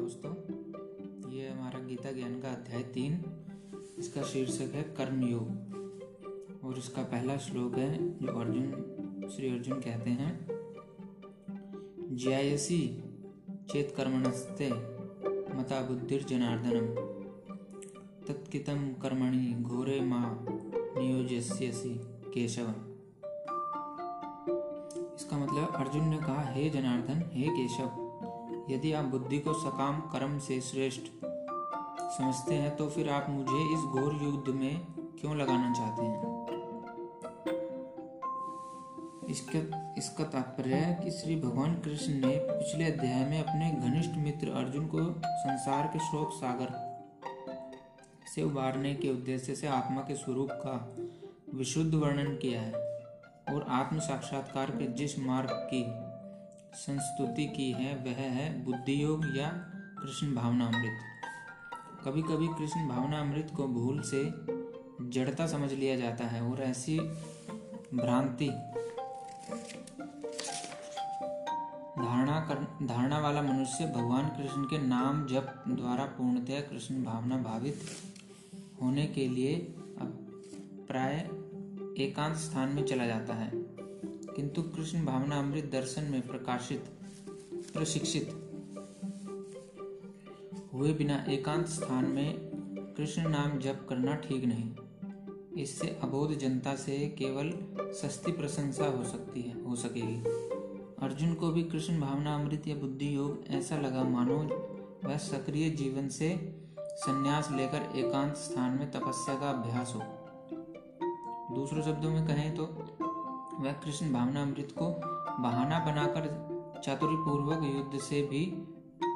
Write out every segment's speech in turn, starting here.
दोस्तों, ये हमारा गीता ज्ञान का अध्याय तीन, इसका शीर्षक है कर्मयोग। और इसका पहला श्लोक है, जो अर्जुन, श्री अर्जुन कहते हैं, ज्यायसी चेत कर्मणस्ते मता बुद्धिर जनार्दनम। तत्कितम कर्मणि घोरे माँ नियोजस्यसी केशव इसका मतलब अर्जुन ने कहा, हे जनार्दन, हे केशव यदि आप बुद्धि को सकाम कर्म से श्रेष्ठ समझते हैं तो फिर आप मुझे इस घोर युद्ध में क्यों लगाना चाहते हैं? इसका इसका तात्पर्य है कि श्री भगवान कृष्ण ने पिछले अध्याय में अपने घनिष्ठ मित्र अर्जुन को संसार के शोक सागर से उबारने के उद्देश्य से आत्मा के स्वरूप का विशुद्ध वर्णन किया है और आत्म साक्षात्कार के जिस मार्ग की संस्तुति की है, वह है बुद्धि योग या कृष्ण भावनामृत कभी कभी कृष्ण भावनामृत को भूल से जड़ता समझ लिया जाता है और ऐसी भ्रांति धारणा कर, धारणा वाला मनुष्य भगवान कृष्ण के नाम जप द्वारा पूर्णतया कृष्ण भावना भावित होने के लिए प्राय एकांत स्थान में चला जाता है। किंतु कृष्ण भावना अमृत दर्शन में प्रकाशित, प्रशिक्षित हुए बिना एकांत स्थान में कृष्ण नाम जप करना ठीक नहीं। इससे अबोध जनता से केवल सस्ती प्रशंसा हो सकती है, हो सकेगी। अर्जुन को भी कृष्ण भावना अमृत या बुद्धि योग ऐसा लगा मानो वह सक्रिय जीवन से संन्यास लेकर एकांत स्थान में तपस्या का अभ्यास हो। दूसरों शब्दों में कहें तो वह कृष्ण भावना अमृत को बहाना बनाकर चातुर्यपूर्वक युद्ध से भी,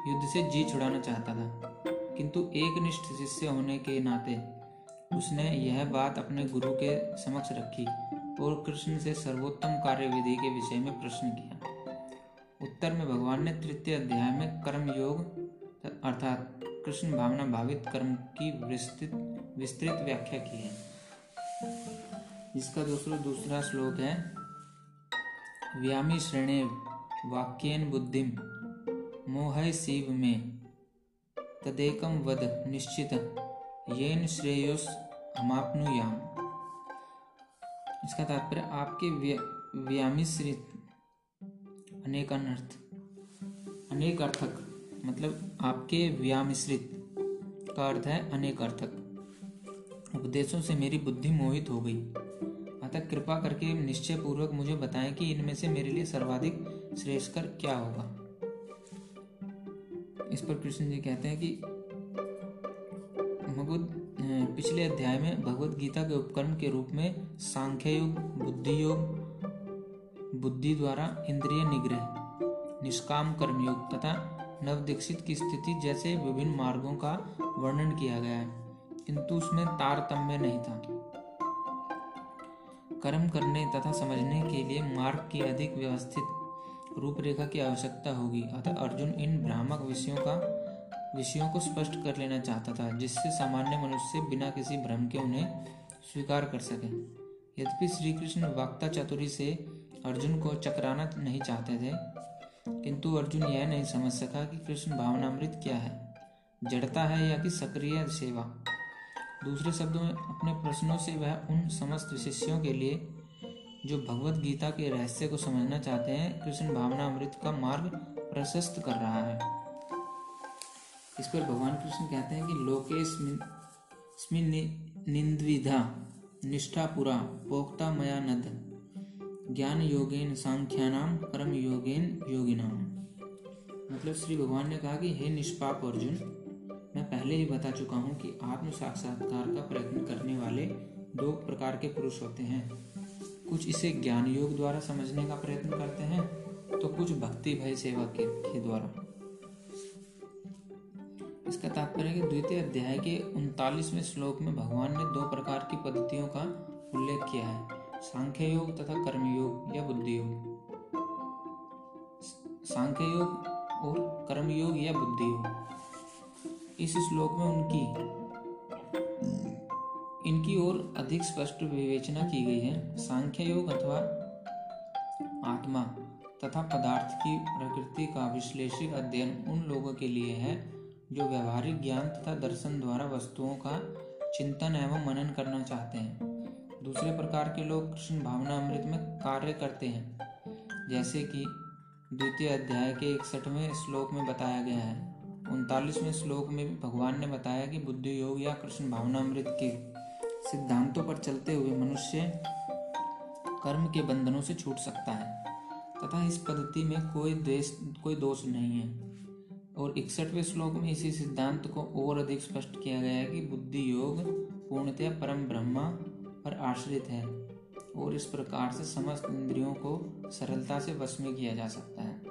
युद्ध से जी छुड़ाना चाहता था। किंतु एक निष्ठ शिष्य होने के नाते उसने यह बात अपने गुरु के समक्ष रखी और कृष्ण से सर्वोत्तम कार्य विधि के विषय में प्रश्न किया। उत्तर में भगवान ने तृतीय अध्याय में कर्म योग अर्थात कृष्ण भावना भावित कर्म की विस्तृत विस्तृत व्याख्या की है। जिसका दूसरा दूसरा श्लोक है व्यामी श्रेणे वाक्यन बुद्धिम मोह शिव में। तदेकम वद निश्चित, येन श्रेयोस हमापनुयाम। इसका तात्पर्य, आपके व्यामिश्रित अनेक अनर्थ अनेक अर्थक मतलब आपके व्यामिश्रित का अर्थ है अनेक अर्थक उपदेशों से मेरी बुद्धि मोहित हो गई। अतः कृपा करके निश्चय पूर्वक मुझे बताएँ कि इनमें से मेरे लिए सर्वाधिक श्रेष्ठकर क्या होगा। इस पर कृष्ण जी कहते हैं कि पिछले अध्याय में भगवत गीता के उपकरण के रूप में सांख्य योग बुद्धि योग बुद्धि द्वारा इंद्रिय निग्रह, निष्काम कर्मयोग तथा नव दीक्षित की स्थिति जैसे विभिन्न मार्गों का वर्णन किया गया है, किंतु उसमें तारतम्य नहीं था। कर्म करने तथा समझने के लिए मार्ग की अधिक व्यवस्थित रूपरेखा की आवश्यकता होगी। अतः अर्जुन इन भ्रामक विषयों का, विषयों को स्पष्ट कर लेना चाहता था, जिससे सामान्य मनुष्य बिना किसी भ्रम के उन्हें स्वीकार कर सके। यद्यपि श्री कृष्ण वाक्ता चतुरी से अर्जुन को चकराना नहीं चाहते थे, किंतु अर्जुन यह नहीं समझ सका कि कृष्ण भावनामृत क्या है। जड़ता है या कि सक्रिय सेवा? दूसरे शब्दों में, अपने प्रश्नों से वह उन समस्त शिष्यों के लिए, जो भगवत गीता के रहस्य को समझना चाहते हैं, कृष्ण भावना अमृत का मार्ग प्रशस्त कर रहा है। इस पर भगवान कृष्ण कहते हैं कि लोके निंदविधा निष्ठा पुरा पोक्ता मया नद ज्ञान योगेन सांख्यानाम कर्म योगेन। योगिनाम मतलब श्री भगवान ने कहा कि हे निष्पाप अर्जुन मैं पहले ही बता चुका हूँ कि आत्म साक्षात्कार का प्रयत्न करने वाले दो प्रकार के पुरुष होते हैं। कुछ इसे ज्ञान योग द्वारा समझने का प्रयत्न करते हैं तो कुछ भक्ति भय सेवा के, के द्वारा। इसका तात्पर्य कि द्वितीय अध्याय के उनतालीसवें श्लोक में भगवान ने दो प्रकार की पद्धतियों का उल्लेख किया है सांख्य योग तथा कर्मयोग या बुद्धि योग। सांख्य योग और कर्मयोग या बुद्धि योग। इस श्लोक में उनकी, इनकी ओर अधिक स्पष्ट विवेचना की गई है। सांख्य योग अथवा आत्मा तथा पदार्थ की प्रकृति का विश्लेषिक अध्ययन उन लोगों के लिए है जो व्यवहारिक ज्ञान तथा दर्शन द्वारा वस्तुओं का चिंतन एवं मनन करना चाहते हैं। दूसरे प्रकार के लोग कृष्ण भावना अमृत में कार्य करते हैं। जैसे कि द्वितीय अध्याय के इकसठवें श्लोक में बताया गया है। उनतालीसवें श्लोक में भी भगवान ने बताया कि बुद्धि योग या कृष्ण भावना अमृत के सिद्धांतों पर चलते हुए मनुष्य कर्म के बंधनों से छूट सकता है। तथा इस पद्धति में कोई देश, कोई दोष नहीं है। और इकसठवें श्लोक में इसी सिद्धांत को और अधिक स्पष्ट किया गया है कि बुद्धि योग, पूर्णतया परम ब्रह्मा पर आश्रित है। और इस प्रकार से समस्त इंद्रियों को सरलता से वश में किया जा सकता है।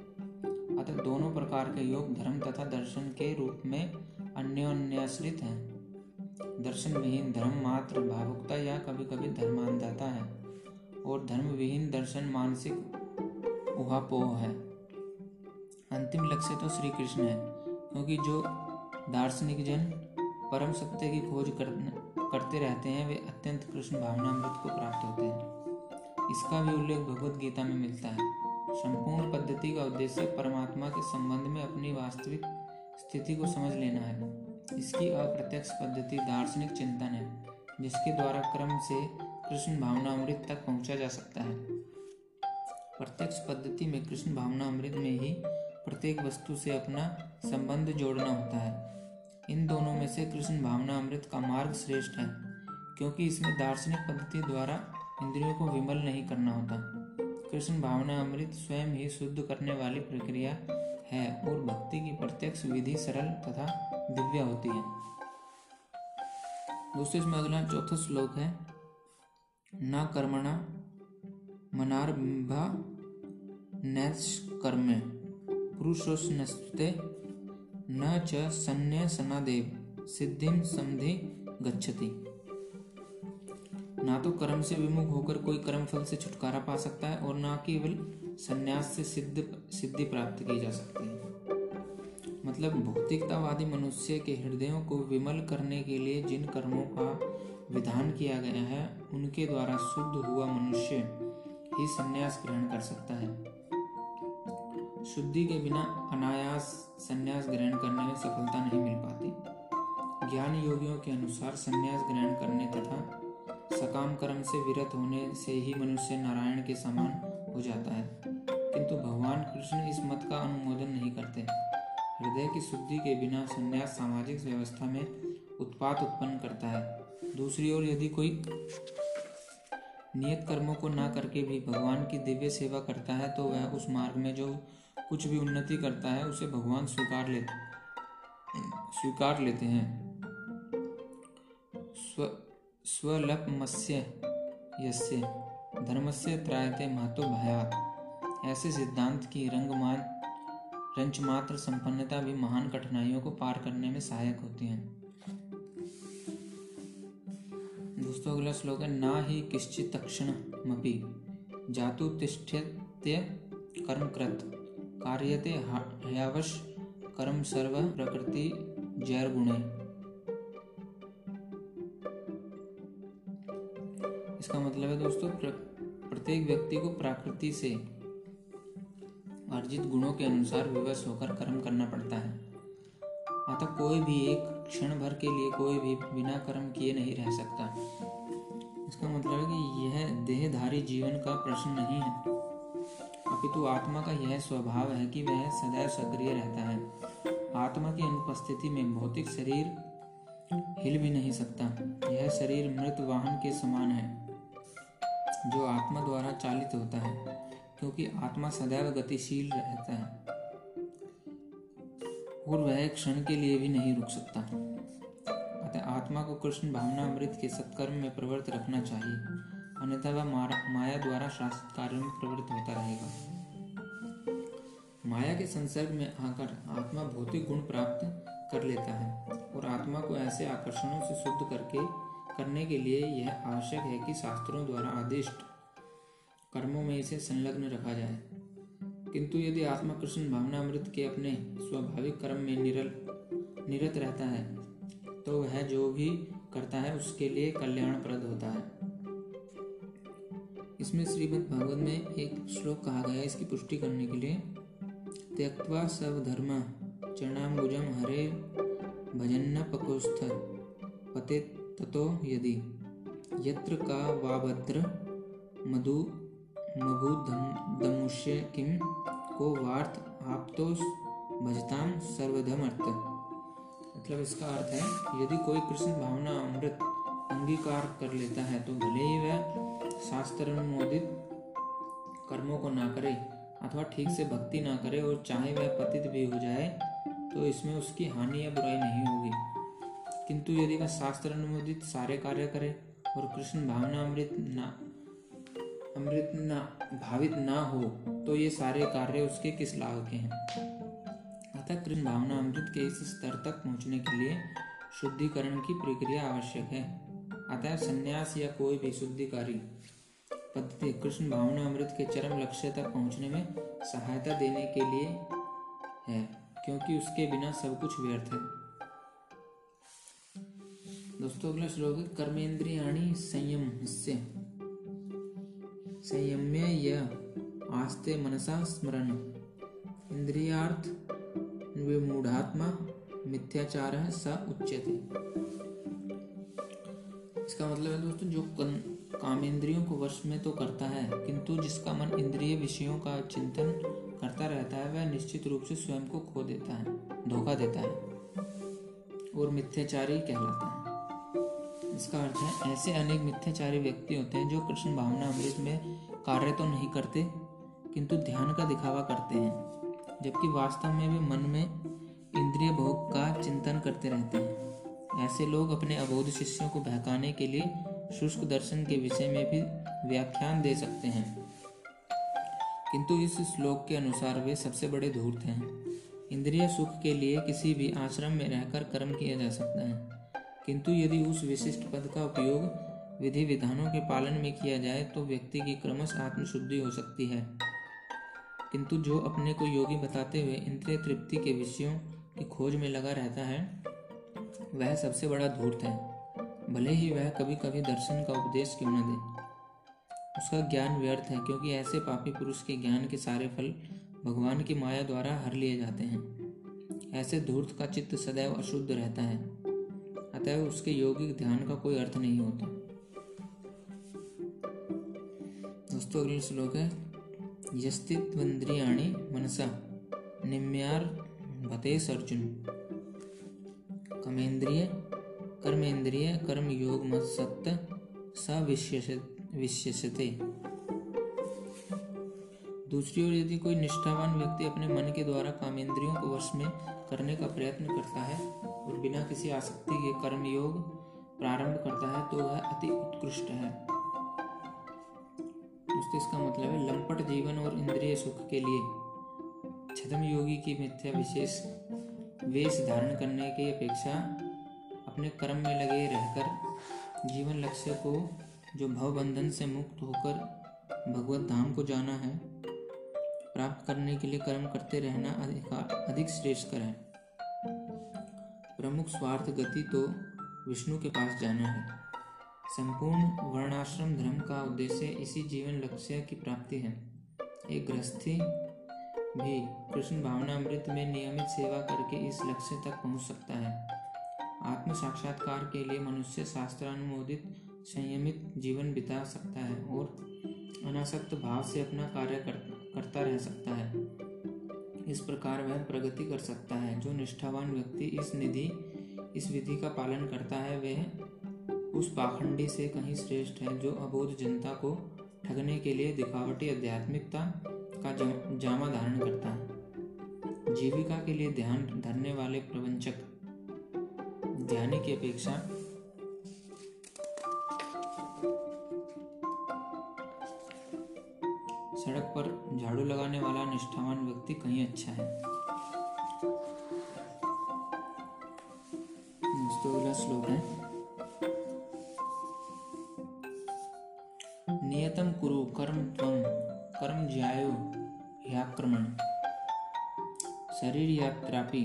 अतः दोनों प्रकार के योग धर्म तथा दर्शन के रूप में अन्योन्याश्रित हैं। दर्शन विहीन धर्म मात्र भावुकता या कभी कभी धर्मांधता है, और धर्म विहीन दर्शन मानसिक उहापोह है। अंतिम लक्ष्य तो श्री कृष्ण है, क्योंकि जो दार्शनिक जन परम सत्य की खोज करते रहते हैं, वे अत्यंत कृष्ण भावनामृत को प्राप्त होते हैं। इसका भी उल्लेख भगवत गीता में मिलता है। संपूर्ण पद्धति का उद्देश्य परमात्मा के संबंध में अपनी वास्तविक स्थिति को समझ लेना है। इसकी अप्रत्यक्ष पद्धति दार्शनिक चिंतन है, जिसके द्वारा क्रम से कृष्ण भावनामृत तक पहुँचा जा सकता है। प्रत्यक्ष पद्धति में कृष्ण भावना अमृत में ही प्रत्येक वस्तु से अपना संबंध जोड़ना होता है। इन दोनों में से कृष्ण भावना अमृत का मार्ग श्रेष्ठ है, क्योंकि इसमें दार्शनिक पद्धति द्वारा इंद्रियों को विमल नहीं करना होता। कृष्ण भावना अमृत स्वयं ही शुद्ध करने वाली प्रक्रिया है और भक्ति की प्रत्यक्ष विधि सरल तथा दिव्य होती है। दोस्तों इसमें अगला चौथा श्लोक है, न कर्मणा मनारंभा नैष्कर्म्य पुरुषोस्नस्ते न च सन्न्यसनादेव सिद्धिम समधि गच्छति। ना तो कर्म से विमुख होकर कोई कर्म फल से छुटकारा पा सकता है और ना केवल संन्यास से सिद्ध, सिद्धि प्राप्त की जा सकती है। मतलब भौतिकतावादी मनुष्य के हृदयों को विमल करने के लिए जिन कर्मों का विधान किया गया है, उनके द्वारा शुद्ध हुआ मनुष्य ही संन्यास ग्रहण कर सकता है। शुद्धि के बिना अनायास संन्यास ग्रहण करने में सफलता नहीं मिल पाती। ज्ञान योगियों के अनुसार संन्यास ग्रहण करने तथा सकाम कर्म से विरत होने से ही मनुष्य नारायण के समान हो जाता है। किंतु भगवान कृष्ण इस मत का अनुमोदन नहीं करते। हृदय की शुद्धि के बिना संन्यास सामाजिक व्यवस्था में उत्पात उत्पन्न करता है। दूसरी ओर यदि कोई नियत कर्मों को ना करके भी भगवान की दिव्य सेवा करता है तो वह उस मार्ग में जो कुछ भी उन्नति करता है, उसे भगवान स्वीकार लेते स्वीकार लेते हैं। स्वलपमस्य यस्य धर्मस्य त्रायते महतो भयात। ऐसे सिद्धांत की रंगमान, रंचमात्र संपन्नता भी महान कठिनाइयों को पार करने में सहायक होती है। दोस्तों, अगला श्लोक है, ना ही किश्चित तक्षण मपी जातु तिष्ठ्य कर्मकृत कार्यते हयावश कर्म सर्व प्रकृति जैर गुणे इसका मतलब है दोस्तों प्रत्येक व्यक्ति को प्रकृति से अर्जित गुणों के अनुसार विवश होकर कर्म करना पड़ता है। अतः कोई भी एक क्षण भर के लिए कोई भी बिना कर्म किए नहीं रह सकता। इसका मतलब है कि यह देहधारी जीवन का प्रश्न नहीं है। अपितु आत्मा का यह स्वभाव है कि वह सदैव सक्रिय रहता है। आत्मा की अनुपस्थिति में भौतिक शरीर हिल भी नहीं सकता। यह शरीर मृत वाहन के समान है। जो आत्मा द्वारा चालित होता है, क्योंकि आत्मा सदैव गतिशील रहता है। और वह क्षण के लिए भी नहीं रुक सकता। अतः आत्मा को कृष्ण भावना अमृत के सत्कर्म में प्रवृत्त रखना चाहिए। अन्यथा वह माया द्वारा शासित कार्यों में प्रवृत्त होता रहेगा। माया के संसर्ग में आकर आत्मा भौतिक गुण प्राप्त कर लेता है और आत्मा को ऐसे आकर्षणों से शुद्ध करके करने के लिए यह आवश्यक है कि शास्त्रों द्वारा आदिष्ट कर्मों में इसे संलग्न रखा जाए। किंतु यदि आत्मा कृष्ण भावना अमृत के अपने स्वाभाविक कर्म में निरल, निरत रहता है तो वह जो भी करता है उसके लिए कल्याणप्रद होता है। इसमें श्रीमद् भागवत में एक श्लोक कहा गया है, इसकी पुष्टि करने के लिए। त्यक्वा सब धर्म चरणाम्बुजम हरे, भजन्न पकुस्थ पते ततो यदि यत्र का वाभद्र मधु मभुदमुष्य किम को वार्थ तो भजताम सर्वधम अर्थ मतलब इसका अर्थ है, यदि कोई कृष्ण भावना अमृत अंगीकार कर लेता है तो भले ही वह शास्त्र अनुमोदित कर्मों को ना करे, अथवा ठीक से भक्ति ना करे और चाहे वह पतित भी हो जाए तो इसमें उसकी हानि या बुराई नहीं होगी। किंतु यदि वह शास्त्र अनुमोदित सारे कार्य करे और कृष्ण भावना अमृत ना अमृत ना, भावित ना हो तो ये सारे कार्य उसके किस लाभ के हैं? अतः कृष्ण भावना अमृत के इस स्तर तक पहुँचने के लिए शुद्धिकरण की प्रक्रिया आवश्यक है। अतः संन्यास या कोई भी शुद्धिकारी पद्धति कृष्ण भावना अमृत के चरम लक्ष्य तक पहुँचने में सहायता देने के लिए है, क्योंकि उसके बिना सब कुछ व्यर्थ है। दोस्तों, अगला श्लोक है कर्मेंद्रियाणी संयम संयम्य यह आस्ते मनसा स्मरण इंद्रियार्थ विमूढ़ात्मा, मिथ्याचार स उच्यते। इसका मतलब है दोस्तों, जो काम इंद्रियों को वश में तो करता है, किंतु जिसका मन इंद्रिय विषयों का चिंतन करता रहता है, वह निश्चित रूप से स्वयं को खो देता है, धोखा देता है और मिथ्याचारी कहलाता है। इसका अर्थ है, ऐसे अनेक मिथ्याचारी व्यक्ति होते हैं जो कृष्ण भावना अमृत में कार्य तो नहीं करते, किंतु ध्यान का दिखावा करते हैं, जबकि वास्तव में वे मन में इंद्रिय भोग का चिंतन करते रहते हैं। ऐसे लोग अपने अबोध शिष्यों को बहकाने के लिए शुष्क दर्शन के विषय में भी व्याख्यान दे सकते हैं। किंतु इस श्लोक के अनुसार वे सबसे बड़े धूर्त हैं। इंद्रिय सुख के लिए किसी भी आश्रम में रहकर कर्म किया जा सकता है। किंतु यदि उस विशिष्ट पद का उपयोग विधि विधानों के पालन में किया जाए तो व्यक्ति की क्रमश आत्मशुद्धि हो सकती है। किंतु जो अपने को योगी बताते हुए इंद्रिय तृप्ति के विषयों की खोज में लगा रहता है, वह सबसे बड़ा धूर्त है। भले ही वह कभी कभी दर्शन का उपदेश क्यों न दे। उसका ज्ञान व्यर्थ है, क्योंकि ऐसे पापी पुरुष के ज्ञान के सारे फल भगवान की माया द्वारा हर लिए जाते हैं। ऐसे धूर्त का चित्त सदैव अशुद्ध रहता है। अतः उसके योगिक ध्यान का कोई अर्थ नहीं होता। दोस्तों, अगला श्लोक है यस्तित्वन्द्रियाणि मनसा निम्यार भतेस अर्जुन कमेंद्रिय कर्मेंद्रिय कर्म योग मत सत्य सविश्यसते दूसरी ओर यदि कोई निष्ठावान व्यक्ति अपने मन के द्वारा कामेंद्रियों को वश में करने का प्रयत्न करता है और बिना किसी आसक्ति के कर्म योग प्रारंभ करता है तो वह अति उत्कृष्ट है। दोस्तों, इसका मतलब है लंपट जीवन और इंद्रिय सुख के लिए छदम योगी की मिथ्या विशेष वेश धारण करने की अपेक्षा अपने कर्म में लगे रहकर जीवन लक्ष्य को, जो भवबंधन से मुक्त होकर भगवत धाम को जाना है प्राप्त करने के लिए कर्म करते रहना अधिक श्रेष्ठ है। प्रमुख स्वार्थ गति तो विष्णु के पास जाना है। संपूर्ण वर्णाश्रम धर्म का उद्देश्य इसी जीवन लक्ष्य की प्राप्ति है। एक गृहस्थी भी कृष्ण भावनामृत में नियमित सेवा करके इस लक्ष्य तक पहुँच सकता है। आत्म साक्षात्कार के लिए मनुष्य शास्त्रानुमोदित संयमित जीवन बिता सकता है और अनासक्त भाव से अपना कार्य कर, करता रह सकता है। इस प्रकार वह प्रगति कर सकता है। जो निष्ठावान व्यक्ति इस निधि, इस विधि का पालन करता है, वह उस पाखंडी से कहीं श्रेष्ठ है, जो अबोध जनता को ठगने के लिए दिखावटी आध्यात्मिकता का जामा धारण करता है। जीविका के लिए ध्यान धरने वाले प्रवंचक, ध्यानी की अपेक्षा सड़क पर झाड़ू लगाने वाला निष्ठावान व्यक्ति कहीं अच्छा है। श्लोक है। नियतम कुरु कर्म त्वम कर्म ज्यायो ह्याक्रमण। शरीर यात्रापि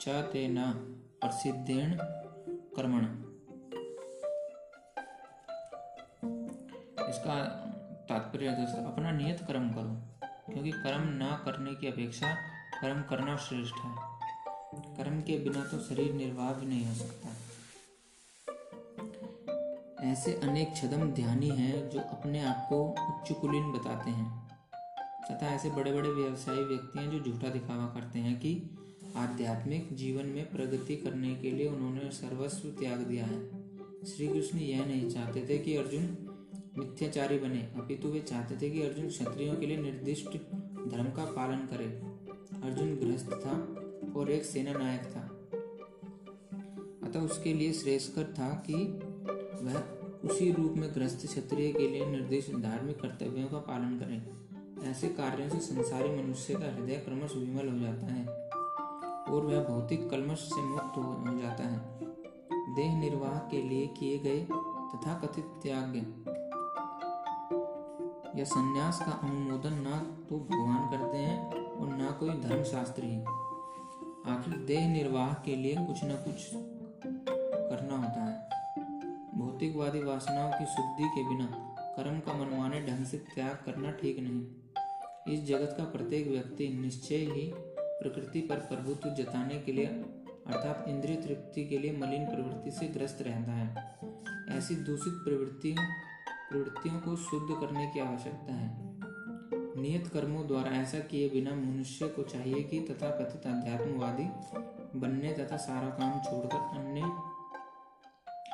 च ते न प्रसिद्धेण कर्मण। इसका तात्पर्य अपना नियत कर्म करो, क्योंकि कर्म ना करने की अपेक्षा कर्म करना श्रेष्ठ है। कर्म के बिना तो शरीर निर्वाह भी नहीं हो सकता। ऐसे अनेक छदम ध्यानी हैं, जो अपने आप को उच्च कुलीन बताते हैं। तथा ऐसे बड़े बड़े व्यवसायी व्यक्ति हैं, जो झूठा दिखावा करते हैं कि आध्यात्मिक जीवन में प्रगति करने के लिए उन्होंने सर्वस्व त्याग दिया है। श्री कृष्ण यह नहीं चाहते थे कि अर्जुन मिथ्याचारी बने। अपितु वे चाहते थे कि अर्जुन क्षत्रियों के लिए निर्दिष्ट धर्म का पालन करे। अर्जुन गृहस्थ था और एक सेना नायक था। अतः उसके लिए श्रेष्ठकर था कि वह उसी रूप में ग्रस्त क्षत्रिय के लिए निर्दिष्ट धार्मिक कर्तव्यों का पालन करे। ऐसे कार्यों से संसारी मनुष्य का हृदय क्रमश विमल हो जाता है और वह भौतिक कलमश से मुक्त हो जाता है। देह निर्वाह के लिए किए गए तथा कथित त्याग या संन्यास का अनुमोदन ना तो भगवान करते हैं और ना कोई धर्मशास्त्री आखिर देह निर्वाह के लिए कुछ न कुछ करना होता है। भौतिकवादी वासनाओं की शुद्धि के बिना कर्म का मनमाने ढंग से त्याग करना ठीक नहीं। इस जगत का प्रत्येक व्यक्ति निश्चय ही प्रकृति पर प्रभुत्व जताने के लिए अर्थात इंद्रिय तृप्ति के लिए मलिन प्रवृत्ति से ग्रस्त रहता है। ऐसी दूषित प्रवृत्ति प्रवृत्तियों को शुद्ध करने की आवश्यकता है। नियत कर्मों द्वारा ऐसा किए बिना मनुष्य को चाहिए कि तथा कथित अध्यात्मवादी बनने तथा सारा काम छोड़कर अन्य,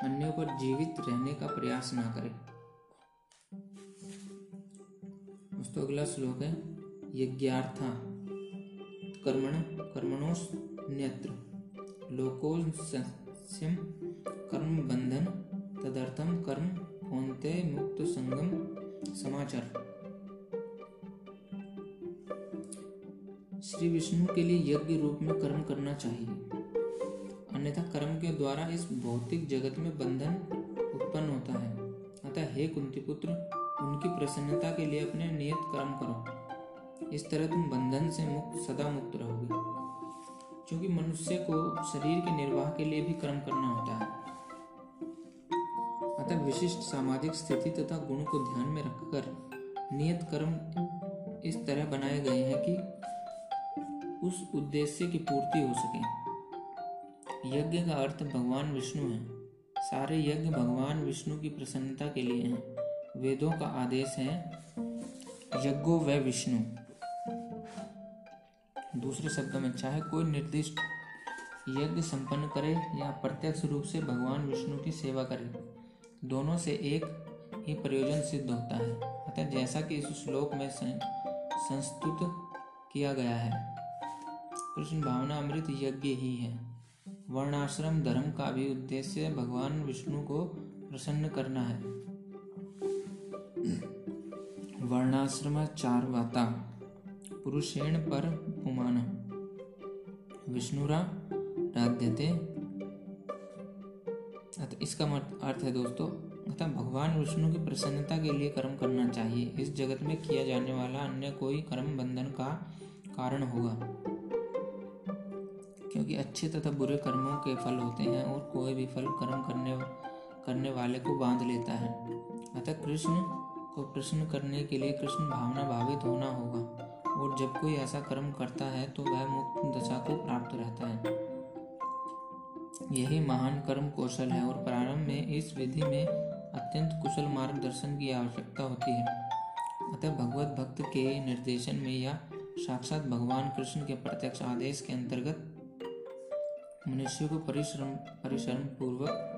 अन्यों पर जीवित रहने का प्रयास ना करे। दोस्तों, अगला श्लोक है, यज्ञार्था, कर्मण कर्मणों न्यत्र लोकोस्यम कर्म बंधन, तदर्थम कर्म होते मुक्त संगम समाचार। श्री विष्णु के लिए यज्ञ रूप में कर्म करना चाहिए। अन्यथा कर्म के द्वारा इस भौतिक जगत में बंधन उत्पन्न होता है। अतः हे कुंती पुत्र उनकी प्रसन्नता के लिए अपने नियत कर्म करो। इस तरह तुम बंधन से मुक्त, सदा मुक्त रहोगे। क्योंकि मनुष्य को शरीर के निर्वाह के लिए भी कर्म करना होता है। अतः विशिष्ट सामाजिक स्थिति तथा गुण को ध्यान में रखकर नियत कर्म इस तरह बनाए गए हैं कि उस उद्देश्य की पूर्ति हो सके। यज्ञ का अर्थ भगवान विष्णु है। सारे यज्ञ भगवान विष्णु की प्रसन्नता के लिए हैं। वेदों का आदेश है, यज्ञो व विष्णु। दूसरे शब्दों में, चाहे कोई निर्दिष्ट यज्ञ संपन्न करे या प्रत्यक्ष रूप से भगवान विष्णु की सेवा करे। दोनों से एक ही प्रयोजन सिद्ध होता है। अतः जैसा कि इस श्लोक में संस्तुत किया गया है। कृष्ण भावना अमृत यज्ञ ही है। वर्णाश्रम धर्म का भी उद्देश्य भगवान विष्णु को प्रसन्न करना है। वर्णाश्रम चार वाता पुरुषेण पर पुमान विष्णुरा राध्यते इसका अर्थ है दोस्तों, अतः भगवान विष्णु की प्रसन्नता के लिए कर्म करना चाहिए। इस जगत में किया जाने वाला अन्य कोई कर्म बंधन का कारण होगा। क्योंकि अच्छे तथा बुरे कर्मों के फल होते हैं और कोई भी फल कर्म करने करने वाले को बाँध लेता है। अतः कृष्ण को प्रश्न करने के लिए कृष्ण भावना भावित होना होगा। और जब कोई ऐसा कर्म करता है तो वह मुक्त दशा को प्राप्त रहता है। यही महान कर्म कौशल है और प्रारंभ में इस विधि में अत्यंत कुशल मार्गदर्शन की आवश्यकता होती है। अतः भगवत भक्त के निर्देशन में या साक्षात भगवान कृष्ण के प्रत्यक्ष आदेश के अंतर्गत मनुष्य को परिश्रम परिश्रम पूर्वक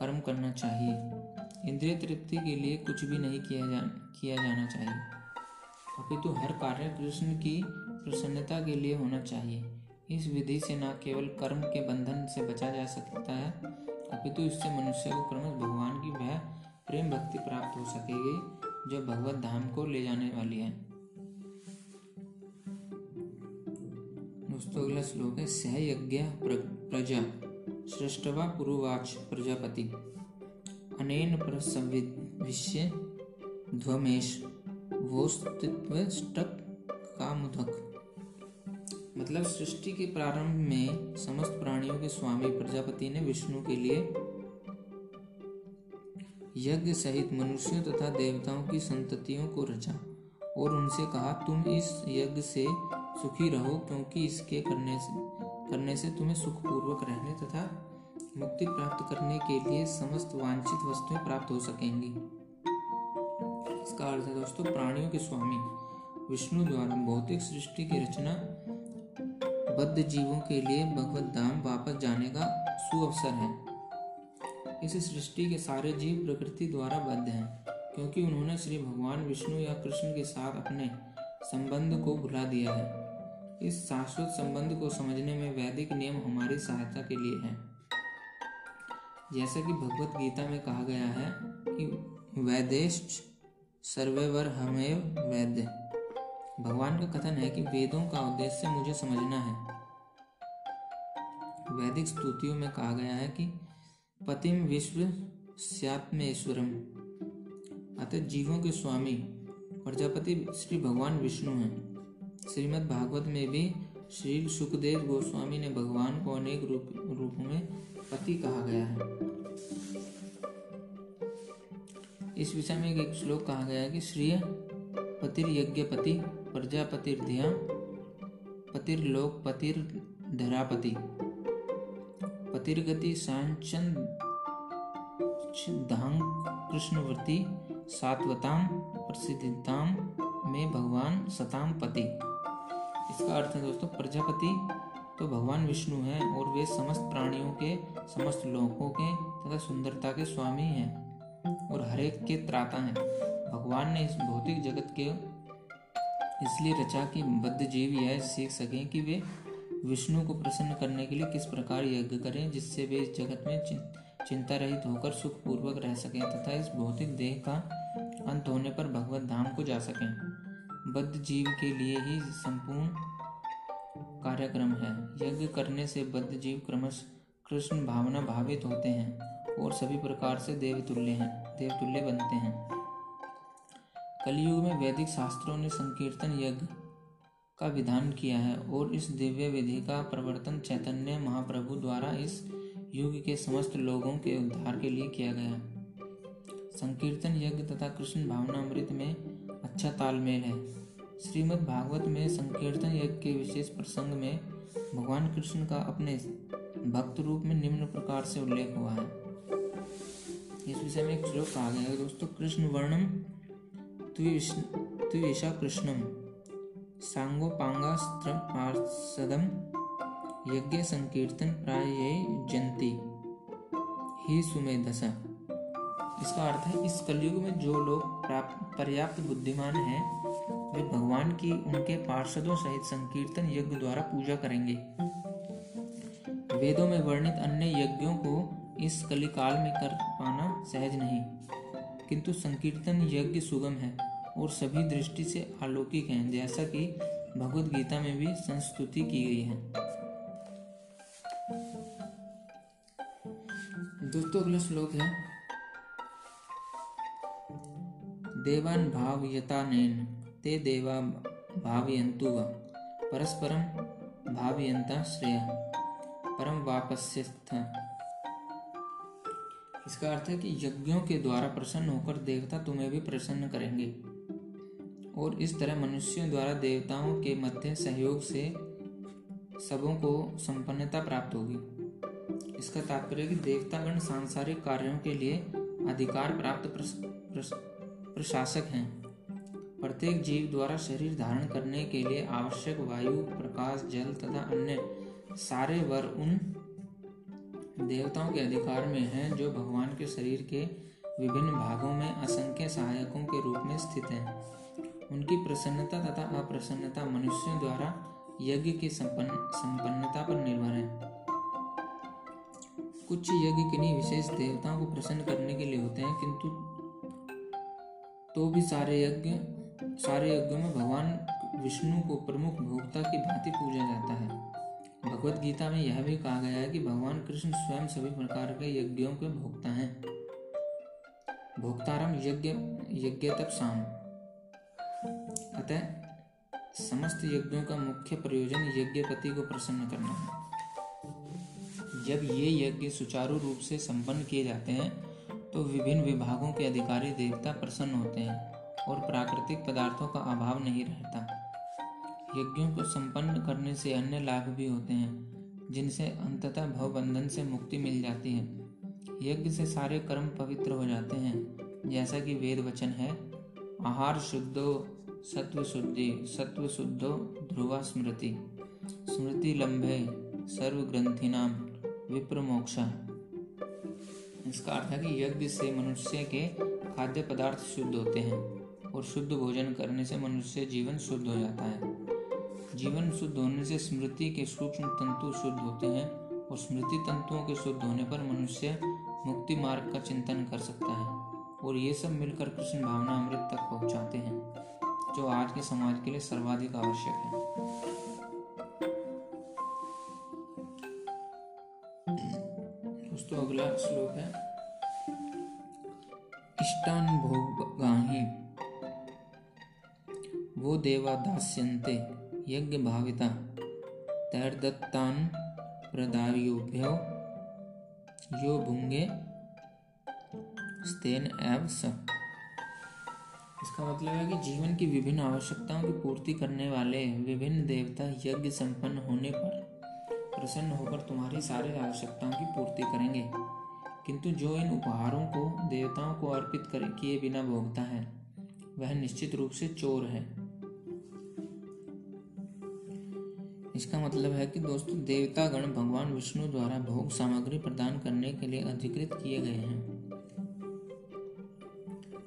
कर्म करना चाहिए। इंद्रिय तृप्ति के लिए कुछ भी नहीं किया जा, किया जाना चाहिए। अपितु तो हर कार्य कृष्ण की प्रसन्नता के लिए होना चाहिए। इस विधि से न केवल कर्म के बंधन से बचा जा सकता है, अपितु इससे मनुष्य को क्रमश भगवान की वह प्रेम भक्ति प्राप्त हो सकेगी, जो भगवत धाम को ले जाने वाली है। दोस्तों, अगला श्लोक है सह यज्ञ प्रजा, सृष्टवा पुरुवाच प्रजापति। अनेन प्रसविष्य ध्वमेश वोस्तित्वष्टक कामुदक मतलब सृष्टि के प्रारंभ में समस्त प्राणियों के स्वामी प्रजापति ने विष्णु के लिए यज्ञ सहित मनुष्यों तथा देवताओं की संततियों को रचा और उनसे कहा, तुम इस यज्ञ से सुखी रहो क्योंकि इसके करने से करने से तुम्हें सुखपूर्वक रहने तथा मुक्ति प्राप्त करने के लिए समस्त वांछित वस्तुएँ प्राप्त हो सकेंगी। इसका अर्थ है दोस्तों, प्राणियों के स्वामी। विष्णु द्वारा भौतिक सृष्टि की रचना बद्ध जीवों के लिए भगवत धाम वापस जाने का सुअवसर है। इस सृष्टि के सारे जीव प्रकृति द्वारा बद्ध हैं, क्योंकि उन्होंने श्री भगवान विष्णु या कृष्ण के साथ अपने संबंध को भुला दिया है। इस शाश्वत संबंध को समझने में वैदिक नियम हमारी सहायता के लिए है। जैसा कि भगवत गीता में कहा गया है कि वैदेश सर्वेवर हमें वैद्य। भगवान का कथन है कि वेदों का उद्देश्य मुझे समझना है। वैदिक स्तुतियों में कहा गया है कि पतिम विश्व स्यात्मेश्वरम अतः जीवों के स्वामी प्रजापति श्री भगवान विष्णु हैं। श्रीमद् भागवत में भी श्री सुखदेव गोस्वामी ने भगवान को अनेक रूप, रूपों में पति कहा गया है। इस विषय में एक श्लोक कहा गया है कि श्रीय पतिर यज्ञ पति प्रजापतिर धिया, पतिर लोक, पतिर धरापति। पतिर्गति सांचन धांग कृष्णवर्ती सात्वताम प्रसिद्धिताम में भगवान सताम पति। इसका अर्थ है दोस्तों, प्रजापति तो भगवान विष्णु हैं और वे समस्त प्राणियों के, समस्त लोकों के तथा सुंदरता के स्वामी हैं और हरेक के त्राता हैं। भगवान ने इस भौतिक जगत के इसलिए रचा कि बद्ध जीव यह सीख सकें कि वे विष्णु को प्रसन्न करने के लिए किस प्रकार यज्ञ करें, जिससे वे इस जगत में चिंता रहित होकर सुखपूर्वक रह सकें तथा इस भौतिक देह का अंत होने पर भगवत धाम को जा सकें। बद्ध जीव के लिए ही संपूर्ण कार्यक्रम है। यज्ञ करने से बद्ध जीव क्रमश कृष्ण भावना भावित होते हैं और सभी प्रकार से देवतुल्य हैं, देवतुल्य बनते हैं। कलयुग में वैदिक शास्त्रों ने संकीर्तन यज्ञ का विधान किया है और इस दिव्य विधि का प्रवर्तन चैतन्य महाप्रभु द्वारा इस युग के समस्त लोगों के उद्धार के लिए किया गया संकीर्तन यज्ञ तथा कृष्ण भावनामृत में अच्छा तालमेल है। श्रीमद् भागवत में संकीर्तन यज्ञ के विशेष प्रसंग में भगवान कृष्ण का अपने भक्त रूप में निम्न प्रकार से उल्लेख हुआ है। इस विषय में एक श्लोक कहा गया है। दोस्तों, कृष्ण वर्णम त्विषा कृष्णम सांगोपांगास्त्र पार्षदम यज्ञ संकीर्तन प्राय जंती ही सुमेधसा। इसका अर्थ है, इस कलयुग में जो लोग पर्याप्त बुद्धिमान हैं, वे भगवान की उनके पार्षदों सहित संकीर्तन यज्ञ द्वारा पूजा करेंगे। वेदों में वर्णित अन्य यज्ञों को इस कलिकाल में कर पाना सहज नहीं। किंतु संकीर्तन यज्ञ सुगम है और सभी दृष्टि से अलौकिक हैं, जैसा कि भगवत गीता में भी संस्तुति की गई है। दोस्तों, अगला श्लोक है, देवान भाव यतानेन ते देवा भावयन्तु व परस्परम भावयंता श्रेय परम वापस्यस्थ। इसका अर्थ है कि यज्ञों के द्वारा प्रसन्न होकर देवता तुम्हें भी प्रसन्न करेंगे। और इस तरह मनुष्यों द्वारा देवताओं के मध्य सहयोग से सबों को संपन्नता प्राप्त होगी। इसका तात्पर्य कि देवतागण सांसारिक कार्यों के लिए अधिकार प्राप्त प्रश, प्रश, प्रशासक हैं। प्रत्येक जीव द्वारा शरीर धारण करने के लिए आवश्यक वायु प्रकाश जल तथा अन्य सारे वर उन देवताओं के अधिकार में हैं जो भगवान के शरीर के विभिन्न भागों में असंख्य सहायकों के रूप में स्थित हैं। उनकी प्रसन्नता तथा अप्रसन्नता मनुष्यों द्वारा यज्ञ की संपन्न, संपन्नता पर निर्भर है। कुछ यज्ञ किन्हीं विशेष देवताओं को प्रसन्न करने के लिए होते हैं, किंतु तो भी सारे यज्ञ, सारे यज्ञों में भगवान विष्णु को प्रमुख भोक्ता की भांति पूजा जाता है। भगवत गीता में यह भी कहा गया है कि भगवान कृष्ण स्वयं सभी प्रकार के यज्ञों के भोक्ता हैं। भोक्तारम यज्ञ यज्ञ तक शाम अतः समस्त यज्ञों का मुख्य प्रयोजन यज्ञपति को प्रसन्न करना है। जब ये यज्ञ सुचारू रूप से संपन्न किए जाते हैं तो विभिन्न विभागों के अधिकारी देवता प्रसन्न होते हैं और प्राकृतिक पदार्थों का अभाव नहीं रहता। यज्ञों को संपन्न करने से अन्य लाभ भी होते हैं, जिनसे अंततः भवबंधन से मुक्ति मिल जाती है। यज्ञ से सारे कर्म पवित्र हो जाते हैं, जैसा कि वेद वचन है, आहार शुद्धो सत्व शुद्धि सत्व शुद्धो ध्रुवा स्मृति। स्मृति लंबे सर्व ग्रंथि नाम विप्र मोक्षा इसका अर्थ है कि यज्ञ से मनुष्य के खाद्य पदार्थ शुद्ध होते हैं, और शुद्ध भोजन करने से मनुष्य जीवन शुद्ध हो जाता है। जीवन शुद्ध होने से स्मृति के सूक्ष्म तंतु शुद्ध होते हैं और स्मृति तंतुओं के शुद्ध होने पर मनुष्य मुक्ति मार्ग का चिंतन कर सकता है और ये सब मिलकर कृष्ण भावना अमृत तक पहुंचाते हैं, जो आज के समाज के लिए सर्वाधिक आवश्यक है। दोस्तों, अगला श्लोक है इष्टान भोगाही वो देवा यज्ञ भाविता तैर्दत्तान प्रदायोभ्यो यो भुंगे स्तेन एव स। इसका मतलब है कि जीवन की विभिन्न आवश्यकताओं की पूर्ति करने वाले विभिन्न देवता यज्ञ संपन्न होने पर प्रसन्न होकर तुम्हारी सारी आवश्यकताओं की पूर्ति करेंगे। किंतु जो इन उपहारों को, देवताओं को अर्पित कर, किए बिना भोगता है, वह निश्चित रूप से चोर है। इसका मतलब है कि दोस्तों देवता गण भगवान विष्णु द्वारा भोग सामग्री प्रदान करने के लिए अधिकृत किए गए हैं।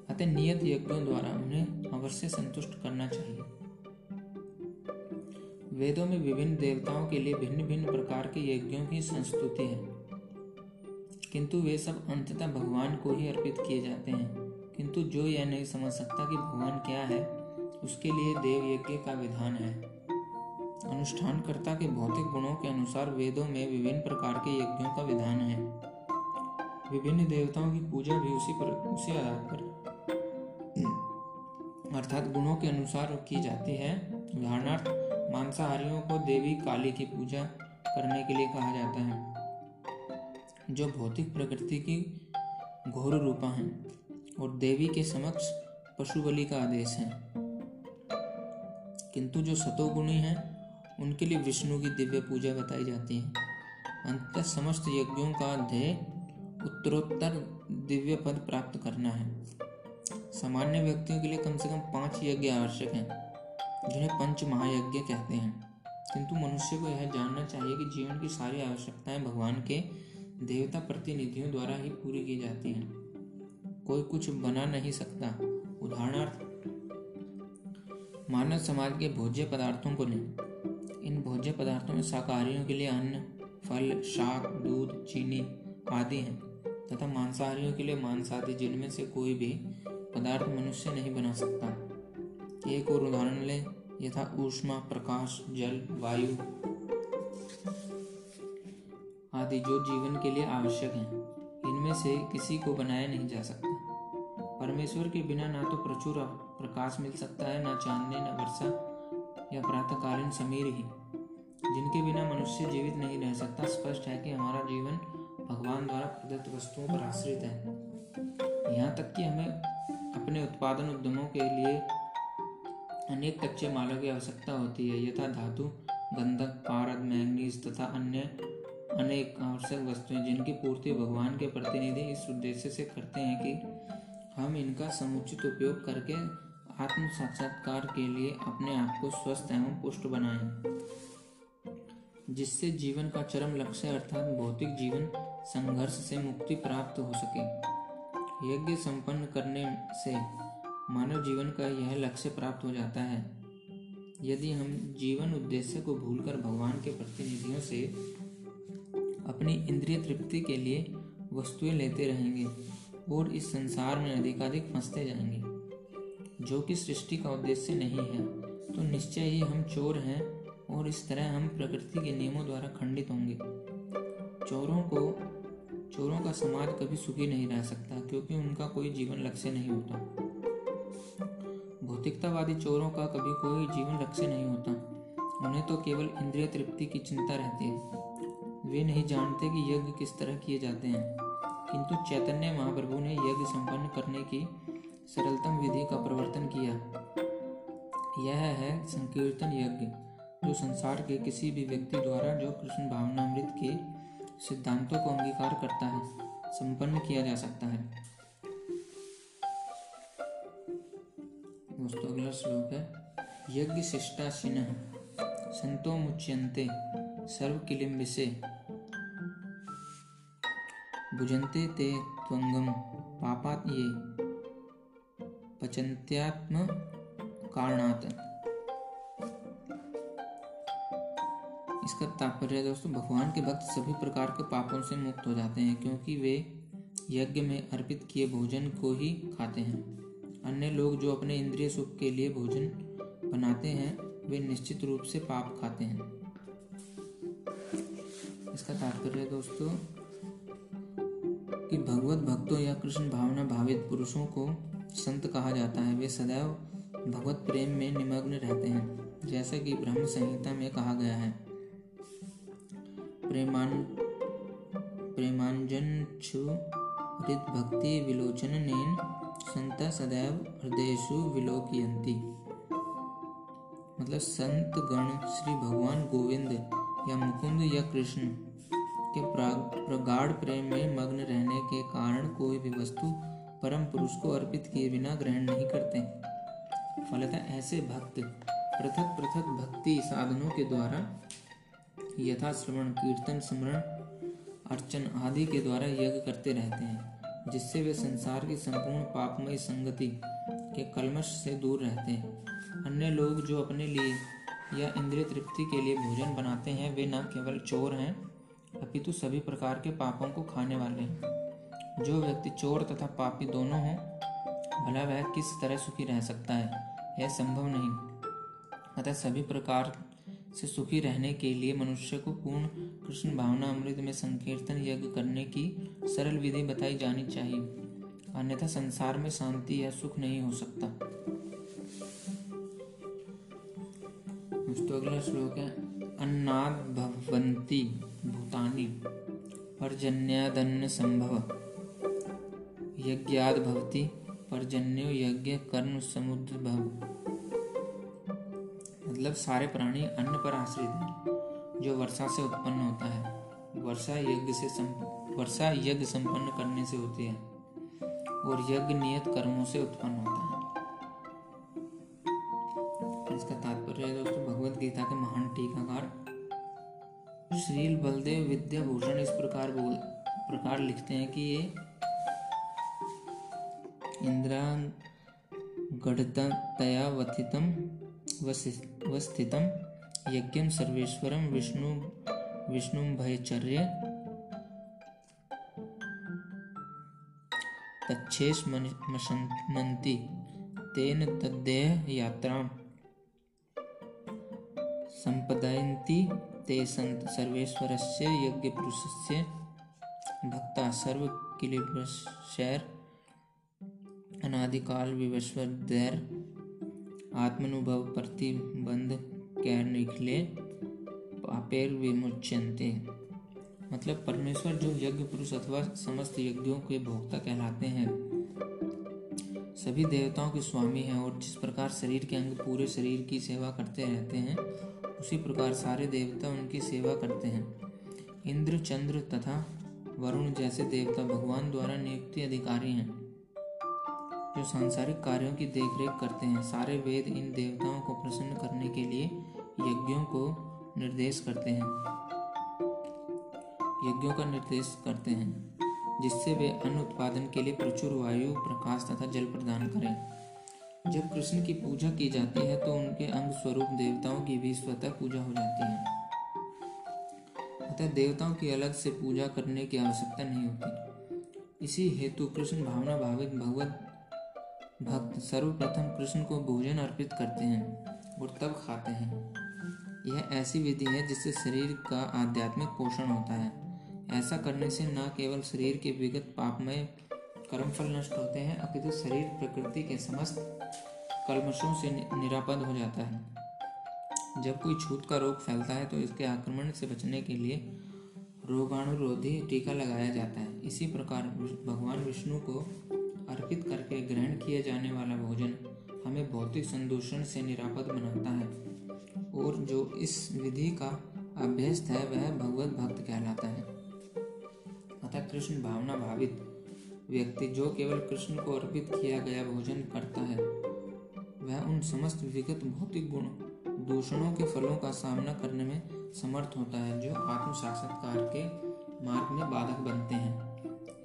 अतः नियत यज्ञों द्वारा उन्हें अवश्य संतुष्ट करना चाहिए। वेदों में विभिन्न देवताओं के लिए भिन्न भिन्न प्रकार के यज्ञों की संस्तुति है। किंतु वे सब अंततः भगवान को ही अर्पित किए जाते हैं। किंतु जो यह नहीं समझ सकता कि भगवान क्या है, उसके लिए देव यज्ञ का विधान है। अनुष्ठानकर्ता के भौतिक गुणों के अनुसार वेदों में विभिन्न प्रकार के यज्ञों का विधान है। विभिन्न देवताओं की पूजा भी उसी पर, उसी आधार पर। अर्थात गुणों के अनुसार की जाती है। उदाहरणार्थ, मांसाहारियों को देवी काली की पूजा करने के लिए कहा जाता है, जो भौतिक प्रकृति की घोर रूपा है और देवी के समक्ष पशु बलि का आदेश है। किंतु जो सतोगुणी हैं उनके लिए विष्णु की दिव्य पूजा बताई जाती है। अंत समस्त यज्ञों का ध्येय उत्तरोत्तर दिव्य पद प्राप्त करना है। सामान्य व्यक्तियों के लिए कम से कम पाँच यज्ञ आवश्यक हैं, जिन्हें पंच महायज्ञ कहते हैं। किंतु मनुष्य को यह जानना चाहिए कि जीवन की सारी आवश्यकताएँ भगवान के देवता प्रतिनिधियों द्वारा ही पूरी की जाती हैं। कोई कुछ बना नहीं सकता। उदाहरणार्थ, मानव समाज के भोज्य पदार्थों को लें। इन भोज्य पदार्थों में शाकाहारियों के लिए अन्न, फल, शाक, दूध, चीनी आदि हैं, तथा मांसाहारियों के लिए मांस आदि जिनमें से कोई भी पदार्थ मनुष्य नहीं बना सकता। एक और उदाहरण लें, यथा ऊष्मा, प्रकाश, जल, वायु आदि जो जीवन के लिए आवश्यक हैं। इनमें से किसी को बनाया नहीं जा सकता। परमेश्वर के बिना ना तो प्रचुर प्रकाश मिल सकता है, ना चांदनी, न वर्षा या प्रातःकालीन समीर ही, जिनके बिना मनुष्य जीवित नहीं रह सकता, स्पष्ट है कि हमारा जीवन भगवान द्वारा प्रदत्त वस्तुओं पर आश्रित है। यहाँ तक कि हमें अपने उत्पादन उद्यमों के लिए अनेक कच्चे मालों की आवश्यकता होती है, यथा धातु, गंधक, पारद, मैंगनीज तथा अन्य अनेक आवश्यक वस्तुएँ, जिनकी पूर्ति भगवान के प्रतिनिधि इस उद्देश्य से करते हैं कि हम इनका समुचित उपयोग करके आत्म साक्षात्कार के लिए अपने आप को स्वस्थ एवं पुष्ट बनाएँ, जिससे जीवन का चरम लक्ष्य अर्थात भौतिक जीवन संघर्ष से मुक्ति प्राप्त हो सके। यज्ञ संपन्न करने से मानव जीवन का यह लक्ष्य प्राप्त हो जाता है। यदि हम जीवन उद्देश्य को भूलकर भगवान के प्रतिनिधियों से अपनी इंद्रिय तृप्ति के लिए वस्तुएँ लेते रहेंगे और इस संसार में अधिकाधिक फंसते जाएँगे। जो कि सृष्टि का उद्देश्य नहीं है तो निश्चय ही हम चोर हैं और इस तरह हम प्रकृति के नियमों द्वारा खंडित होंगे। चोरों को, चोरों का समाज कभी सुखी नहीं रह सकता, क्योंकि उनका कोई जीवन लक्ष्य नहीं होता। भौतिकतावादी चोरों का कभी कोई जीवन लक्ष्य नहीं होता। उन्हें तो केवल इंद्रिय तृप्ति की चिंता रहती है। वे नहीं जानते कि यज्ञ किस तरह किए जाते हैं, किंतु चैतन्य महाप्रभु ने यज्ञ संपन्न करने की सरलतम विधि का प्रवर्तन किया। यह है संकीर्तन यज्ञ, जो संसार के किसी भी व्यक्ति द्वारा जो कृष्ण भावनामृत के सिद्धांतों को अंगीकार करता है, संपन्न किया जा सकता है। दोस्तों, अगला श्लोक है, यज्ञ शिष्टाशिन संतो मुच्यंते सर्व किलिम्बिसे। भुजन्ते ते त्वंगम पापात ये। पचंत्यात्म कारणात इसका तात्पर्य है दोस्तों, भगवान के भक्त सभी प्रकार के पापों से मुक्त हो जाते हैं, क्योंकि वे यज्ञ में अर्पित किए भोजन को ही खाते हैं। अन्य लोग जो अपने इंद्रिय सुख के लिए भोजन बनाते हैं, वे निश्चित रूप से पाप खाते हैं। इसका तात्पर्य दोस्तों, कि भगवत भक्तों या कृष्ण भावना भावित पुरुषों को संत कहा जाता है। वे सदैव भगवत प्रेम में निमग्न रहते हैं, जैसा कि ब्रह्म संहिता में कहा गया है। प्रेमान, प्रेमांजन हृद भक्ति विलोचन नेन संत सदैव हृदयसु विलोकयंती मतलब संत, गण, श्री भगवान गोविंद या मुकुंद या कृष्ण के प्रगाढ़ प्रेम में मग्न रहने के कारण कोई भी वस्तु परम पुरुष को अर्पित किए बिना ग्रहण नहीं करते। फलतः ऐसे भक्त, पृथक पृथक भक्ति साधनों के द्वारा यथा श्रवण, कीर्तन, स्मरण, अर्चन आदि के द्वारा यज्ञ करते रहते हैं, जिससे वे संसार की संपूर्ण पापमय संगति के कलमश से दूर रहते हैं। अन्य लोग जो अपने लिए या इंद्रिय तृप्ति के लिए भोजन बनाते हैं, वे न केवल चोर हैं, अपितु सभी प्रकार के पापों को खाने वाले हैं। जो व्यक्ति चोर तथा पापी दोनों हो, भला वह किस तरह सुखी रह सकता है? यह संभव नहीं। अतः सभी प्रकार से सुखी रहने के लिए मनुष्य को पूर्ण कृष्ण भावना अमृत में संकीर्तन यज्ञ करने की सरल विधि बताई जानी चाहिए। अन्यथा संसार में शांति या सुख नहीं हो सकता। अगला श्लोक है अन्नाद भवंती भूतानि पर्जन्यादन्न संभव यज्ञाद भवति, पर्जन्यो यज्ञ कर्म समुद्र भव। मतलब सारे प्राणी अन्न पर आश्रित हैं, जो वर्षा से उत्पन्न होता है। वर्षा यज्ञ से वर्षा यज्ञ संपन्न करने से होती है, और यज्ञ नियत कर्मों से उत्पन्न होता है। इसका तात्पर्य है दोस्तों, भगवत गीता के महान टीकाकार श्रील बलदेव विद्याभूषण इस प्रकार बोल, प्रकार लिखते हैं कि ये इंद्रा गढ़तया वथितम वस्थितम यज्ञ सर्वेश्वरम विष्णु विष्णु भयचर्य तच्छेष तेन तद्देह यात्रा संपदयन्ति ते संत सर्वेश्वरस्य, यज्ञपुरुषस्य भक्ता सर्वकिलिशैर अनादिकाल विवस्वर आत्मनुभव प्रतिबंध कैर निखले पापेर विमुच्यंते मतलब परमेश्वर जो यज्ञ पुरुष अथवा समस्त यज्ञों के भोक्ता कहलाते हैं। सभी देवताओं के स्वामी हैं और जिस प्रकार शरीर के अंग पूरे शरीर की सेवा करते रहते हैं, उसी प्रकार सारे देवता उनकी सेवा करते हैं। इंद्र, चंद्र तथा वरुण जैसे देवता भगवान द्वारा नियुक्ति अधिकारी हैं। जो सांसारिक कार्यों की देखरेख करते हैं। सारे वेद इन देवताओं को प्रसन्न करने के लिए यज्ञों को निर्देश करते हैं। यज्ञों का निर्देश करते हैं, जिससे वे अन्न उत्पादन के लिए प्रचुर वायु, प्रकाश तथा जल प्रदान करें। जब कृष्ण की पूजा की जाती है तो उनके अंग स्वरूप देवताओं की भी स्वतः पूजा हो जाती है। अतः देवताओं की अलग से पूजा करने की आवश्यकता नहीं होती। इसी हेतु कृष्ण भावना भावित भगवत भक्त सर्वप्रथम कृष्ण को भोजन अर्पित करते हैं और तब खाते हैं। यह ऐसी विधि है जिससे शरीर का आध्यात्मिक पोषण होता है। ऐसा करने से न केवल शरीर के विगत पापमय कर्मफल नष्ट होते हैं, अपितु शरीर प्रकृति के समस्त कलमशों से निरापद हो जाता है। जब कोई छूत का रोग फैलता है तो इसके आक्रमण से बचने के लिए रोगाणुरोधी टीका लगाया जाता है। इसी प्रकार भगवान विष्णु को अर्पित करके ग्रहण किए जाने वाला भोजन हमें भौतिक संदूषण से निरापद बनाता है और जो इस विधि का अभ्यस्त है, वह भगवत भक्त कहलाता है। अतः कृष्ण भावना भावित व्यक्ति जो केवल कृष्ण को अर्पित किया गया भोजन करता है, वह उन समस्त विगत भौतिक गुण, दूषणों के फलों का सामना करने में समर्थ होता है, जो आत्म साक्षात्कार के मार्ग में बाधक बनते हैं।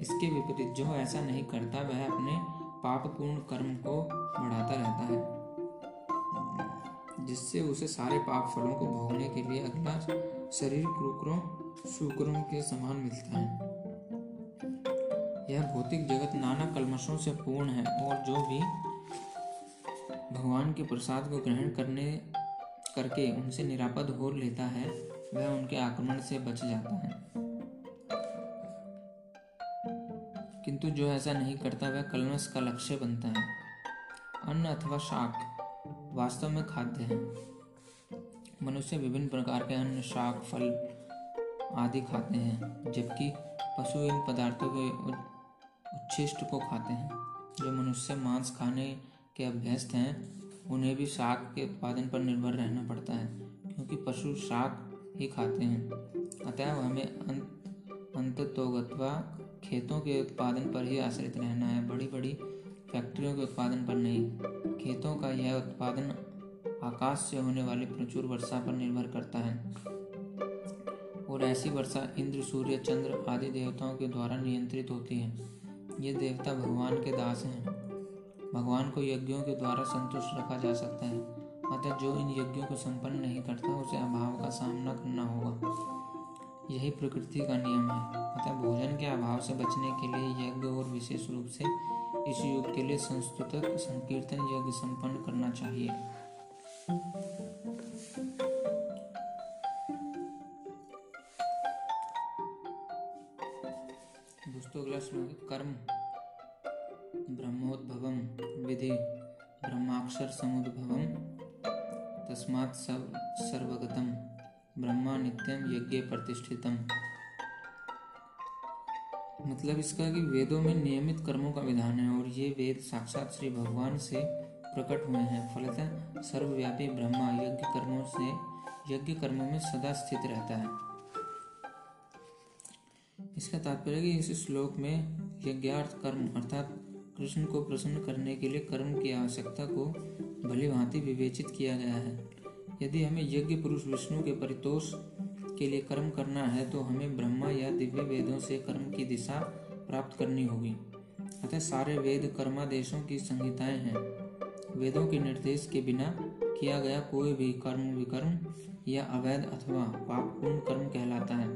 इसके विपरीत जो ऐसा नहीं करता, वह अपने पापपूर्ण कर्म को बढ़ाता रहता है, जिससे उसे सारे पाप फलों को भोगने के लिए अगला शरीर कुकरों, शुक्रों के समान मिलता है। यह भौतिक जगत नाना कलमशों से पूर्ण है और जो भी भगवान के प्रसाद को ग्रहण करने, करके उनसे निरापद हो लेता है, वह उनके आक्रमण से बच जाता है। किंतु जो ऐसा नहीं करता, वह कलमस का लक्ष्य बनता है। अन्न अथवा शाक वास्तव में खाद्य है। मनुष्य विभिन्न प्रकार के अन्न, शाक, फल आदि खाते हैं, जबकि पशु इन पदार्थों के उच्छिष्ट को खाते हैं। जो मनुष्य मांस खाने के अभ्यस्त हैं, उन्हें भी शाक के उत्पादन पर निर्भर रहना पड़ता है, क्योंकि पशु शाक ही खाते हैं। अतः हमें अंत तो खेतों के उत्पादन पर ही आश्रित रहना है। बड़ी बड़ी फैक्ट्रियों के उत्पादन पर नहीं। खेतों का यह उत्पादन आकाश से होने वाली प्रचुर वर्षा पर निर्भर करता है। और ऐसी वर्षा इंद्र, सूर्य, चंद्र आदि देवताओं के द्वारा नियंत्रित होती है। ये देवता भगवान के दास हैं। भगवान को यज्ञों के द्वारा संतुष्ट रखा जा सकता है। अतः जो इन यज्ञों को संपन्न नहीं करता, उसे अभाव का सामना करना होगा। यही प्रकृति का नियम है। अतः भोजन के अभाव से बचने के लिए यज्ञ और विशेष रूप से इस युग के लिए संस्तुतक संकीर्तन यज्ञ संपन्न करना चाहिए। दोस्तों, अगला श्लोक कर्म। ब्रह्मोद्भवम विधि ब्रह्माक्षर समुद्भवम तस्मात् सर्वगतम। ब्रह्मा नित्यम यज्ञ प्रतिष्ठितम। मतलब इसका कि वेदों में नियमित कर्मों का विधान है और ये वेद साक्षात श्री भगवान से प्रकट हुए हैं। फलतः सर्वव्यापी ब्रह्मा यज्ञ कर्मों से, यज्ञ कर्मों में सदा स्थित रहता है। इसका तात्पर्य कि इस श्लोक में यज्ञार्थ कर्म अर्थात कृष्ण को प्रसन्न करने के लिए कर्म की आवश्यकता को भली भांति विवेचित किया गया है। यदि हमें यज्ञ पुरुष विष्णु के परितोष के लिए कर्म करना है तो हमें ब्रह्मा या दिव्य वेदों से कर्म की दिशा प्राप्त करनी होगी। अतः सारे वेद कर्मादेशों की संहिताएँ हैं। वेदों के निर्देश के बिना किया गया कोई भी कर्म विकर्म या अवैध अथवा पापपूर्ण कर्म कहलाता है।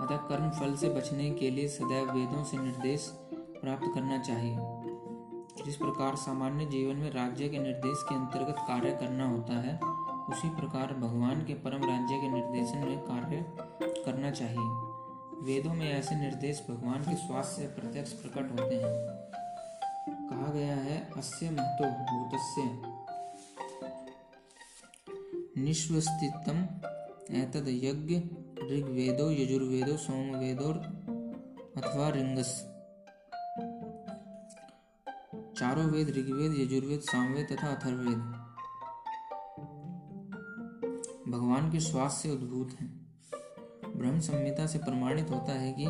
अतः कर्म फल से बचने के लिए सदैव वेदों से निर्देश प्राप्त करना चाहिए। जिस प्रकार सामान्य जीवन में राज्य के निर्देश के अंतर्गत कार्य करना होता है, उसी प्रकार भगवान के परम राज्य के निर्देशन में कार्य करना चाहिए। वेदों में ऐसे निर्देश भगवान के स्वास्थ्य से प्रत्यक्ष प्रकट होते हैं। कहा गया है, अस्य महतो भूतस्य। निश्वस्तित्वम एतद यज्ञ ऋग्वेदो, यजुर्वेदो, सोमवेदो अथवा रिंगस। चारों वेद ऋग्वेद, यजुर्वेद, सामवेद तथा अथर्ववेद। भगवान के श्वास से उद्भूत हैं। ब्रह्म संहिता से प्रमाणित होता है कि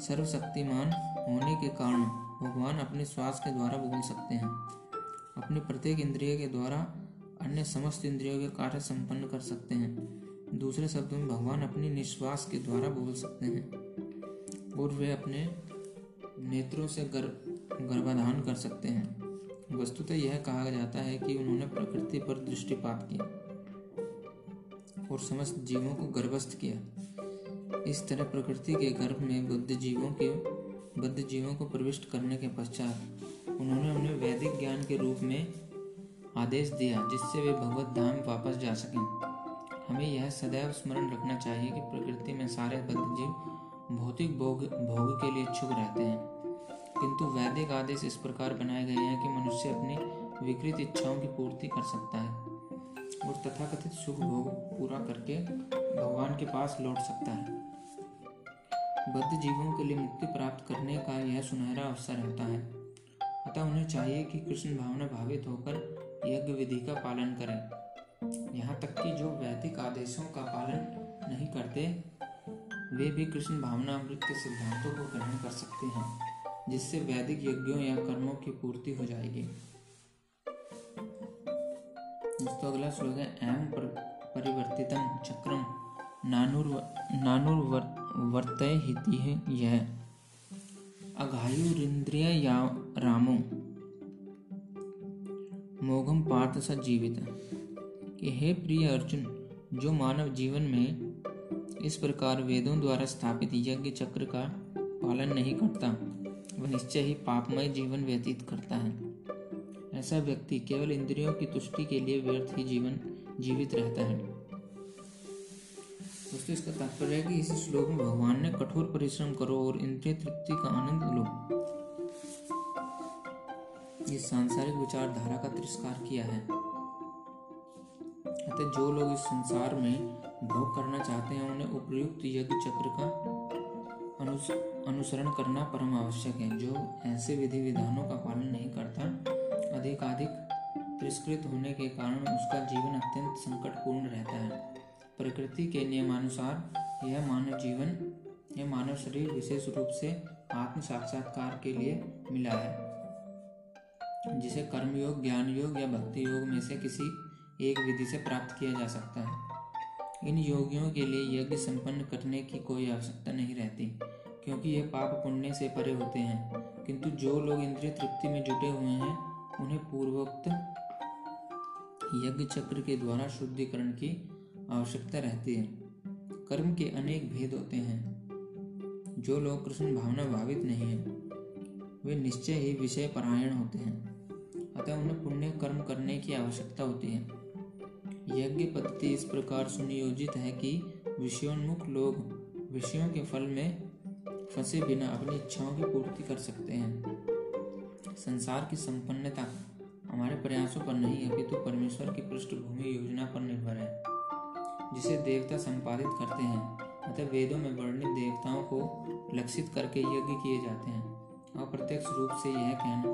सर्वशक्तिमान होने के कारण भगवान अपने श्वास के द्वारा बोल सकते हैं। अपने प्रत्येक इंद्रिय के द्वारा अन्य समस्त इंद्रियों के कार्य संपन्न कर सकते हैं। दूसरे शब्दों में, भगवान अपने निश्वास के द्वारा बोल सकते हैं। और वे अपने नेत्रों से गर्भ गर्भाधान कर सकते हैं। वस्तुतः यह कहा जाता है कि उन्होंने प्रकृति पर दृष्टिपात किया और समस्त जीवों को गर्भस्थ किया। इस तरह प्रकृति के गर्भ में बुद्ध जीवों के, बुद्ध जीवों को प्रविष्ट करने के पश्चात उन्होंने उन्हें वैदिक ज्ञान के रूप में आदेश दिया, जिससे वे भगवत धाम वापस जा सकें। हमें यह सदैव स्मरण रखना चाहिए कि प्रकृति में सारे बद्ध जीव भौतिक भोग भोग के लिए इच्छुक रहते हैं। किंतु वैदिक आदेश इस प्रकार बनाए गए हैं कि मनुष्य अपनी विकृत इच्छाओं की पूर्ति कर सकता है और तथाकथित सुख भोग पूरा करके भगवान के पास लौट सकता है। बद्ध जीवों के लिए मुक्ति प्राप्त करने का यह सुनहरा अवसर होता है। अतः उन्हें चाहिए कि कृष्ण भावना भावित होकर यज्ञ विधि का पालन करें। यहाँ तक कि जो वैदिक आदेशों का पालन नहीं करते, वे भी कृष्ण भावना अमृत के सिद्धांतों को ग्रहण कर सकते हैं। जिससे वैदिक यज्ञों या कर्मों की पूर्ति हो जाएगी। दोस्तों, अगला श्लोक है, एवं परिवर्तितम चक्रम नानुर नानुर्वर्तय हिति है यह अघायुरिंद्रिय या रामो मोघम पार्थ स जीवित। कि हे प्रिय अर्जुन, जो मानव जीवन में इस प्रकार वेदों द्वारा स्थापित यज्ञ चक्र का पालन नहीं करता वह निश्चय ही पापमय जीवन व्यतीत करता है। ऐसा व्यक्ति केवल इंद्रियों की तुष्टि के लिए व्यर्थ ही जीवन जीवित रहता है। दोस्तों इसका तात्पर्य है कि इस श्लोक में भगवान ने कठोर परिश्रम करो और इंद्रिय तृप्ति का आनंद लो। इस सांसारिक विचारधारा का तिरस्कार किया है। अतः जो लोग इस संसार में भोग करना चाहते हैं उन्हें उपयुक्त यज्ञ चक्र का अनुस, अनुसरण करना परम आवश्यक है। जो ऐसे विधि विधानों का पालन नहीं करता, अधिकाधिक तिरस्कृत होने के कारण उसका जीवन अत्यंत संकटपूर्ण रहता है। प्रकृति के नियमानुसार यह मानव जीवन, यह मानव शरीर विशेष रूप से आत्म साक्षात्कार के लिए मिला है, जिसे कर्मयोग ज्ञान योग या भक्ति योग में से किसी एक विधि से प्राप्त किया जा सकता है। इन योगियों के लिए यज्ञ संपन्न करने की कोई आवश्यकता नहीं रहती। क्योंकि ये पाप पुण्य से परे होते हैं। किंतु जो लोग इंद्रिय तृप्ति में जुटे हुए हैं, उन्हें पूर्वोक्त यज्ञ चक्र के द्वारा शुद्धिकरण की आवश्यकता रहती है। कर्म के अनेक भेद होते हैं। जो लोग कृष्ण भावना भावित नहीं है, वे निश्चय ही विषय परायण होते हैं। अतः उन्हें पुण्य कर्म करने की आवश्यकता होती है। यज्ञ पद्धति इस प्रकार सुनियोजित है कि विषयोन्मुख लोग विषयों के फल में फंसे बिना अपनी इच्छाओं की पूर्ति कर सकते हैं। संसार की संपन्नता हमारे प्रयासों पर नहीं अभी तो परमेश्वर की पृष्ठभूमि योजना पर निर्भर है, जिसे देवता संपादित करते हैं, अतः वेदों में वर्णित देवताओं को लक्षित करके यज्ञ किए जाते हैं। अप्रत्यक्ष रूप से यह कहना,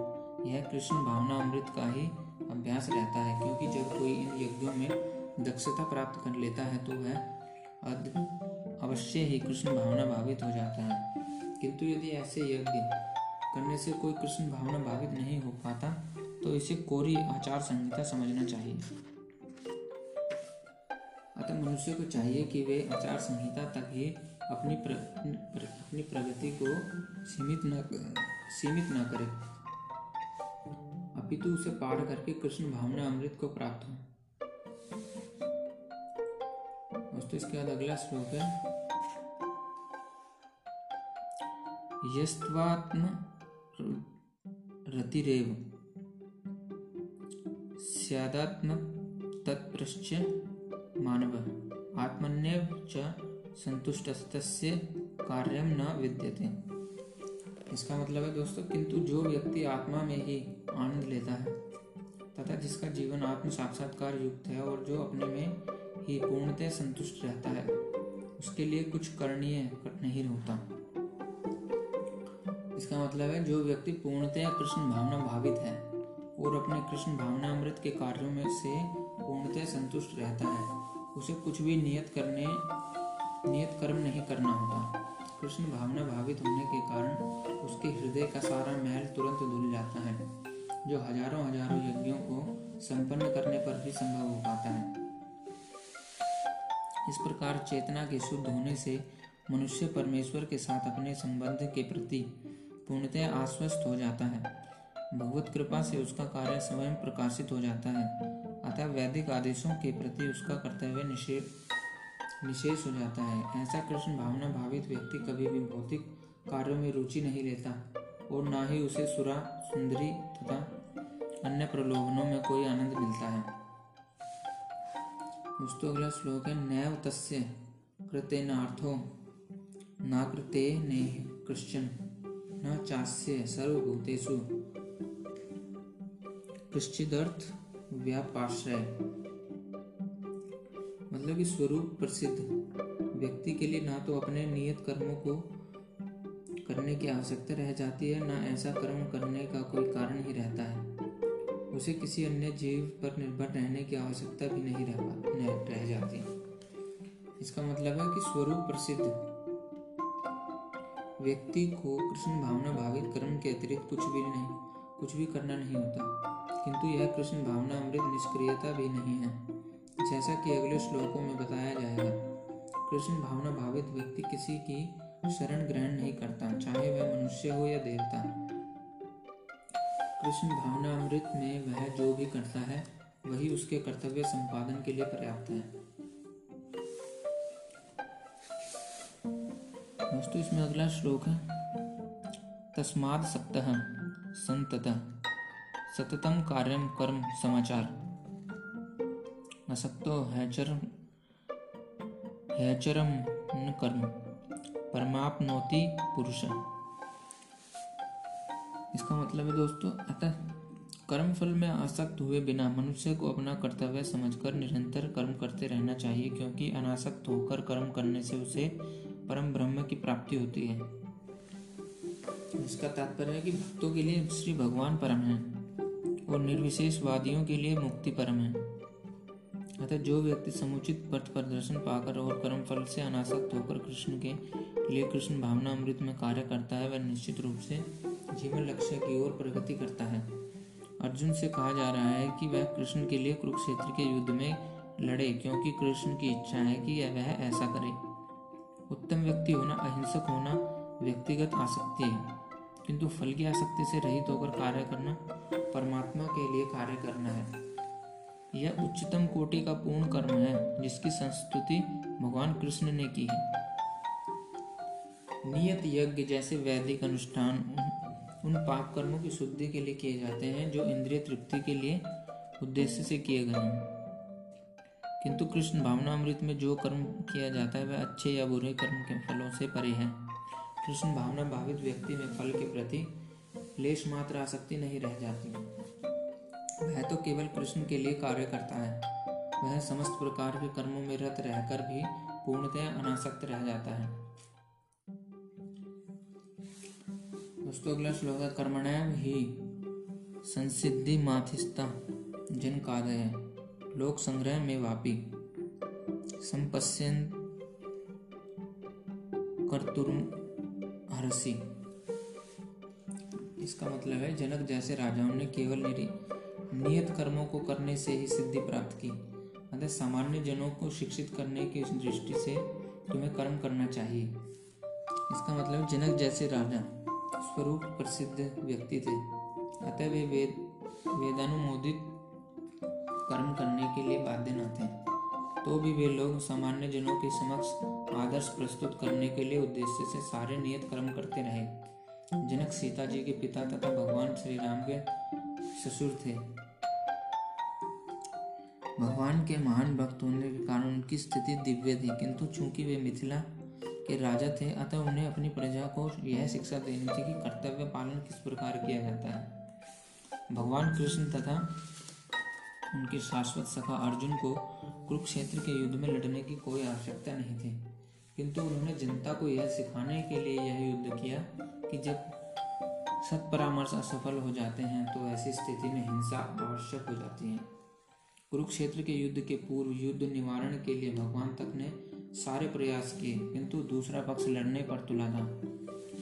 यह कृष्ण भावना अमृत का ही अभ्यास रहता है, क्योंकि जब कोई इन यज्ञों में दक्षता प्राप्त कर लेता है तो वह अवश्य ही कृष्ण भावना भावित हो जाता है। किंतु यदि ऐसे यज्ञ करने से कोई कृष्ण भावना भावित नहीं हो पाता तो इसे कोरी आचार संहिता समझना चाहिए। अतः मनुष्य को चाहिए कि वे आचार संहिता तक ही अपनी प्र, प्र, अपनी प्रगति को सीमित न सीमित न करे। अपितु उसे पार करके कृष्ण भावना अमृत को प्राप्त हो। दोस्तों इसके बाद अगला श्लोक है। यस्त्वात्म रतिरेव। स्यादात्म तत्प्रश्च मानव। आत्मन्यव च संतुष्टस्तस्य कार्यम न विद्यते। इसका मतलब है दोस्तों, किंतु जो व्यक्ति आत्मा में ही आनंद लेता है, तथा जिसका जीवन आत्म साक्षात्कार युक्त है और जो अपने में ही पूर्णतः संतुष्ट रहता है, उसके लिए कुछ करणीय नहीं होता। इसका मतलब है, जो व्यक्ति पूर्णतः कृष्ण भावना भावित है और अपने कृष्ण भावना अमृत के कार्यों में से पूर्णतः संतुष्ट रहता है, उसे कुछ भी नियत करने, नियत कर्म नहीं करना होता। कृष्ण भावना भावित होने के कारण उसके हृदय का सारा महल तुरंत धुल जाता है, जो हज़ारों हज़ारों यज्ञों को संपन्न करने पर भी संभव हो पाता है। इस प्रकार चेतना के शुद्ध होने से मनुष्य परमेश्वर के साथ अपने संबंध के प्रति पूर्णतः आश्वस्त हो जाता है। भगवत कृपा से उसका कार्य स्वयं प्रकाशित हो जाता है। अतः वैदिक आदेशों के प्रति उसका कर्तव्य निशेष हो जाता है। ऐसा कृष्ण भावना भावित व्यक्ति कभी भी भौतिक कार्यों में रुचि नहीं लेता और ना ही उसे सुरा, सुंदरी तथा अन्य प्रलोभनों में कोई आनंद मिलता है। दोस्तों अगला श्लोक है, नैव तस्य कृते नार्थो न कृते ने क्रिश्चन चास्य सर्वभूतेषु। कश्चिदर्थ व्यापाश्रय। मतलब कि स्वरूप प्रसिद्ध। व्यक्ति के लिए ना तो अपने नियत कर्मों को करने की आवश्यकता रह जाती है ना ऐसा कर्म करने का कोई कारण ही रहता है। उसे किसी अन्य जीव पर निर्भर रहने की आवश्यकता भी नहीं रह, रह जाती। इसका मतलब है कि स्वरूप प्रसिद्ध। व्यक्ति को कृष्ण भावना भावित कर्म के अतिरिक्त कुछ भी नहीं, कुछ भी करना नहीं होता। किंतु यह कृष्ण भावना अमृत निष्क्रियता भी नहीं है, जैसा कि अगले श्लोकों में बताया जाएगा। कृष्ण भावना भावित व्यक्ति किसी की शरण ग्रहण नहीं करता, चाहे वह मनुष्य हो या देवता। कृष्ण भावना अमृत में वह जो भी करता है, वही उसके कर्तव्य संपादन के लिए पर्याप्त है। दोस्तों, इसमें अगला श्लोक है। तस्माद सक्त संतत। सततम कार्यम कर्म समाचार। असक्तो हैचर हैचरम न कर्म। परमापनोति पुरुष। इसका मतलब है दोस्तों, अतः कर्म फल में आसक्त हुए बिना मनुष्य को अपना कर्तव्य समझकर निरंतर कर्म करते रहना चाहिए, क्योंकि अनासक्त होकर कर्म करने से उसे परम ब्रह्म की प्राप्ति होती है। इसका तात्पर्य है कि भक्तों के लिए श्री भगवान परम है और निर्विशेषवादियों के लिए मुक्ति परम है। अतः जो व्यक्ति समुचित पथ प्रदर्शन पाकर और कर्म फल से अनासक्त होकर कृष्ण के लिए कृष्ण भावना अमृत में कार्य करता है, वह निश्चित रूप से जीवन लक्ष्य की ओर प्रगति करता है। अर्जुन से कहा जा रहा है कि वह कृष्ण के लिए कुरुक्षेत्र के युद्ध में लड़े, क्योंकि कृष्ण की इच्छा है कि वह ऐसा करे। उत्तम व्यक्ति होना, अहिंसक होना व्यक्तिगत आसक्ति है। किंतु फल की आसक्ति से रहित होकर कार्य करना परमात्मा के लिए कार्य करना है। यह उच्चतम कोटि का पूर्ण कर्म है, जिसकी संस्तुति भगवान कृष्ण ने की है। नियत यज्ञ जैसे वैदिक अनुष्ठान उन पाप कर्मों की शुद्धि के लिए किए जाते हैं, जो इंद्रिय तृप्ति के लिए उद्देश्य से किए गए हैं। किंतु कृष्ण भावना अमृत में जो कर्म किया जाता है, वह अच्छे या बुरे कर्म के फलों से परे है। कृष्ण भावना भावित व्यक्ति में फल के प्रति लेश मात्र आसक्ति नहीं रह जाती। वह तो केवल कृष्ण के लिए कार्य करता है। वह समस्त प्रकार के कर्मों में रत रहकर भी पूर्णतया अनासक्त रह जाता है। दोस्तों, अगला श्लोक है कर्मणैव ही संसिद्धि माथिस्ता जन कादय। लोक संग्रह में वापी। संपस्यन हरसी। इसका मतलब है, जनक जैसे राजाओं ने केवल नियत कर्मों को करने से ही सिद्धि प्राप्त की। अतः सामान्य जनों को शिक्षित करने की दृष्टि से तुम्हें कर्म करना चाहिए। इसका मतलब जनक जैसे राजा स्वरूप प्रसिद्ध व्यक्ति थे। अतः वे वेद वेदानुमोदित कर्म करने के लिए बाध्य न थे। तो भी वे लोग सामान्य जनों के समक्ष आदर्श प्रस्तुत करने के लिए उद्देश्य से सारे नियत कर्म करते रहे। जनक सीता जी के पिता तथा भगवान श्री राम के ससुर थे। भगवान के महान भक्त होने के कारण उनकी स्थिति दिव्य थी, किंतु चूँकि वे मिथिला के राजा थे, अतः उन्हें अपनी प्रजा को यह शिक्षा देनी थी कि कर्तव्य पालन किस प्रकार किया जाता है। भगवान कृष्ण तथा उनके शाश्वत सखा अर्जुन को कुरुक्षेत्र के युद्ध में लड़ने की कोई आवश्यकता नहीं थी। किंतु उन्होंने जनता को यह सिखाने के लिए यह युद्ध किया कि जब सत परामर्श असफल हो जाते हैं तो ऐसी स्थिति में हिंसा आवश्यक हो जाती है। कुरुक्षेत्र के युद्ध के पूर्व युद्ध निवारण के लिए भगवान तक ने सारे प्रयास किए, किंतु दूसरा पक्ष लड़ने पर तुला था।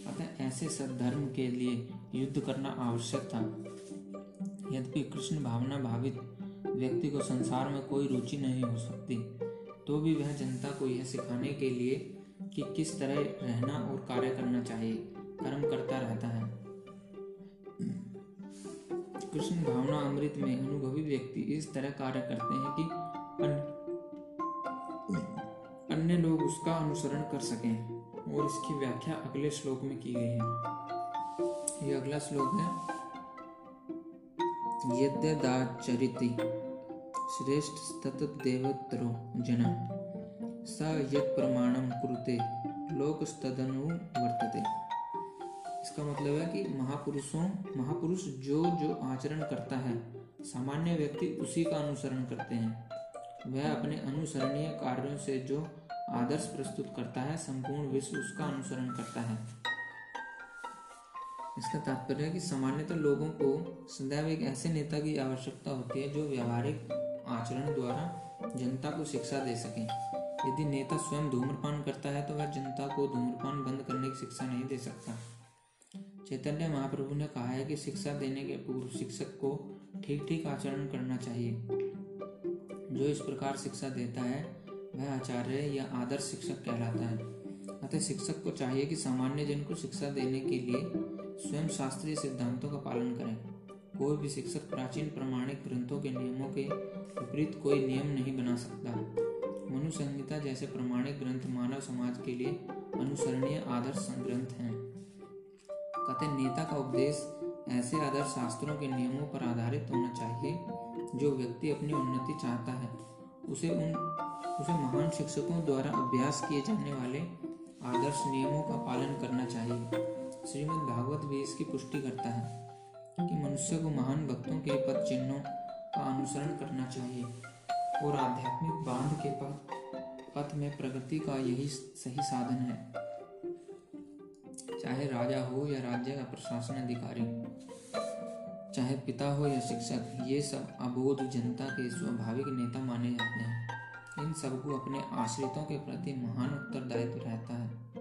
अतः ऐसे सद्धर्म के लिए युद्ध करना आवश्यक था। यद्यपि कृष्ण भावना भावित व्यक्ति को संसार में कोई रुचि नहीं हो सकती तो भी वह जनता को यह सिखाने के लिए कि किस तरह रहना और कार्य करना चाहिए, कर्म करता रहता है। कृष्ण भावना अमृत में अनुभवी व्यक्ति इस तरह कार्य करते हैं कि अन्य लोग उसका अनुसरण कर सकें और इसकी व्याख्या अगले श्लोक में की गई है। ये अगला श्लोक है यद्यदाचरिति श्रेष्ठ सतत देवतरो जन स यद प्रमाणम कुरुते, लोकस्तदनु वर्तते। इसका मतलब है कि महापुरुषों, महापुरुष जो जो आचरण करता है, सामान्य व्यक्ति उसी का अनुसरण करते हैं। वह अपने अनुसरणीय कार्यों से जो आदर्श प्रस्तुत करता है, संपूर्ण विश्व उसका अनुसरण करता है। इसका तात्पर्य है कि सामान्यतः तो लोगों को सदैव एक ऐसे नेता की आवश्यकता होती है जो व्यवहारिक आचरण द्वारा जनता को शिक्षा दे सके। यदि नेता स्वयं धूम्रपान करता है तो वह जनता को धूम्रपान बंद करने की शिक्षा नहीं दे सकता। चैतन्य महाप्रभु ने कहा है कि शिक्षा देने के पूर्व शिक्षक को ठीक ठीक आचरण करना चाहिए। जो इस प्रकार शिक्षा देता है, वह आचार्य या आदर्श शिक्षक कहलाता है। अतः शिक्षक को चाहिए कि सामान्य जन को शिक्षा देने के लिए स्वयं शास्त्रीय सिद्धांतों का पालन करें। कोई भी शिक्षक प्राचीन प्रमाणिक ग्रंथों के नियमों के विपरीत कोई नियम नहीं बना सकता। मनु संहिता जैसे प्रमाणिक ग्रंथ मानव समाज के लिए अनुसरणीय आदर्श ग्रंथ हैं। कहते नेता का उपदेश ऐसे आदर्श शास्त्रों के नियमों पर आधारित होना चाहिए, जो व्यक्ति अपनी उन्नति चाहता है। उसे उन, उसे महान शिक्षकों द्वारा अभ्यास किए जाने वाले आदर्श नियमों का पालन करना चाहिए। श्रीमद् भागवत भी इसकी पुष्टि करता है कि मनुष्य को महान भक्तों के पद चिन्हों का अनुसरण करना चाहिए और आध्यात्मिक बाँध के पथ में प्रगति का यही सही साधन है। चाहे राजा हो या राज्य का प्रशासन अधिकारी, चाहे पिता हो या शिक्षक, ये सब अबोध जनता के स्वाभाविक नेता माने जाते हैं। इन सबको अपने आश्रितों के प्रति महान उत्तरदायित्व रहता है।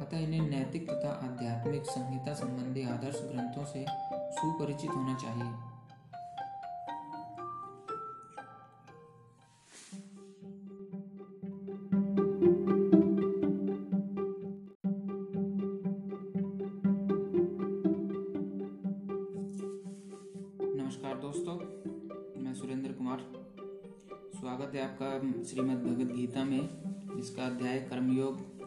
अतः इन्हें नैतिक तथा आध्यात्मिक संहिता संबंधी आदर्श ग्रंथों से सुपरिचित होना चाहिए। नमस्कार दोस्तों, मैं सुरेंद्र कुमार। स्वागत है आपका श्रीमद् भगवद गीता में इसका अध्याय कर्मयोग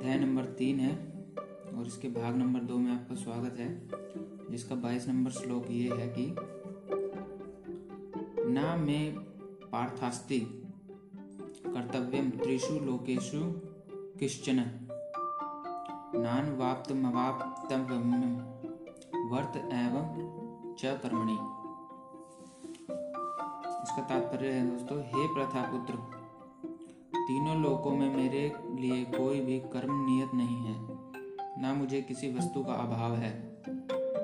अध्याय नंबर तीन है और इसके भाग नंबर दो में आपका स्वागत है, जिसका बाईस नंबर श्लोक ये है कि, न में पार्थास्ति कर्तव्यम त्रिषु लोकेशु किश्चन। नान वाप्त वर्त एवं च कर्मणि। इसका तात्पर्य है दोस्तों, हे प्रथा पुत्र तीनों लोकों में मेरे लिए कोई भी कर्म नियत नहीं है। ना मुझे किसी वस्तु का अभाव है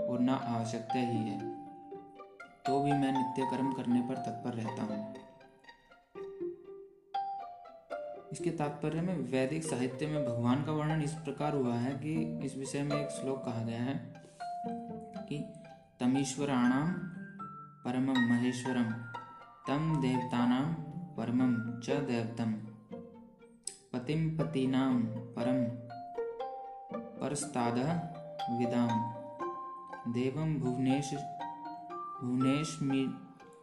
और ना आवश्यकता ही है। तो भी मैं नित्य कर्म करने पर तत्पर रहता हूँ। इसके तात्पर्य में वैदिक साहित्य में भगवान का वर्णन इस प्रकार हुआ है कि इस विषय में एक श्लोक कहा गया है कि तमीश्वराणाम परम महेश्वरम तम देवतानां परमं च दैवतम। पतिं पतीनां परम परस्तादः विदाम देवं भुवनेश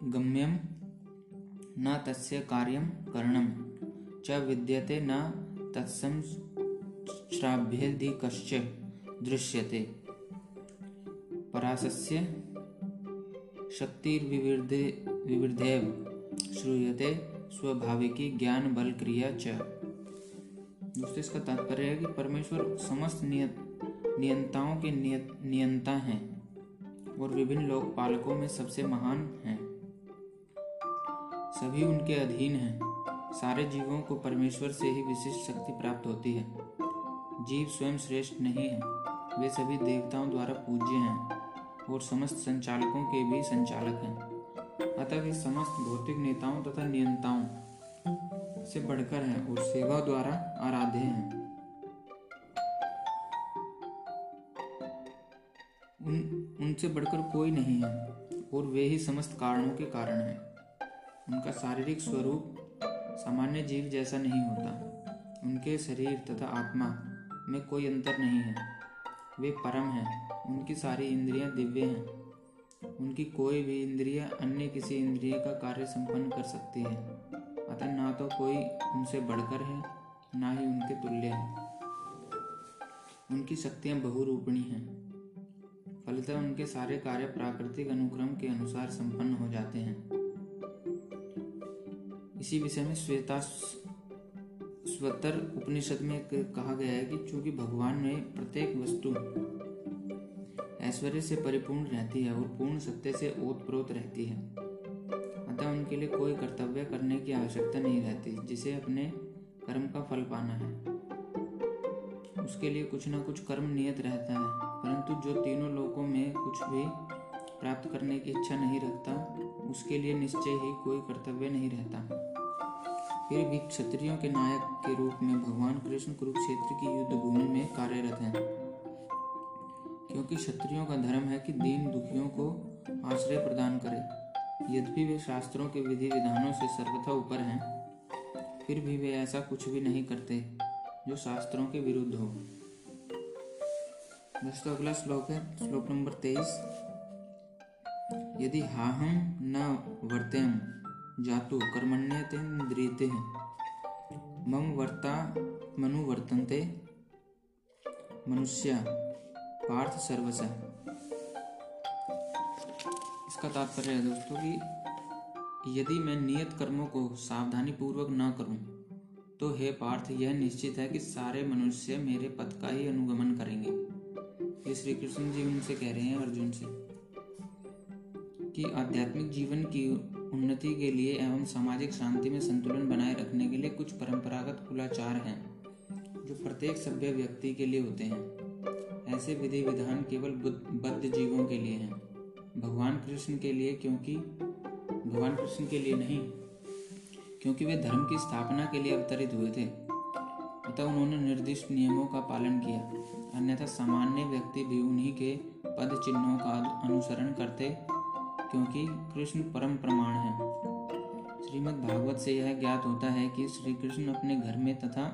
गम्यम न तस्य कार्यं करणं, च विद्यते न तत्सं श्राव्येदि कश्च दृश्यते। परासस्य शक्तिर्विवृद्धे विवृद्धेव श्रूयते स्वाभाविकी ज्ञान बल क्रिया च। दोस्तों इसका तात्पर्य है कि परमेश्वर समस्त नियत नियंताओं के नियत नियंता हैं और विभिन्न लोकपालकों में सबसे महान हैं। सभी उनके अधीन हैं। सारे जीवों को परमेश्वर से ही विशिष्ट शक्ति प्राप्त होती है। जीव स्वयं श्रेष्ठ नहीं है। वे सभी देवताओं द्वारा पूज्य हैं और समस्त संचालकों के भी संचालक हैं। अतः वे समस्त भौतिक नेताओं तथा नियंताओं से बढ़कर हैं और सेवा द्वारा आराध्य हैं। उन, उनसे बढ़कर कोई नहीं है और वे ही समस्त कारणों के कारण हैं। उनका शारीरिक स्वरूप सामान्य जीव जैसा नहीं होता। उनके शरीर तथा आत्मा में कोई अंतर नहीं है। वे परम हैं, उनकी सारी इंद्रियाँ दिव्य हैं। उनकी कोई भी इंद्रिय अन्य किसी इंद्रिय का कार्य संपन्न कर सकती है। अतः ना तो कोई उनसे बढ़कर है, ना ही उनके तुल्य है। उनकी शक्तियाँ बहुरूपणी हैं। फलतः उनके सारे कार्य प्राकृतिक अनुक्रम के अनुसार संपन्न हो जाते हैं। इसी विषय में श्वेता स्वतर उपनिषद में कहा गया है कि चूँकि भगवान में प्रत्येक वस्तु ऐश्वर्य से परिपूर्ण रहती है और पूर्ण सत्य से ओतप्रोत रहती है अतः उनके लिए कोई कर्तव्य करने की आवश्यकता नहीं रहती, जिसे अपने कर्म का फल पाना है। उसके लिए कुछ ना कुछ कर्म नियत रहता है, परंतु जो तीनों लोकों में कुछ भी प्राप्त करने की इच्छा नहीं रखता, उसके लिए निश्चय ही कोई कर्तव्य नहीं रहता। फिर भी क्षत्रियों के नायक के रूप में भगवान कृष्ण कुरुक्षेत्र की युद्ध भूमि में कार्यरत हैं। क्योंकि क्षत्रियों का धर्म है कि दीन दुखियों को आश्रय प्रदान करे। यद्यपि वे शास्त्रों के विधि विधानों से सर्वथा ऊपर हैं, फिर भी वे ऐसा कुछ भी नहीं करते जो शास्त्रों के विरुद्ध हो। दोस्तों अगला श्लोक है, श्लोक नंबर तेईस। यदि हाहम न वर्तेम जातु कर्मण्यतेन्द्रियते मम वर्ता मनु वर्तन्ते, मनुष्य पार्थ सर्वस। इसका तात्पर्य है दोस्तों कि यदि मैं नियत कर्मों को सावधानी पूर्वक न करूँ तो हे पार्थ, यह निश्चित है कि सारे मनुष्य मेरे पथ का ही अनुगमन करेंगे। ये श्री कृष्ण जी उनसे कह रहे हैं, अर्जुन से, कि आध्यात्मिक जीवन की उन्नति के लिए एवं सामाजिक शांति में संतुलन बनाए रखने के लिए कुछ परंपरागत कुलाचार हैं, जो प्रत्येक सभ्य व्यक्ति के लिए होते हैं। ऐसे विधि विधान केवल बद्ध जीवों के लिए हैं। भगवान कृष्ण के लिए, क्योंकि भगवान कृष्ण के लिए नहीं, क्योंकि वे धर्म की स्थापना के लिए अवतरित हुए थे। अतः उन्होंने निर्दिष्ट नियमों का पालन किया। अन्यथा सामान्य व्यक्ति भी उन्हीं के पद चिन्हों का अनुसरण करते, क्योंकि कृष्ण परम प्रमाण है। श्रीमद् भागवत से यह ज्ञात होता है कि श्री कृष्ण अपने घर में तथा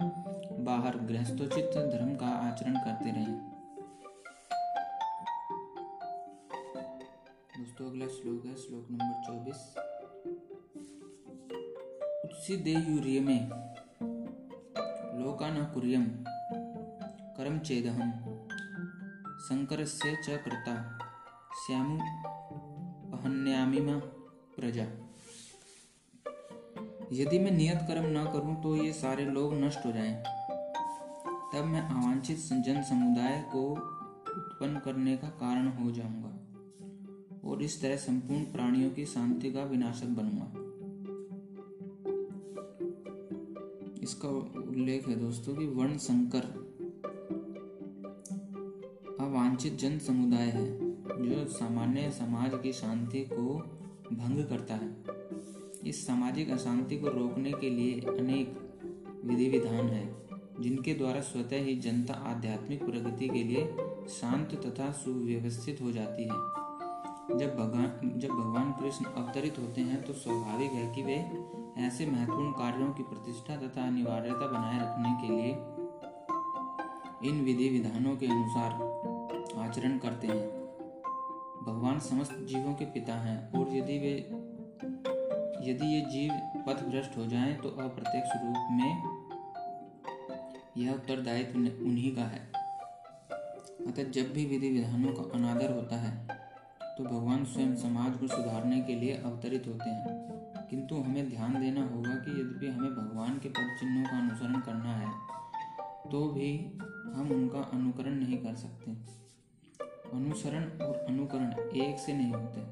बाहर गृहस्थोचित धर्म का आचरण करते रहे। दोस्तों अगला श्लोक है, श्लोक नंबर चौबीस। उत्सी देयूर्य में लोका न कुर्यम कर्म चेदहम शंकर से च कृता श्यामु अहन्यामिमा प्रजा। यदि मैं नियत कर्म न करूँ तो ये सारे लोग नष्ट हो जाएँ। तब मैं अवांछित जन समुदाय को उत्पन्न करने का कारण हो जाऊँगा। और इस तरह संपूर्ण प्राणियों की शांति का विनाशक बनूँगा। इसका उल्लेख है दोस्तों कि वर्ण संकर अवांछित जन समुदाय है, जो सामान्य समाज की शांति को भंग करता है। इस सामाजिक अशांति को रोकने के लिए अनेक विधि विधान है, जिनके द्वारा स्वतः ही जनता आध्यात्मिक प्रगति के लिए शांत तथा सुव्यवस्थित हो जाती है। जब भगवान जब भगवान कृष्ण अवतरित होते हैं तो स्वाभाविक है कि वे ऐसे महत्वपूर्ण कार्यों की प्रतिष्ठा तथा अनिवार्यता बनाए रखने के लिए इन विधि विधानों के अनुसार आचरण करते हैं। भगवान समस्त जीवों के पिता हैं और यदि वे, यदि ये जीव पथ भ्रष्ट हो जाएँ तो अप्रत्यक्ष रूप में यह उत्तरदायित्व उन्हीं का है। अतः जब भी विधि विधानों का अनादर होता है तो भगवान स्वयं समाज को सुधारने के लिए अवतरित होते हैं। किंतु हमें ध्यान देना होगा कि यद्यपि हमें भगवान के पद चिन्हों का अनुसरण करना है तो भी हम उनका अनुकरण नहीं कर सकते। अनुसरण और अनुकरण एक से नहीं होते।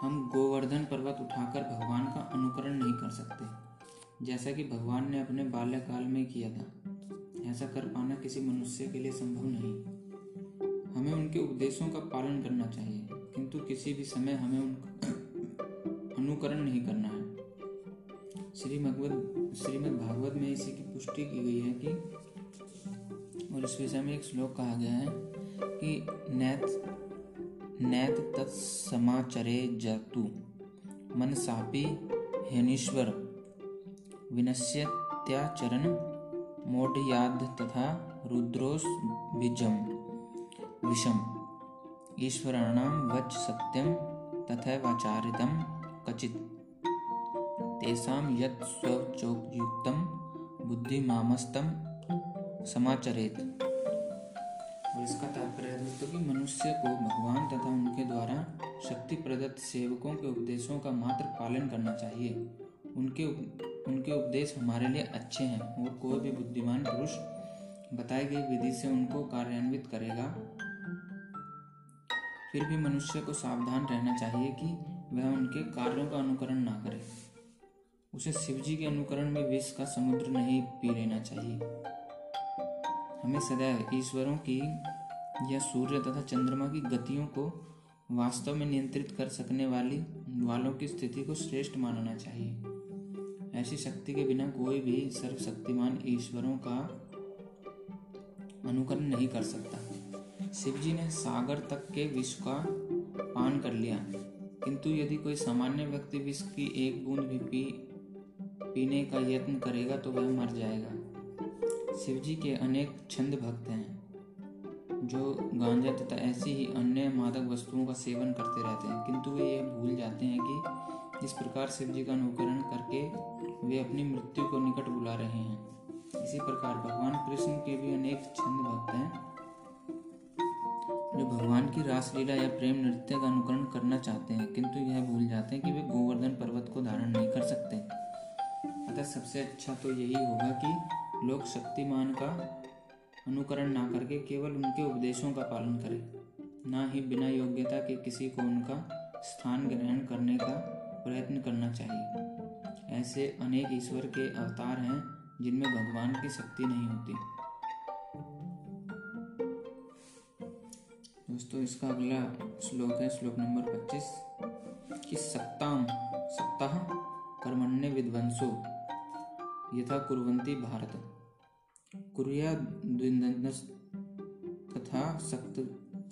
हम गोवर्धन पर्वत उठाकर भगवान का अनुकरण नहीं कर सकते, जैसा कि भगवान ने अपने बाल्यकाल में किया था। ऐसा कर पाना किसी मनुष्य के लिए संभव नहीं। हमें उनके उपदेशों का पालन करना चाहिए, किंतु किसी भी समय हमें उनका अनुकरण नहीं करना है। श्री भगवत श्रीमद भागवत में इसी की पुष्टि की गई है कि, और इस विषय में एक श्लोक कहा गया है कि नैत नैत तत्समाचरे जतु मन सापी हेनीश्वर विनश्यत्याचरण मोढ़याद तथा रुद्रोस बीजम। विषम। ईश्वराणां वच सत्यं तथैवाचारितं कचित्। तेषां यत् स्वचोक्युक्तं बुद्धिमामस्तं समाचरेत। और इसका तात्पर्य दोस्तों कि मनुष्य को भगवान तथा उनके द्वारा शक्ति प्रदत्त सेवकों के उपदेशों का मात्र पालन करना चाहिए। उनके उनके उपदेश हमारे लिए अच्छे हैं और कोई भी बुद्धिमान पुरुष बताई गई विधि से उनको कार्यान्वित करेगा। फिर भी मनुष्य को सावधान रहना चाहिए कि वह उनके कार्यों का अनुकरण ना करे। उसे शिव जी के अनुकरण में विष का समुद्र नहीं पी लेना चाहिए। हमें सदैव ईश्वरों की या सूर्य तथा चंद्रमा की गतियों को वास्तव में नियंत्रित कर सकने वाली, वालों की स्थिति को श्रेष्ठ मानना चाहिए। ऐसी शक्ति के बिना कोई भी सर्वशक्तिमान ईश्वरों का अनुकरण नहीं कर सकता। शिव जी ने सागर तक के विष का पान कर लिया। किंतु यदि कोई सामान्य व्यक्ति विष की एक बूंद भी पी, पीने का यत्न करेगा तो वह मर जाएगा। शिव जी के अनेक छंद भक्त हैं, जो गांजा तथा ऐसी ही अन्य मादक वस्तुओं का सेवन करते रहते हैं। किंतु वे यह भूल जाते हैं कि इस प्रकार शिव जी का अनुकरण करके वे अपनी मृत्यु को निकट बुला रहे हैं। इसी प्रकार भगवान कृष्ण के भी अनेक छंद भक्त हैं जो भगवान की रासलीला या प्रेम नृत्य का अनुकरण करना चाहते हैं, किंतु यह भूल जाते हैं कि वे गोवर्धन पर्वत को धारण नहीं कर सकते। अतः सबसे अच्छा तो यही होगा कि लोग शक्तिमान का अनुकरण ना करके केवल उनके उपदेशों का पालन करें, ना ही बिना योग्यता के किसी को उनका स्थान ग्रहण करने का प्रयत्न करना चाहिए। ऐसे अनेक ईश्वर के अवतार हैं जिनमें भगवान की शक्ति नहीं होती। दोस्तों, इसका अगला श्लोक है, श्लोक नंबर पच्चीस। कि सत्ताम सप्ताह कर्मण्य विद्वंसो यथा कुर्वन्ति भारत। कुर्या तथा सक्त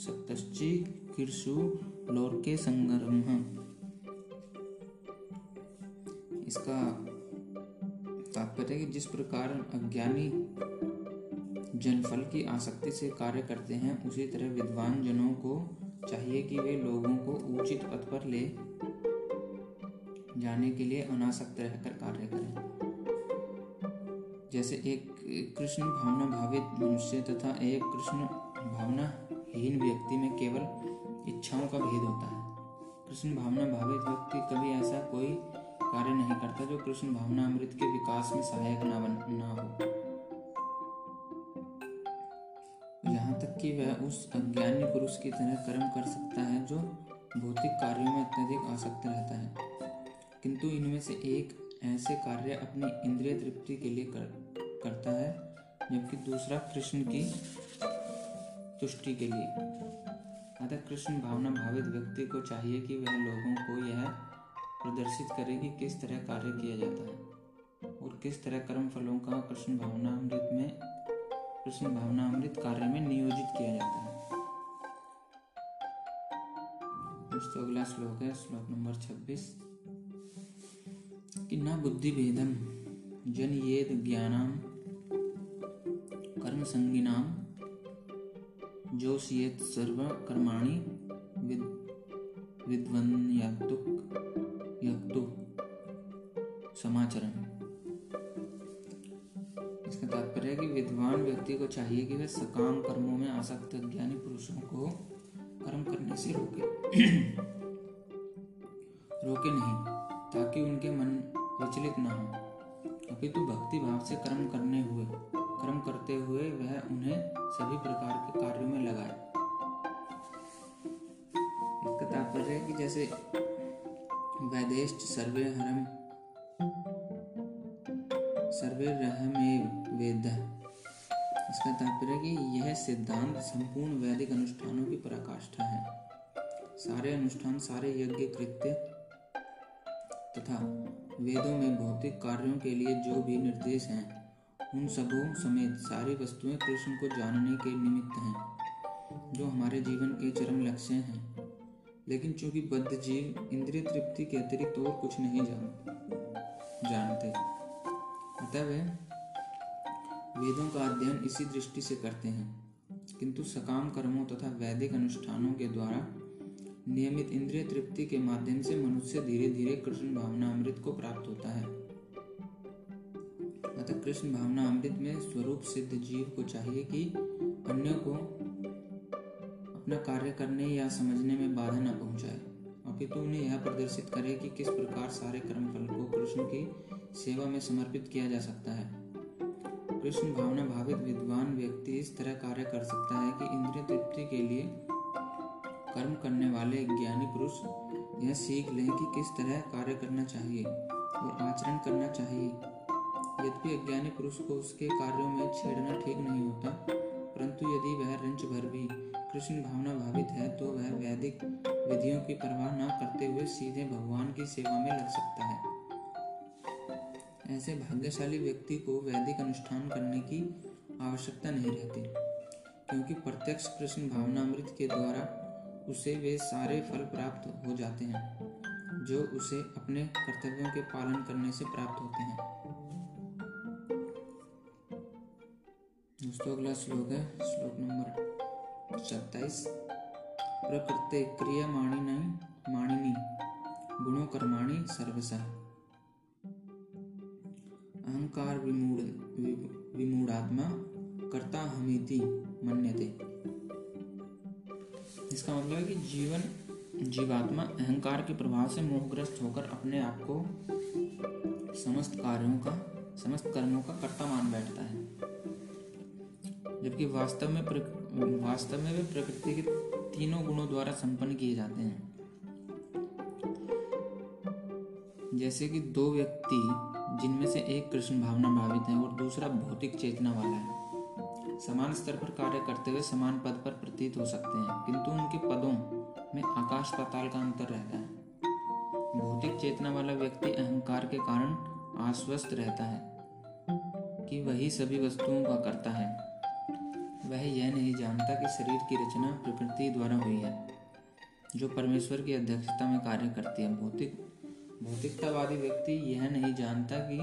सक्तश्ची कीर्षु लोर्के संगरम। इसका तात्पर्य कि जिस प्रकार अज्ञानी जनफल की आसक्ति से कार्य करते हैं, उसी तरह विद्वान जनों को चाहिए कि वे लोगों को उचित पथ पर ले जाने के लिए अनासक्त रहकर कार्य करें। जैसे एक कृष्ण भावना भावित मनुष्य तथा एक कृष्ण भावना हीन व्यक्ति में केवल इच्छाओं का भेद होता है। कृष्ण भावना भावित व्यक्ति कभी ऐसा कोई कार्य नहीं करता जो कृष्ण भावना अमृत के विकास में सहायक ना बन, ना हो। तक कि वह उस अज्ञानी पुरुष की तरह कर्म कर सकता है जो भौतिक कार्यों में अत्यधिक आसक्त रहता है। किंतु इनमें से एक ऐसे कार्य अपनी इंद्रिय तृप्ति के लिए कर, करता है जबकि दूसरा कृष्ण की तुष्टि के लिए। अतः कृष्ण भावना भावित व्यक्ति को चाहिए कि वह लोगों को यह प्रदर्शित करे कि किस तरह कार्य किया जाता है और किस तरह कर्म फलों का कृष्ण भावना अमृत में कृष्ण भावना अमृत कार्य में नियोजित किया जाता है। दोस्तों, अगला श्लोक है, श्लोक नंबर छब्बीस। कि न बुद्धि भेदम जन ये ज्ञानाम कर्म संगिनाम जोशियत सर्व कर्माणि विद, विद्वन समाचरण। इसका तात्पर्य कि विद्वान व्यक्ति को चाहिए कि वह सकाम कर्मों में आसक्त ज्ञानी पुरुषों को कर्म करने से रोके। रोके नहीं, ताकि उनके मन विचलित न हो। अपितु भक्ति भाव से कर्म करने हुए, कर्म करते हुए वह उन्हें सभी प्रकार के कार्यों में लगाए। इसका तात्पर्य है कि जैसे वैदेश सर्वे हरम सर्वे रहमेव वेद इसका तात्पर्य कि यह सिद्धांत संपूर्ण वैदिक अनुष्ठानों की पराकाष्ठा है। सारे अनुष्ठान सारे यज्ञ, कृत्य तथा वेदों में भौतिक कार्यों के लिए जो भी निर्देश हैं, उन सबों समेत सारी वस्तुएँ कृष्ण को जानने के निमित्त हैं, जो हमारे जीवन के चरम लक्ष्य हैं। लेकिन चूँकि बद्ध जीव इंद्रिय तृप्ति के अतिरिक्त और कुछ नहीं जान, जानते। वे वेदों का अध्ययन इसी दृष्टि से करते हैं। किंतु सकाम कर्मों तथा वैदिक अनुष्ठानों के द्वारा नियमित इंद्रिय तृप्ति के माध्यम से मनुष्य धीरे धीरे कृष्ण भावना अमृत को प्राप्त होता है। अतः कृष्ण भावना अमृत में स्वरूप सिद्ध जीव को चाहिए कि अन्य को अपना कार्य करने या समझने में बाधा न पहुँचाए। अपितु उन्हें यह प्रदर्शित करे कि किस प्रकार सारे कर्म फल को कृष्ण की सेवा में समर्पित किया जा सकता है। कृष्ण भावना भावित विद्वान व्यक्ति इस तरह कार्य कर सकता है कि इंद्रिय तृप्ति के लिए कर्म करने वाले ज्ञानी पुरुष यह सीख लें कि किस तरह कार्य करना चाहिए और आचरण करना चाहिए। यद्यपि अज्ञानी पुरुष को उसके कार्यों में छेड़ना ठीक नहीं होता, परंतु यदि वह रंच भर भी कृष्ण भावना भावित है तो वह वैदिक विधियों की परवाह न करते हुए सीधे भगवान की सेवा में लग सकता है। ऐसे भाग्यशाली व्यक्ति को वैदिक अनुष्ठान करने की आवश्यकता नहीं रहती, क्योंकि प्रत्यक्ष कृष्ण भावनामृत के द्वारा उसे वे सारे फल प्राप्त हो जाते हैं, जो उसे अपने कर्तव्यों के पालन करने से प्राप्त होते हैं। दोस्तों, अगला श्लोक है, श्लोक नंबर सत्ताईस। प्रकृति क्रिया माणिनी माणिनी, गुणों कर्माणी सर्वसा अहंकार विमूढ़ विमूढ़ात्मा कर्ता हमिति मन्यते। इसका मतलब है कि जीवन, जीवात्मा अहंकार के प्रभाव से मोहग्रस्त होकर अपने आप को समस्त कार्यों का, समस्त कर्मों का कर्ता मान बैठता है। जबकि वास्तव में वास्तव में वे प्रकृति के तीनों गुणों द्वारा संपन्न किए जाते हैं। जैसे कि दो व्यक्ति जिनमें से एक कृष्ण भावना भावित है और दूसरा भौतिक चेतना वाला है। समान स्तर पर कार्य करते हुए समान पद पर प्रतीत हो सकते हैं, किंतु उनके पदों में आकाश पाताल का अंतर रहता है। भौतिक चेतना वाला व्यक्ति अहंकार के कारण आश्वस्त रहता है कि वही सभी वस्तुओं का करता है। वह यह नहीं जानता कि शरीर की रचना प्रकृति द्वारा हुई है, जो परमेश्वर की अध्यक्षता में कार्य करती है। भौतिक भौतिकतावादी व्यक्ति यह नहीं जानता कि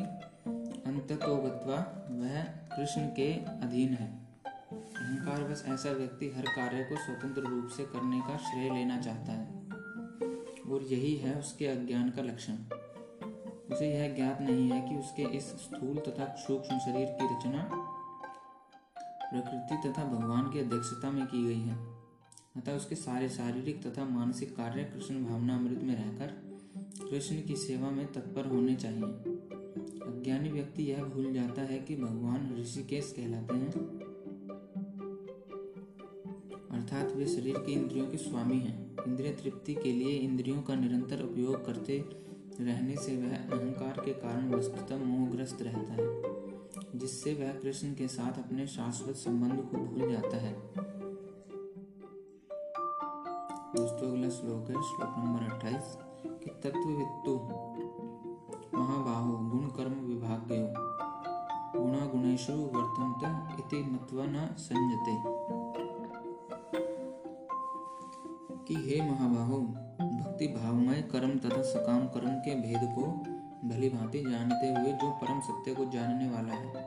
अंततोगत्वा वह कृष्ण के अधीन है। अहंकार बस ऐसा व्यक्ति हर कार्य को स्वतंत्र रूप से करने का श्रेय लेना चाहता है। और यही है उसके अज्ञान का लक्षण। उसे यह ज्ञात नहीं है कि उसके इस स्थूल तथा सूक्ष्म शरीर की रचना प्रकृति तथा भगवान की अध्यक्षता में की गई है। अतः उसके सारे शारीरिक तथा मानसिक कार्य कृष्ण भावना अमृत में रहकर कृष्ण की सेवा में तत्पर होने चाहिए। अज्ञानी व्यक्ति यह भूल जाता है कि भगवान ऋषिकेश कहलाते हैं। अर्थात वे शरीर के इंद्रियों के स्वामी हैं। इंद्रिय तृप्ति के लिए इंद्रियों का निरंतर उपयोग करते रहने से वह अहंकार के कारण वस्तुतः मोहग्रस्त रहता है, जिससे वह कृष्ण के साथ अपने शाश्वत संबंध को भूल जाता है। दोस्तों, अगला श्लोक है, श्लोक नंबर अट्ठाईस। तत्ववित्तु महाबाहो गुण कर्म विभाग्यो। गुणा गुणेशु वर्तन्त इति मत्वा न संजते कि हे महाबाहो भक्ति भावमय कर्म तथा सकाम कर्म के भेद को भली भांति जानते हुए जो परम सत्य को जानने वाला है,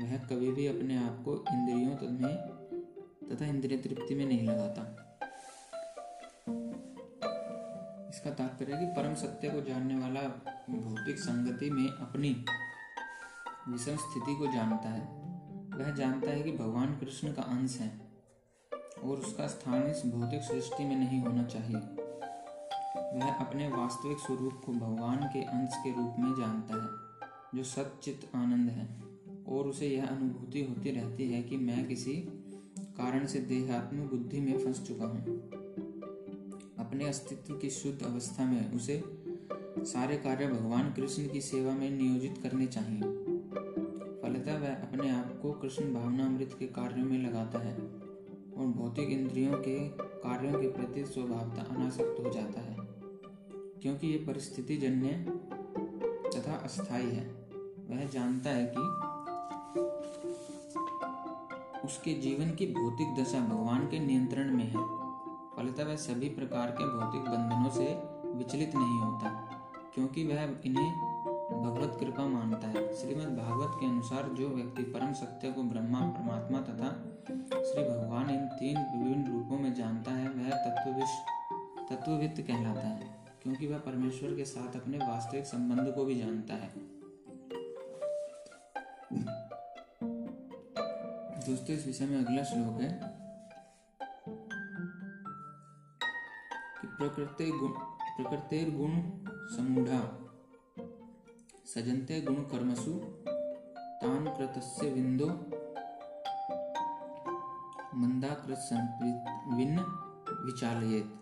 वह कभी भी अपने आप को इंद्रियों में तथा इंद्रिय तृप्ति में नहीं लगाता। इसका तात्पर्य कि परम सत्य को जानने वाला भौतिक संगति में अपनी विषम स्थिति को जानता है। वह जानता है कि भगवान कृष्ण का अंश है और उसका स्थान इस भौतिक सृष्टि में नहीं होना चाहिए। वह अपने वास्तविक स्वरूप को भगवान के अंश के रूप में जानता है, जो सचित आनंद है, और उसे यह अनुभूति होती रहती है कि मैं किसी कारण से देहात्म बुद्धि में फंस चुका हूँ। अपने अस्तित्व की शुद्ध अवस्था में उसे सारे कार्य भगवान कृष्ण की सेवा में नियोजित करने चाहिए। फलतः वह अपने आप को कृष्ण भावनामृत के कार्यों में लगाता है और भौतिक इंद्रियों के कार्यों के प्रति स्वभावता अनासक्त हो जाता है, क्योंकि ये परिस्थिति जन्य तथा अस्थायी है। वह जानता है कि उसके जीवन की भौतिक दशा भगवान के नियंत्रण में है। फलतः वह सभी प्रकार के भौतिक बंधनों से विचलित नहीं होता, क्योंकि वह इन्हें भगवत कृपा मानता है। श्रीमद् भागवत के अनुसार जो व्यक्ति परम सत्य को ब्रह्मा, परमात्मा तथा श्री भगवान इन तीन विभिन्न रूपों में जानता है, वह तत्वविश, तत्ववित्त कहलाता है, क्योंकि वह परमेश्वर के साथ अपने वास्तविक संबंध को भी जानता है। दोस्तों, इस विषय में अगला श्लोक है प्रकृति गुण प्रकृतिर गुण समूढ़ा। सजन्ते गुणकर्मसु तान कृतस्य विन्दो। मंदाकृत विचालयेत।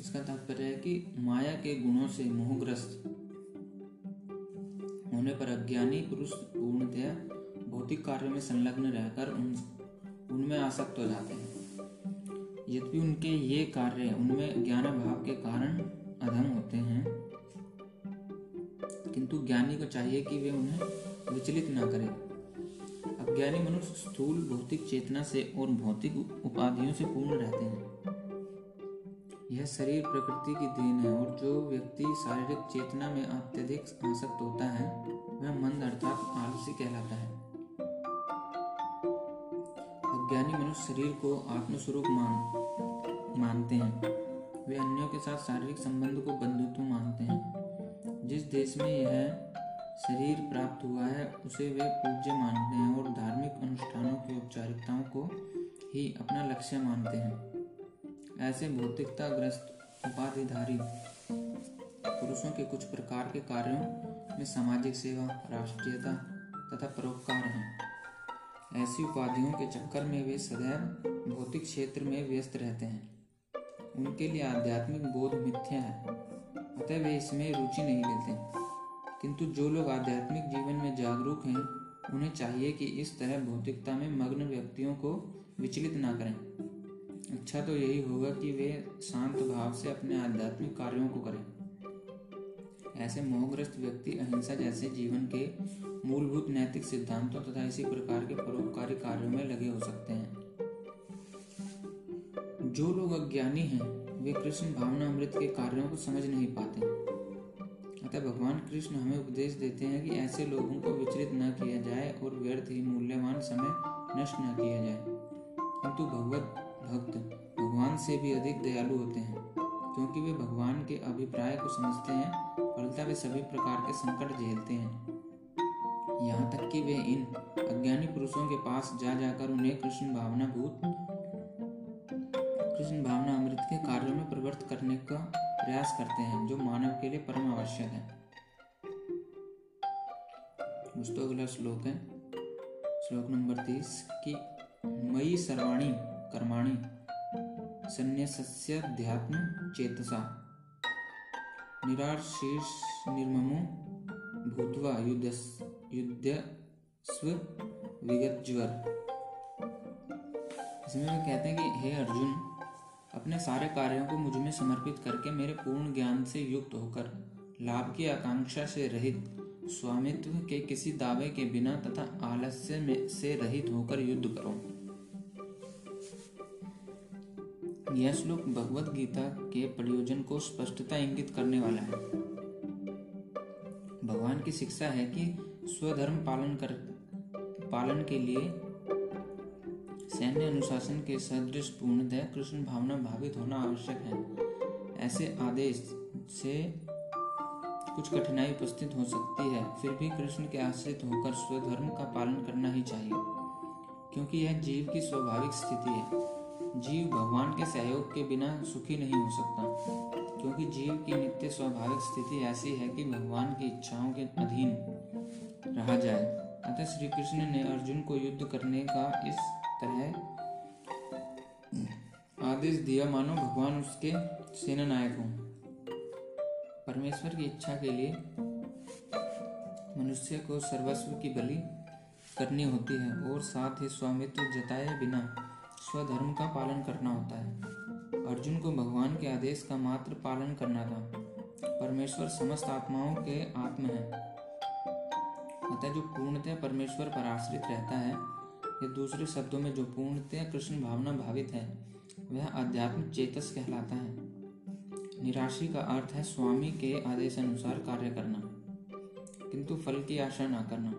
इसका तात्पर्य है कि माया के गुणों से मोहग्रस्त। होने पर अज्ञानी पुरुष पूर्णतया भौतिक कार्यों में संलग्न रहकर उन उनमें आसक्त हो जाते हैं। यद्यपि उनके ये कार्य उनमें ज्ञान भाव के कारण अधम होते हैं, किंतु ज्ञानी को चाहिए कि वे उन्हें विचलित न करें। अज्ञानी मनुष्य स्थूल भौतिक चेतना से और भौतिक उपाधियों से पूर्ण रहते हैं। यह शरीर प्रकृति की देन है और जो व्यक्ति शारीरिक चेतना में अत्यधिक आसक्त होता है, वह मंद अर्थात आलसी कहलाता है। अज्ञानी मनुष्य शरीर को आत्मस्वरूप मान, मानते हैं। वे अन्यों के साथ शारीरिक संबंध को बंधुत्व मानते हैं। जिस देश में यह शरीर प्राप्त हुआ है, उसे वे पूज्य मानते हैं और धार्मिक अनुष्ठानों की औपचारिकताओं को ही अपना लक्ष्य मानते हैं। ऐसे भौतिकता ग्रस्त उपाधिधारी पुरुषों के कुछ प्रकार के कार्यों में सामाजिक सेवा, राष्ट्रीयता तथा परोपकार हैं। ऐसी उपाधियों के चक्कर में वे सदैव भौतिक क्षेत्र में व्यस्त रहते हैं। उनके लिए आध्यात्मिक बोध मिथ्या है, अतः वे इसमें रुचि नहीं लेते। किंतु जो लोग आध्यात्मिक जीवन में जागरूक हैं, उन्हें चाहिए कि इस तरह भौतिकता में मग्न व्यक्तियों को विचलित ना करें। अच्छा तो यही होगा कि वे शांत भाव से अपने आध्यात्मिक कार्यों को करें। ऐसे मोहग्रस्त व्यक्ति अहिंसा जैसे जीवन के मूलभूत नैतिक सिद्धांतों तथा इसी प्रकार के परोपकारी कार्यों में लगे हो सकते हैं। जो लोग अज्ञानी हैं, वे कृष्ण भावना अमृत के कार्यों को समझ नहीं पाते। अतः भगवान कृष्ण हमें उपदेश देते हैं कि ऐसे लोगों को विचलित न किया जाए और व्यर्थ ही मूल्यवान समय नष्ट न किया जाए। किंतु भगवत भक्त भगवान से भी अधिक दयालु होते हैं, क्योंकि वे भगवान के अभिप्राय को समझते हैं फलता वे सभी प्रकार के संकट झेलते हैं। यहाँ तक कि वे इन अज्ञानी पुरुषों के पास जा जाकर उन्हें कृष्ण भावना भूत, कृष्ण भावना अमृत के कार्यों में प्रवृत्त करने का प्रयास करते हैं, जो मानव के लिए परम आवश्यक है। दोस्तों, अगला श्लोक है। श्लोक नंबर तीस की मई सर्वाणी कर्माणी संन्यासस्याध्यात्म चेतसा। निराशीष निर्ममो भूतवा युद्ध स्व विगतज्वर इसमें वे कहते हैं कि, हे अर्जुन, अपने सारे कार्यों को मुझमें समर्पित करके मेरे पूर्ण ज्ञान से युक्त होकर, लाभ की आकांक्षा से रहित, स्वामित्व के किसी दावे के बिना तथा आलस्य में से रहित होकर युद्ध करो। यह श्लोक भगवत गीता के प्रयोजन को स्पष्टता इंगित करने वाला है। भगवान की शिक्षा है कि स्वधर्म पालन कर, पालन के लिए सैन्य अनुशासन के सदृश पूर्णतः कृष्ण भावना भावित होना आवश्यक है। ऐसे आदेश से कुछ कठिनाई उपस्थित हो सकती है, फिर भी कृष्ण के आश्रित होकर स्वधर्म का पालन करना ही चाहिए, क्योंकि यह जीव की स्वाभाविक स्थिति है। जीव भगवान के सहयोग के बिना सुखी नहीं हो सकता, क्योंकि जीव की नित्य स्वाभाविक स्थिति ऐसी है कि भगवान की इच्छाओं के अधीन रहा जाए। अतः श्री कृष्ण ने अर्जुन को युद्ध करने का इस तरह आदेश दिया, मानो भगवान उसके सेना नायक हों। परमेश्वर की इच्छा के लिए मनुष्य को सर्वस्व की बलि करनी होती है और साथ ही स्वामित्व जताए बिना स्वधर्म का पालन करना होता है। अर्जुन को भगवान के आदेश का मात्र पालन करना था। परमेश्वर समस्त आत्माओं के आत्म है। अतः जो पूर्णतः परमेश्वर पर आश्रित रहता है, या दूसरे शब्दों में जो पूर्णतः कृष्ण भावना भावित है, वह आध्यात्मिक चेतस कहलाता है। निराशी का अर्थ है स्वामी के आदेश अनुसार कार्य करना, किंतु फल की आशा न करना।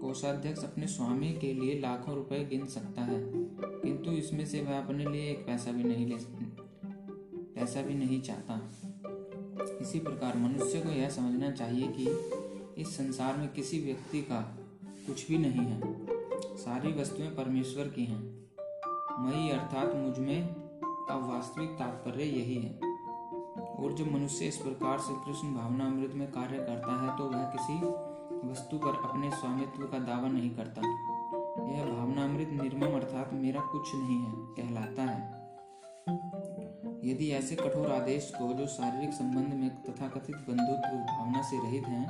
कोषाध्यक्ष अपने स्वामी के लिए लाखों रुपए गिन सकता है। किंतु इसमें से वह अपने लिए एक पैसा भी नहीं ले पैसा भी नहीं चाहता। इसी प्रकार मनुष्य को यह समझना चाहिए कि इस संसार में किसी व्यक्ति का कुछ भी नहीं है। सारी वस्तुएँ परमेश्वर की हैं। मई अर्थात मुझमें का वास्तविक तात्पर्य यही है। और जब मनुष्य इस प्रकार से कृष्ण भावना अमृत में कार्य करता है तो वह किसी वस्तु पर अपने स्वामित्व का दावा नहीं करता। यह भावना अमृत निर्मम अर्थात मेरा कुछ नहीं है, कहलाता है। यदि ऐसे कठोर आदेश को जो शारीरिक संबंध में तथाकथित बंधुत्व, भावना से रहित हैं,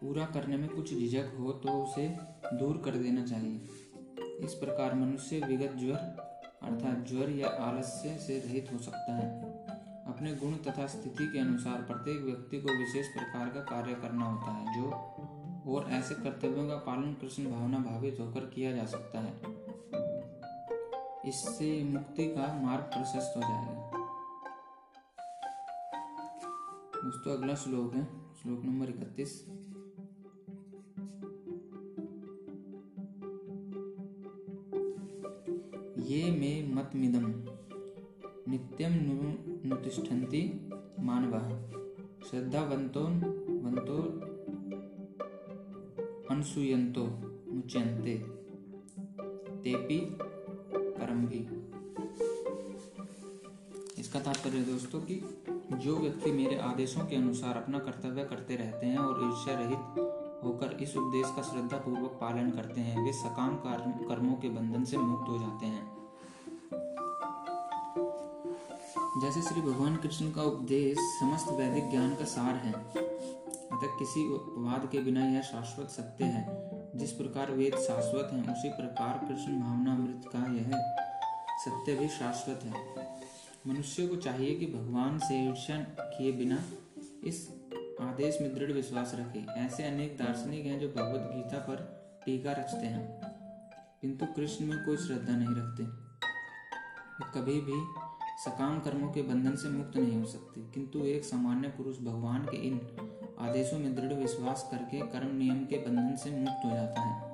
पूरा करने में कुछ झिझक हो तो उसे दूर कर देना चाहिए। इस प्रकार मनुष्य विगत ज्वर, अर्थात ज्वर या आलस्य से रहित हो सकता है। अपने गुण तथा स्थिति के अनुसार प्रत्येक व्यक्ति को विशेष प्रकार का कार्य करना होता है, जो और ऐसे कर्तव्यों का पालन कृष्ण भावना भावित होकर किया जा सकता है। इससे मुक्ति का मार्ग प्रशस्त हो जाएगा। दोस्तों, अगला श्लोक है। श्लोक नंबर इकतीस। ये मे मतमिदम नित्यम नुतिष्ठन्ति मानवः। श्रद्धावन्तो वन्तो अनसूयन्तो मुच्यन्ते, तेपि परम इसका तात्पर्य दोस्तों कि जो व्यक्ति मेरे आदेशों के अनुसार अपना कर्तव्य करते रहते हैं और ईर्ष्या रहित होकर इस उपदेश का श्रद्धा पूर्वक पालन करते हैं, वे सकाम कर्मों के बंधन से मुक्त हो जाते हैं। जैसे श्री भगवान कृष्ण का उपदेश समस्त वैदिक ज्ञान का सार है अतः किसी वाद के बिना यह शाश्वत सत्य है। जिस प्रकार वेद शाश्वत हैं, उसी प्रकार कृष्ण भावनामृत का यह सत्य भी शाश्वत है। मनुष्य को चाहिए कि भगवान से ईर्ष्या किए बिना इस आदेश में दृढ़ विश्वास रखे। ऐसे अनेक दार्शनिक हैं जो भगवत गीता पर टीका रचते हैं। किंतु कृष्ण में कोई श्रद्धा नहीं रखते। कभी भी सकाम कर्मों के बंधन से मुक्त नहीं हो सकते। किंतु एक सामान्य पुरुष भगवान के इन आदेशों में दृढ़ विश्वास करके कर्म नियम के बंधन से मुक्त हो जाता है।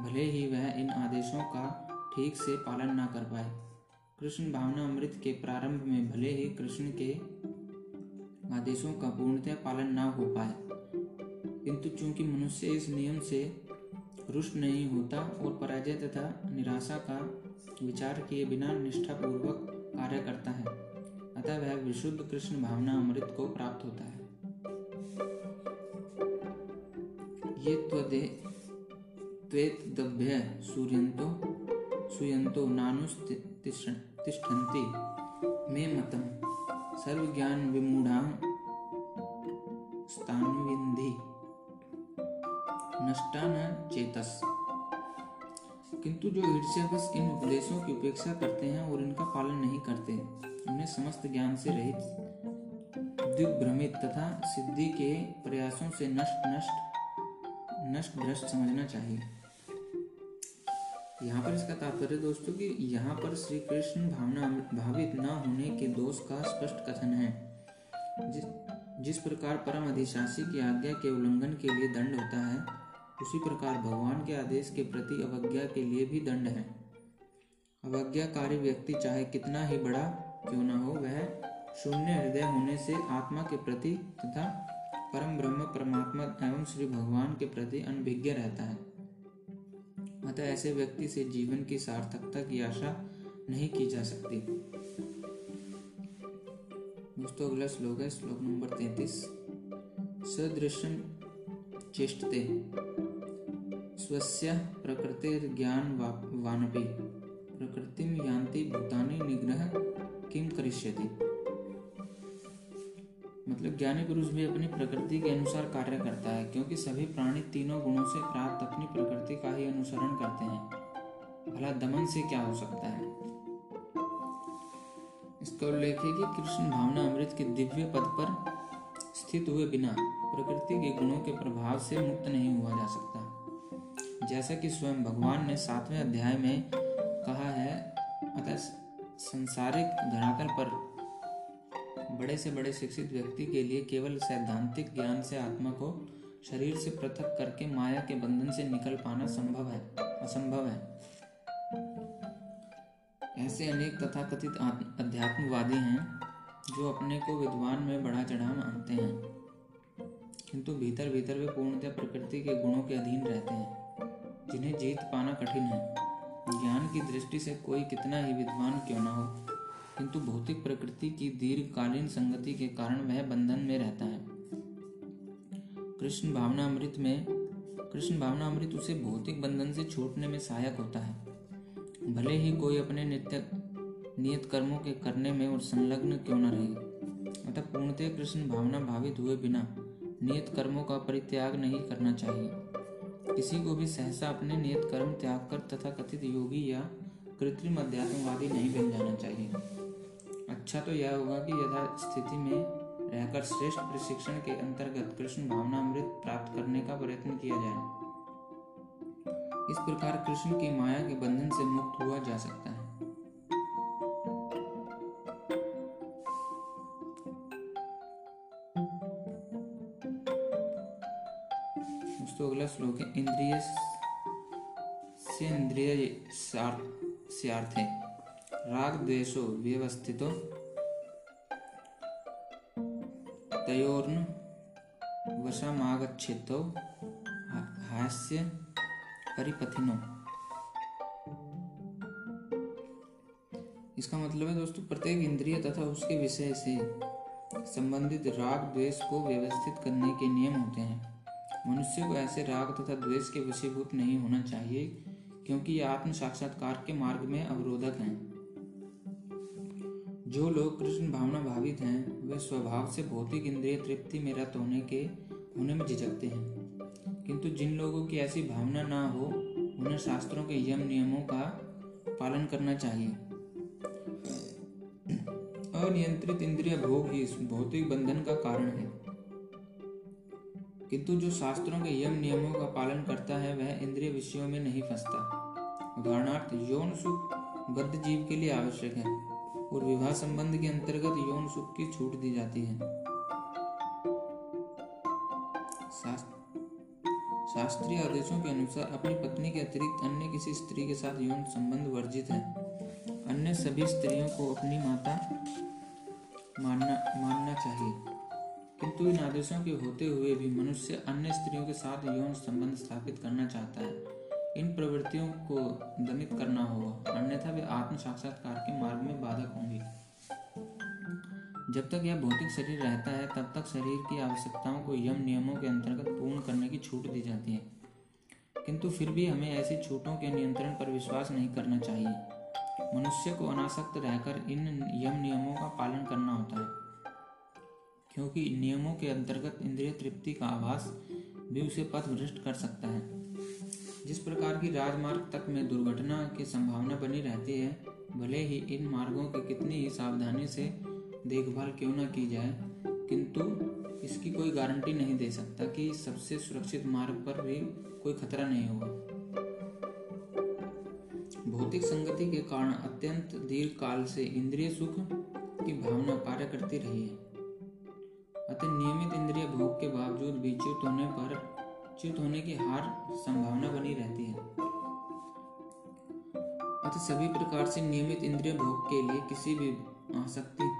भले ही वह इन आदेशों का ठीक से पालन ना कर पाए। कृष्ण भावना अमृत के प्रारंभ में भले ही कृष्ण के आदेशों का पूर्णतः पालन ना हो पाए, किंतु चूँकि मनुष्य इस नियम से रुष्ट नहीं होता और पराजय तथा निराशा का विचार किए बिना निष्ठापूर्वक कार्य करता है, अतः वह विशुद्ध कृष्ण भावना अमृत को प्राप्त होता है। ये त्वदे त्वेतदभ्य सूर्यंतो सुयंतो नानुतिष्ठन्ति मे मतम सर्वज्ञान विमूढ़ा स्थानविंधि नष्टा न चेतस। किंतु जो ईर्ष्या बस इन उपदेशों की उपेक्षा करते हैं और इनका पालन नहीं करते, उन्हें समस्त ज्ञान से रहित दिग्भ्रमित तथा सिद्धि के प्रयासों से नष्ट नष्ट नष्ट भ्रष्ट समझना चाहिए। यहाँ पर इसका तात्पर्य दोस्तों कि यहाँ पर श्री कृष्ण भावना भावित न होने के दोष का स्पष्ट कथन है। जिस जिस प्रकार परम अधिशासी की आज्ञा के उल्लंघन के लिए दंड होता है, उसी प्रकार भगवान के आदेश के प्रति अवज्ञा के लिए भी दंड है। अवज्ञाकारी व्यक्ति चाहे कितना ही बड़ा क्यों न हो, वह शून्य हृदय होने से आत्मा के प्रति तथा परम ब्रह्म, परमात्मा एवं श्री भगवान के प्रति अनभिज्ञ रहता है। अतः ऐसे व्यक्ति से जीवन की सार्थकता की आशा नहीं की जा सकती। दोस्तों, अगला श्लोक है, श्लोक नंबर तैतीस। सदृशम चेष्टते स्वस्य प्रकृतिर्ज्ञानवानपि प्रकृतिम यान्ति भूतानि निग्रह किम करिष्यति? मतलब ज्ञानी पुरुष भी अपनी प्रकृति के अनुसार कार्य करता है, क्योंकि सभी प्राणी तीनों गुणों से प्राप्त अपनी प्रकृति का ही अनुसरण करते हैं। भला दमन से क्या हो सकता है? इसका उल्लेख है कि कृष्ण भावना अमृत के दिव्य पद पर स्थित हुए बिना प्रकृति के गुणों के प्रभाव से मुक्त नहीं हुआ जा सकता। जैसा कि स्वयं भगवान ने सातवें अध्याय में कहा है, अतः संसारिक धरातल पर बड़े से बड़े शिक्षित व्यक्ति के लिए केवल सैद्धांतिक ज्ञान से आत्मा को शरीर से पृथक करके माया के बंधन से निकल पाना संभव है, असंभव है। ऐसे अनेक तथाकथित अध्यात्मवादी हैं जो अपने को विद्वान में बढ़ा चढ़ा मानते हैं, किंतु भीतर भीतर वे पूर्णतः प्रकृति के गुणों के अधीन रहते हैं, जिन्हें जीत पाना कठिन है। ज्ञान की दृष्टि से कोई कितना ही विद्वान क्यों न हो। किंतु भौतिक प्रकृति की दीर्घकालीन संगति के कारण वह बंधन में रहता है। कृष्ण भावना अमृत में कृष्ण भावना अमृत उसे भौतिक बंधन से छूटने में सहायक होता है। भले ही कोई अपने नित्य नियत कर्मों के करने में और संलग्न क्यों न रहे, अतः पूर्णतः कृष्ण भावना भावित हुए बिना नियत कर्मों का परित्याग नहीं करना चाहिए। किसी को भी सहसा अपने नियत कर्म त्याग कर तथा कथित योगी या कृत्रिम अध्यात्मवादी नहीं बन जाना चाहिए। अच्छा तो यह होगा कि यथा स्थिति में रहकर श्रेष्ठ प्रशिक्षण के अंतर्गत कृष्ण भावना अमृत प्राप्त करने का प्रयत्न किया जाए। इस प्रकार कृष्ण की माया के बंधन से मुक्त हुआ जा सकता है। दोस्तों, अगला श्लोक है, इंद्रिय से इंद्रिय से अर्थ है राग द्वेषो व्यवस्थितो तयोर्न वशमागच्छेतो हास्य परिपथिनो। इसका मतलब है दोस्तों, प्रत्येक इंद्रिय तथा उसके विषय से संबंधित राग द्वेष को व्यवस्थित करने के नियम होते हैं। मनुष्य को ऐसे राग तथा द्वेष के वशीभूत नहीं होना चाहिए, क्योंकि ये आत्म साक्षात्कार के मार्ग में अवरोधक हैं। जो लोग कृष्ण भावना भावित हैं, वे स्वभाव से भौतिक इंद्रिय तृप्ति में रत होने के, होने में झिझकते हैं। किंतु जिन लोगों की ऐसी भावना ना हो, उन्हें शास्त्रों के यम नियमों का पालन करना चाहिए। अनियंत्रित इंद्रिय भोग ही भौतिक बंधन का कारण है। किंतु जो शास्त्रों के यम नियमों का पालन करता है, वह इंद्रिय विषयों में नहीं फंसता। उदाहरणार्थ, यौन सुख बद्ध जीव के लिए आवश्यक है। और विवाह संबंध के अंतर्गत यौन सुख की छूट दी जाती है। शास्त्रीय आदेशों के अनुसार अपनी पत्नी के अतिरिक्त अन्य किसी स्त्री के साथ यौन संबंध वर्जित है। अन्य सभी स्त्रियों को अपनी माता मानना मानना चाहिए। किंतु इन आदेशों के होते हुए भी मनुष्य अन्य स्त्रियों के साथ यौन संबंध स्थापित करना चाहता है। इन प्रवृत्तियों को दमित करना होगा। अन्यथा वे आत्म साक्षात्कार के मार्ग में बाधक होंगी। जब तक यह भौतिक शरीर रहता है, तब तक शरीर की आवश्यकताओं को यम नियमों के अंतर्गत पूर्ण करने की छूट दी जाती है। किंतु फिर भी हमें ऐसी छूटों के नियंत्रण पर विश्वास नहीं करना चाहिए। मनुष्य को अनासक्त रहकर इन यम नियमों का पालन करना होता है। क्योंकि नियमों के अंतर्गत इंद्रिय तृप्ति का आभास भी उसे पथ भ्रष्ट कर सकता है। जिस प्रकार की राजमार्ग तक में दुर्घटना की संभावना बनी रहती है, भले ही इन मार्गों की कितनी ही सावधानी से देखभाल क्यों ना की जाए, किंतु इसकी कोई गारंटी नहीं दे सकता कि सबसे सुरक्षित मार्ग पर भी कोई खतरा नहीं होगा। भौतिक संगति के कारण अत्यंत दीर्घ काल से इंद्रिय सुख की भावना कार्य करती रही है। अतः नियमित इंद्रिय भोग के बावजूद भी च्युत होने पर च्युत होने की हार संभावना बनी रहती है। अतः सभी प्रकार से नियमित इंद्रिय भोग के लिए किसी भी आसक्ति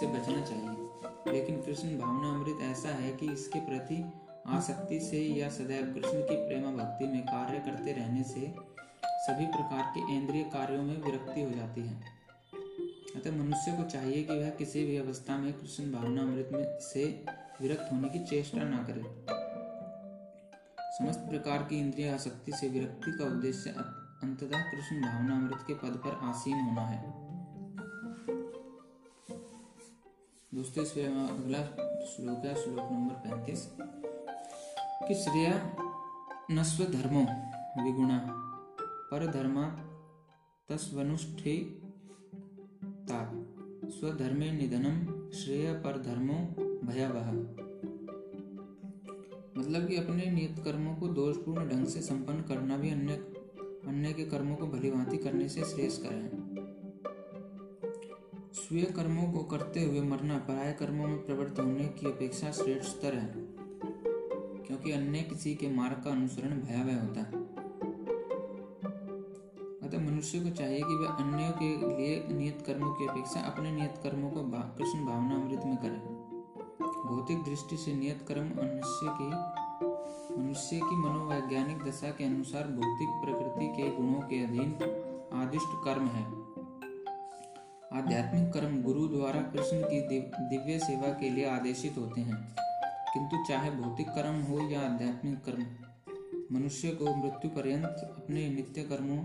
से बचना चाहिए। लेकिन कृष्ण भावना अमृत ऐसा है कि इसके प्रति आसक्ति से या सदैव कृष्ण की प्रेम भक्ति में कार्य करते रहने से सभी प्रकार के इंद्रिय कार्यों में विरक्ति हो जाती है। अतः मनुष्य को चाहिए कि वह किसी भी अवस्था में कृष्ण भावना अमृत में से विरक्त होने की चेष्टा न करे। समस्त प्रकार की इंद्रिय आसक्ति से विरक्ति का उद्देश्य अंततः कृष्ण भावना अमृत के पद पर आसीन होना है। दोस्तों, इस अगला श्लोक है, श्लोक नंबर पैंतीस। कि श्रेय नस्व धर्मो विगुणा पर धर्मा तस्वनुष्ठे स्वधर्मे निधनम श्रेय पर धर्मो भयावह। मतलब कि अपने नियत कर्मों को दोषपूर्ण ढंग से संपन्न करना भी अन्य अन्य के कर्मों को भली भांति करने से श्रेष्ठ है। स्वीय कर्मों को करते हुए मरना पराय कर्मों में प्रवृत्त होने की अपेक्षा श्रेष्ठ स्तर है, क्योंकि अन्य किसी के मार्ग का अनुसरण भयावह होता है। अतः मनुष्य को चाहिए कि वह अन्यों के लिए नियत कर्मों की अपेक्षा अपने नियत कर्मों को कृष्ण भावना अमृत में करे। भौतिक दृष्टि से नियत कर्म मनुष्य की मनुष्य की मनोवैज्ञानिक दशा के अनुसार भौतिक प्रकृति के गुणों के अधीन आदिष्ट कर्म है। आध्यात्मिक कर्म गुरु द्वारा कृष्ण की दिव्य सेवा के लिए आदेशित होते हैं। किंतु चाहे भौतिक कर्म हो या आध्यात्मिक कर्म, मनुष्य को मृत्यु पर्यंत अपने नित्य कर्मों,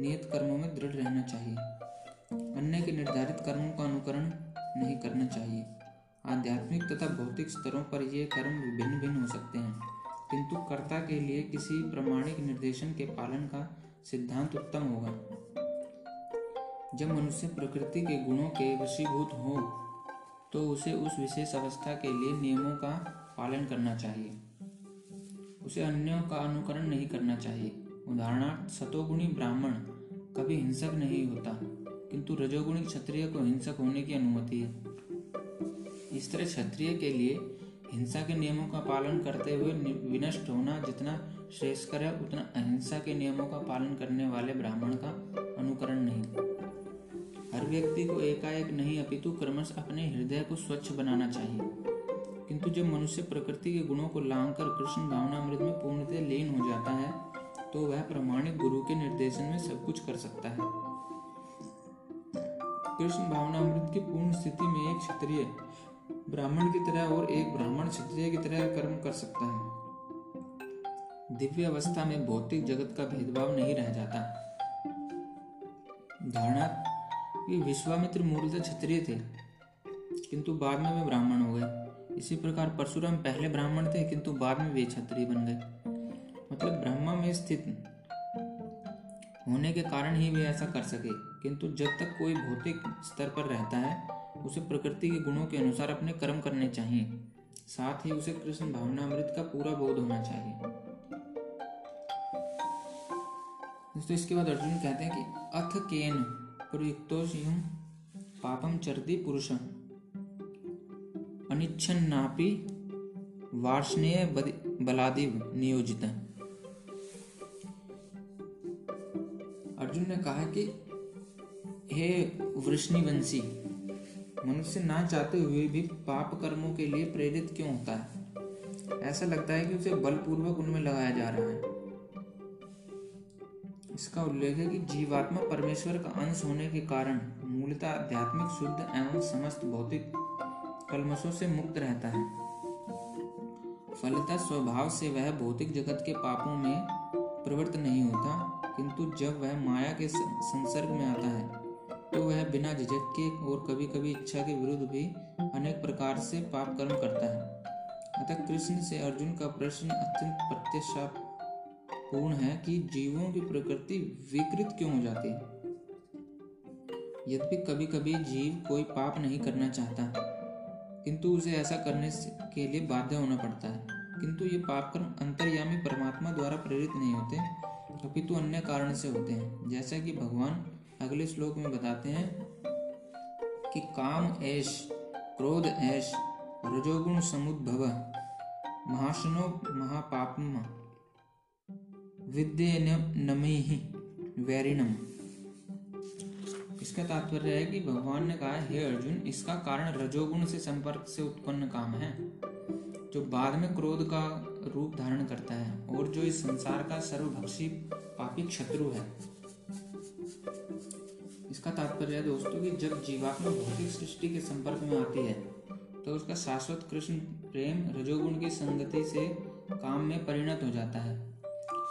नियत कर्मों में दृढ़ रहना चाहिए। अन्य के निर्धारित कर्मों का अनुकरण नहीं करना चाहिए। आध्यात्मिक तथा भौतिक स्तरों पर ये कर्म भिन्न भिन्न हो सकते हैं। किंतु कर्ता के लिए किसी प्रमाणिक निर्देशन के पालन का सिद्धांत उत्तम होगा। जब मनुष्य प्रकृति के गुणों के वशीभूत हो तो उसे उस विशेष अवस्था के लिए नियमों का पालन करना चाहिए। उसे अन्यों का अनुकरण नहीं करना चाहिए। उदाहरणार्थ, सतोगुणी ब्राह्मण कभी हिंसक नहीं होता, किंतु रजोगुणी क्षत्रिय को हिंसक होने की अनुमति है। इस तरह क्षत्रिय के लिए हिंसा के नियमों का पालन करते हुए विनष्ट होना जितना श्रेष्ठकर है, उतना अहिंसा के नियमों का पालन करने वाले ब्राह्मण का अनुकरण नहीं। हर व्यक्ति को एकाएक नहीं, अपितु क्रमश अपने हृदय को स्वच्छ बनाना चाहिए। किंतु जब मनुष्य प्रकृति के गुणों को लांग कर कृष्ण भावनामृत में पूर्णतः लीन हो जाता है तो वह प्रमाणिक गुरु के निर्देशन में सब कुछ कर सकता है। कृष्ण भावनामृत की पूर्ण स्थिति में एक क्षत्रिय ब्राह्मण की तरह और एक ब्राह्मण क्षत्रिय की तरह कर्म कर सकता है। दिव्य अवस्था में भौतिक जगत का भेदभाव नहीं रह जाता। धारणा विश्वामित्र मूलतः क्षत्रिय थे, किंतु बाद में वे ब्राह्मण हो गए। इसी प्रकार परशुराम पहले ब्राह्मण थे, किंतु बाद में वे क्षत्रिय बन गए। मतलब ब्रह्मा में स्थित होने के कारण ही वे ऐसा कर सके, किंतु जब तक कोई भौतिक स्तर पर रहता है उसे प्रकृति के गुणों के अनुसार अपने कर्म करने चाहिए। साथ ही उसे कृष्ण भावनामृत का पूरा बोध होना चाहिए। तो इसके बाद अर्जुन कहते हैं कि अथ केन प्रयुक्तो पापम चरती पुरुषम अनिच्छन्नापि वार्षणीय बलादिव नियोजित। अर्जुन ने कहा कि हे वृष्णिवंशी मनुष्य ना चाहते हुए भी पाप कर्मों के लिए प्रेरित क्यों होता है? ऐसा लगता है कि उसे बलपूर्वक उनमें लगाया जा रहा है। इसका उल्लेख है कि जीवात्मा परमेश्वर का अंश होने के कारण मूलतः आध्यात्मिक, शुद्ध एवं समस्त भौतिक कलमशों से मुक्त रहता है। फलतः स्वभाव से वह भौतिक जगत के पापों में प्रवृत्त नहीं होता, किंतु जब वह माया के संसर्ग में आता है बिना झिझक के और कभी कभी इच्छा के विरुद्ध भी अनेक प्रकार से पाप कर्म करता है। अतः कृष्ण से अर्जुन का प्रश्न अत्यंत प्रत्याशापूर्ण है कि जीवों की प्रकृति विकृत क्यों हो जाती है? यद्यपि कभी कभी जीव कोई पाप नहीं करना चाहता, किंतु उसे ऐसा करने के लिए बाध्य होना पड़ता है। किंतु ये पाप कर्म अंतर्यामी परमात्मा द्वारा प्रेरित नहीं होते, अपितु तो अन्य कारण से होते हैं। जैसा कि भगवान अगले श्लोक में बताते हैं कि काम ऐश, क्रोध ऐश, रजोगुण समुद्भव, महाशनो महापापम नमी वैरिणम। इसका तात्पर्य है कि भगवान ने कहा, हे अर्जुन, इसका कारण रजोगुण से संपर्क से उत्पन्न काम है, जो बाद में क्रोध का रूप धारण करता है और जो इस संसार का सर्वभक्षी पापी शत्रु है। इसका तात्पर्य है दोस्तों कि जब जीवात्मा भौतिक सृष्टि के संपर्क में आती है तो उसका शाश्वत कृष्ण प्रेम रजोगुण की संगति से काम में परिणत हो जाता है।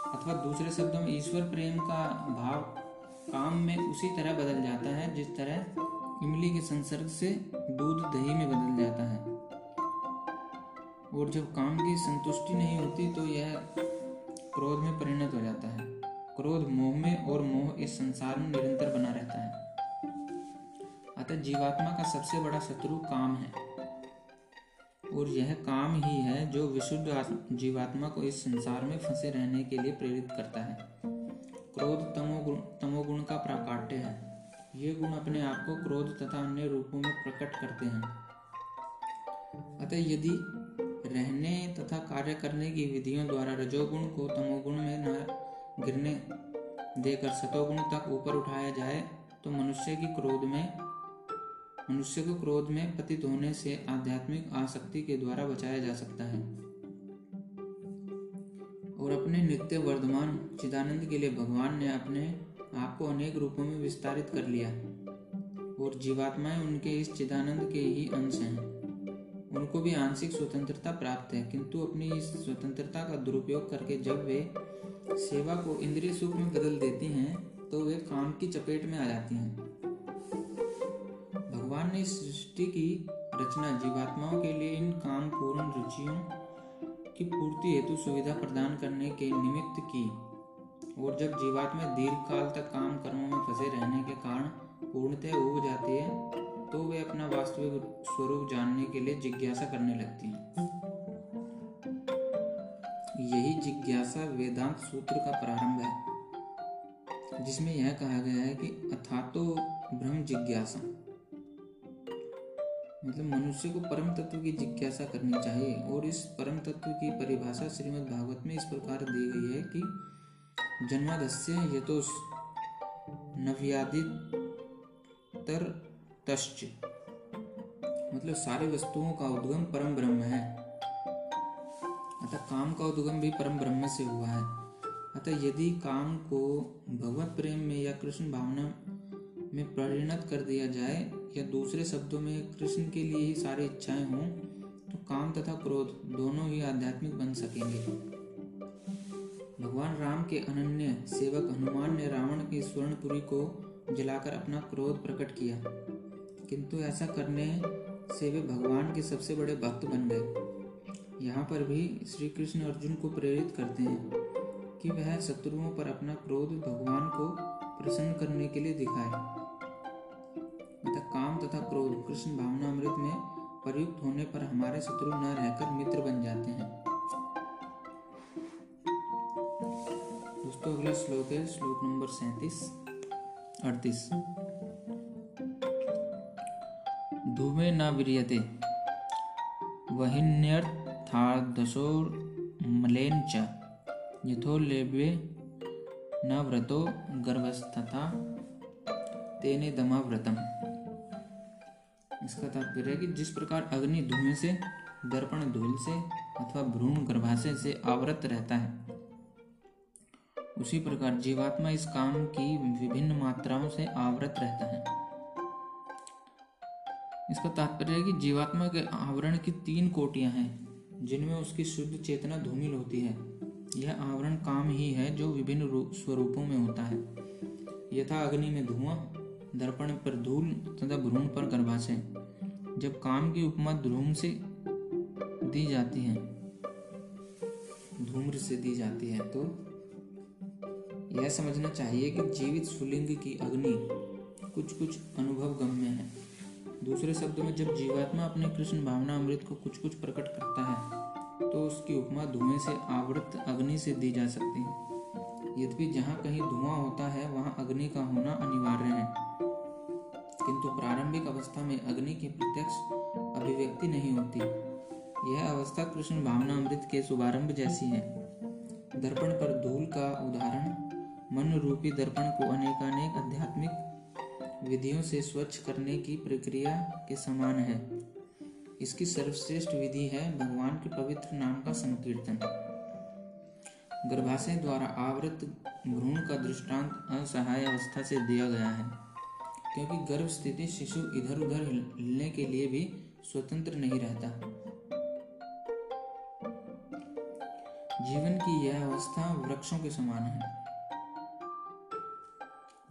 अथवा दूसरे शब्दों में, ईश्वर प्रेम का भाव काम में उसी तरह बदल जाता है, जिस तरह इमली के संसर्ग से दूध दही में बदल जाता है। और जब काम की संतुष्टि नहीं होती तो यह क्रोध में परिणत हो जाता है। क्रोध मोह में और मोह इस संसार में निरंतर बना रहता है। अतः जीवात्मा का सबसे बड़ा शत्रु काम है। और यह काम ही है जो विशुद्ध जीवात्मा को इस संसार में फंसे रहने के लिए प्रेरित करता है। क्रोध तमोगुण तमोगुण का प्राकाट्य है। ये गुण अपने आप को क्रोध तथा अन्य रूपों में प्रकट करते हैं। अतः यदि रहने तथा कार्य करने की विधियों द्वारा रजोगुण को तमोगुण में गिरने देकर सतोगुण तक ऊपर उठाया जाए तो मनुष्य की क्रोध में, मनुष्य को क्रोध में पतित होने से आध्यात्मिक आसक्ति के द्वारा बचाया जा सकता है। और अपने नित्य वर्धमान चिदानंद के लिए भगवान ने अपने आप को अनेक रूपों में विस्तारित कर लिया। और जीवात्माएँ उनके इस चिदानंद के ही अंश हैं। उनको भी आंशिक स्वतंत्रता प्राप्त है, किंतु अपनी इस स्वतंत्रता का दुरुपयोग करके जब वे सेवा को इंद्रिय सुख में बदल देती हैं तो वे काम की चपेट में आ जाती हैं। भगवान ने सृष्टि की रचना जीवात्माओं के लिए इन काम पूर्ण रुचियों की पूर्ति हेतु सुविधा प्रदान करने के निमित्त की और जब जीवात्मा दीर्घ काल तक काम कर्मों में फंसे रहने के कारण पूर्णतः उग जाती है तो वे अपना वास्तविक स्वरूप जानने के लिए जिज्ञासा करने लगती हैं। यही जिज्ञासा वेदांत सूत्र का प्रारंभ है, जिसमें यह कहा गया है कि अथातो ब्रह्म जिज्ञासा। मतलब मनुष्य को परम तत्व की जिज्ञासा करनी चाहिए, और इस परम तत्व की परिभाषा श्रीमद् भागवत में इस प्रकार दी गई है कि जन्मादस्य यतोष नव्यादितर तश्च मतलब सारी वस्तुओं का उद्गम परम ब्रह्म अतः काम का उद्गम भी परम ब्रह्म से हुआ है। अतः यदि काम को भगवत प्रेम में या कृष्ण भावना में परिणत कर दिया जाए या दूसरे शब्दों में कृष्ण के लिए ही सारी इच्छाएँ हों तो काम तथा क्रोध दोनों ही आध्यात्मिक बन सकेंगे। भगवान राम के अनन्य सेवक हनुमान ने रावण की स्वर्णपुरी को जलाकर अपना क्रोध प्रकट किया। किंतु ऐसा करने से वे भगवान के सबसे बड़े भक्त बन गए। यहाँ पर भी श्री कृष्ण अर्जुन को प्रेरित करते हैं कि वह शत्रुओं पर अपना क्रोध भगवान को प्रसन्न करने के लिए दिखाए। अतः काम तथा क्रोध कृष्ण भावना अमृत में प्रयुक्त होने पर हमारे शत्रु न रहकर मित्र बन जाते हैं। दोस्तों, अगला श्लोक है, श्लोक नंबर सैतीस, अड़तीस। धूमे न विरियते वहिन्यर्थादशोर्मलेन च। यथोलेभ्ये न व्रतो गर्भस्थता, तेने दमा व्रतम। इसका तात्पर्य है कि जिस प्रकार अग्नि धुएँ से, दर्पण धूल से अथवा भ्रूण गर्भाशय से आवृत रहता है, उसी प्रकार जीवात्मा इस काम की विभिन्न मात्राओं से आवृत रहता है। इसका तात्पर्य है कि जीवात्मा के आवरण की तीन कोटियाँ हैं। जिनमें उसकी शुद्ध चेतना धूमिल होती है। यह आवरण काम ही है जो विभिन्न स्वरूपों में होता है। यथा अग्नि में धुआँ, दर्पण पर धूल तथा भ्रूण पर गर्भाशय, जब काम की उपमा ध्रूम से दी जाती है। धूम्र से दी जाती है तो यह समझना चाहिए कि जीवित सुलिंग की अग्नि कुछ कुछ अनुभव गम्य है। दूसरे शब्दों में, जब जीवात्मा अपने कृष्ण भावना अमृत को कुछ कुछ प्रकट करता है तो उसकी उपमा धुएँ से आवृत अग्नि से दी जा सकती है। यद्यपि जहाँ कहीं धुआँ होता है, वहाँ अग्नि का होना अनिवार्य है। किंतु प्रारंभिक अवस्था में अग्नि की प्रत्यक्ष अभिव्यक्ति नहीं होती। यह अवस्था कृष्ण भावना अमृत के शुभारंभ जैसी है। दर्पण पर धूल का उदाहरण मन रूपी दर्पण को अनेकानेक आध्यात्मिक विधियों से स्वच्छ करने की प्रक्रिया के समान है। इसकी सर्वश्रेष्ठ विधि है भगवान के पवित्र नाम का संकीर्तन। गर्भाशय द्वारा आवृत भ्रूण का दृष्टांत असहाय अवस्था से दिया गया है, क्योंकि गर्भ स्थिति शिशु इधर उधर हिलने के लिए भी स्वतंत्र नहीं रहता। जीवन की यह अवस्था वृक्षों के समान है।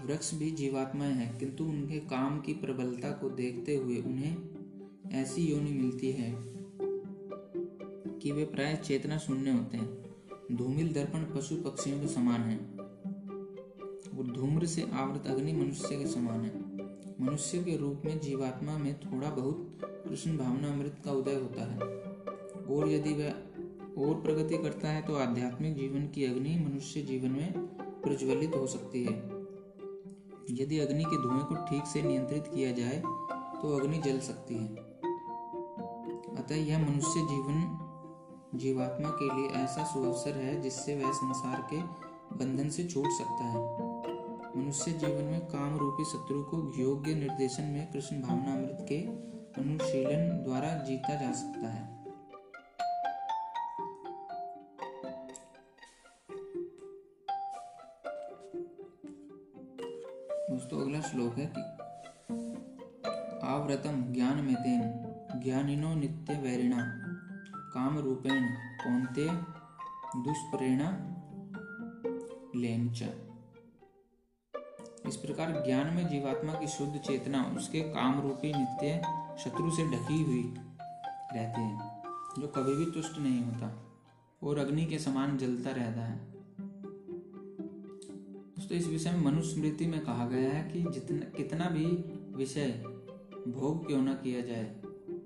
वृक्ष भी जीवात्माएँ हैं, किंतु उनके काम की प्रबलता को देखते हुए उन्हें ऐसी योनि मिलती है कि वे प्राय चेतना शून्य होते हैं। धूमिल दर्पण पशु पक्षियों के समान है। और धूम्र से आवृत अग्नि मनुष्य के समान है। मनुष्य के रूप में जीवात्मा में थोड़ा बहुत कृष्ण भावना अमृत का उदय होता है। और यदि वह और प्रगति करता है तो आध्यात्मिक जीवन की अग्नि मनुष्य जीवन में प्रज्वलित हो सकती है। यदि अग्नि के धुएँ को ठीक से नियंत्रित किया जाए तो अग्नि जल सकती है। अतः यह मनुष्य जीवन, जीवात्मा के लिए ऐसा सुअवसर है, जिससे वह संसार के बंधन से छूट सकता है। मनुष्य जीवन में काम रूपी शत्रु को योग्य निर्देशन में कृष्ण भावना अमृत के अनुशीलन द्वारा जीता जा सकता है। श्लोक है कि आवृतम ज्ञान में तेन ज्ञानिनो नित्य वैरिणा काम रूपेण कौनते दुष्प्रेरणा लेंच इस प्रकार ज्ञान में जीवात्मा की शुद्ध चेतना, उसके काम रूपी नित्य शत्रु से ढकी हुई रहती है, जो कभी भी तुष्ट नहीं होता, और अग्नि के समान जलता रहता है। दोस्तों इस विषय में मनुस्मृति में कहा गया है कि जितना, कितना भी विषय भोग क्यों न किया जाए,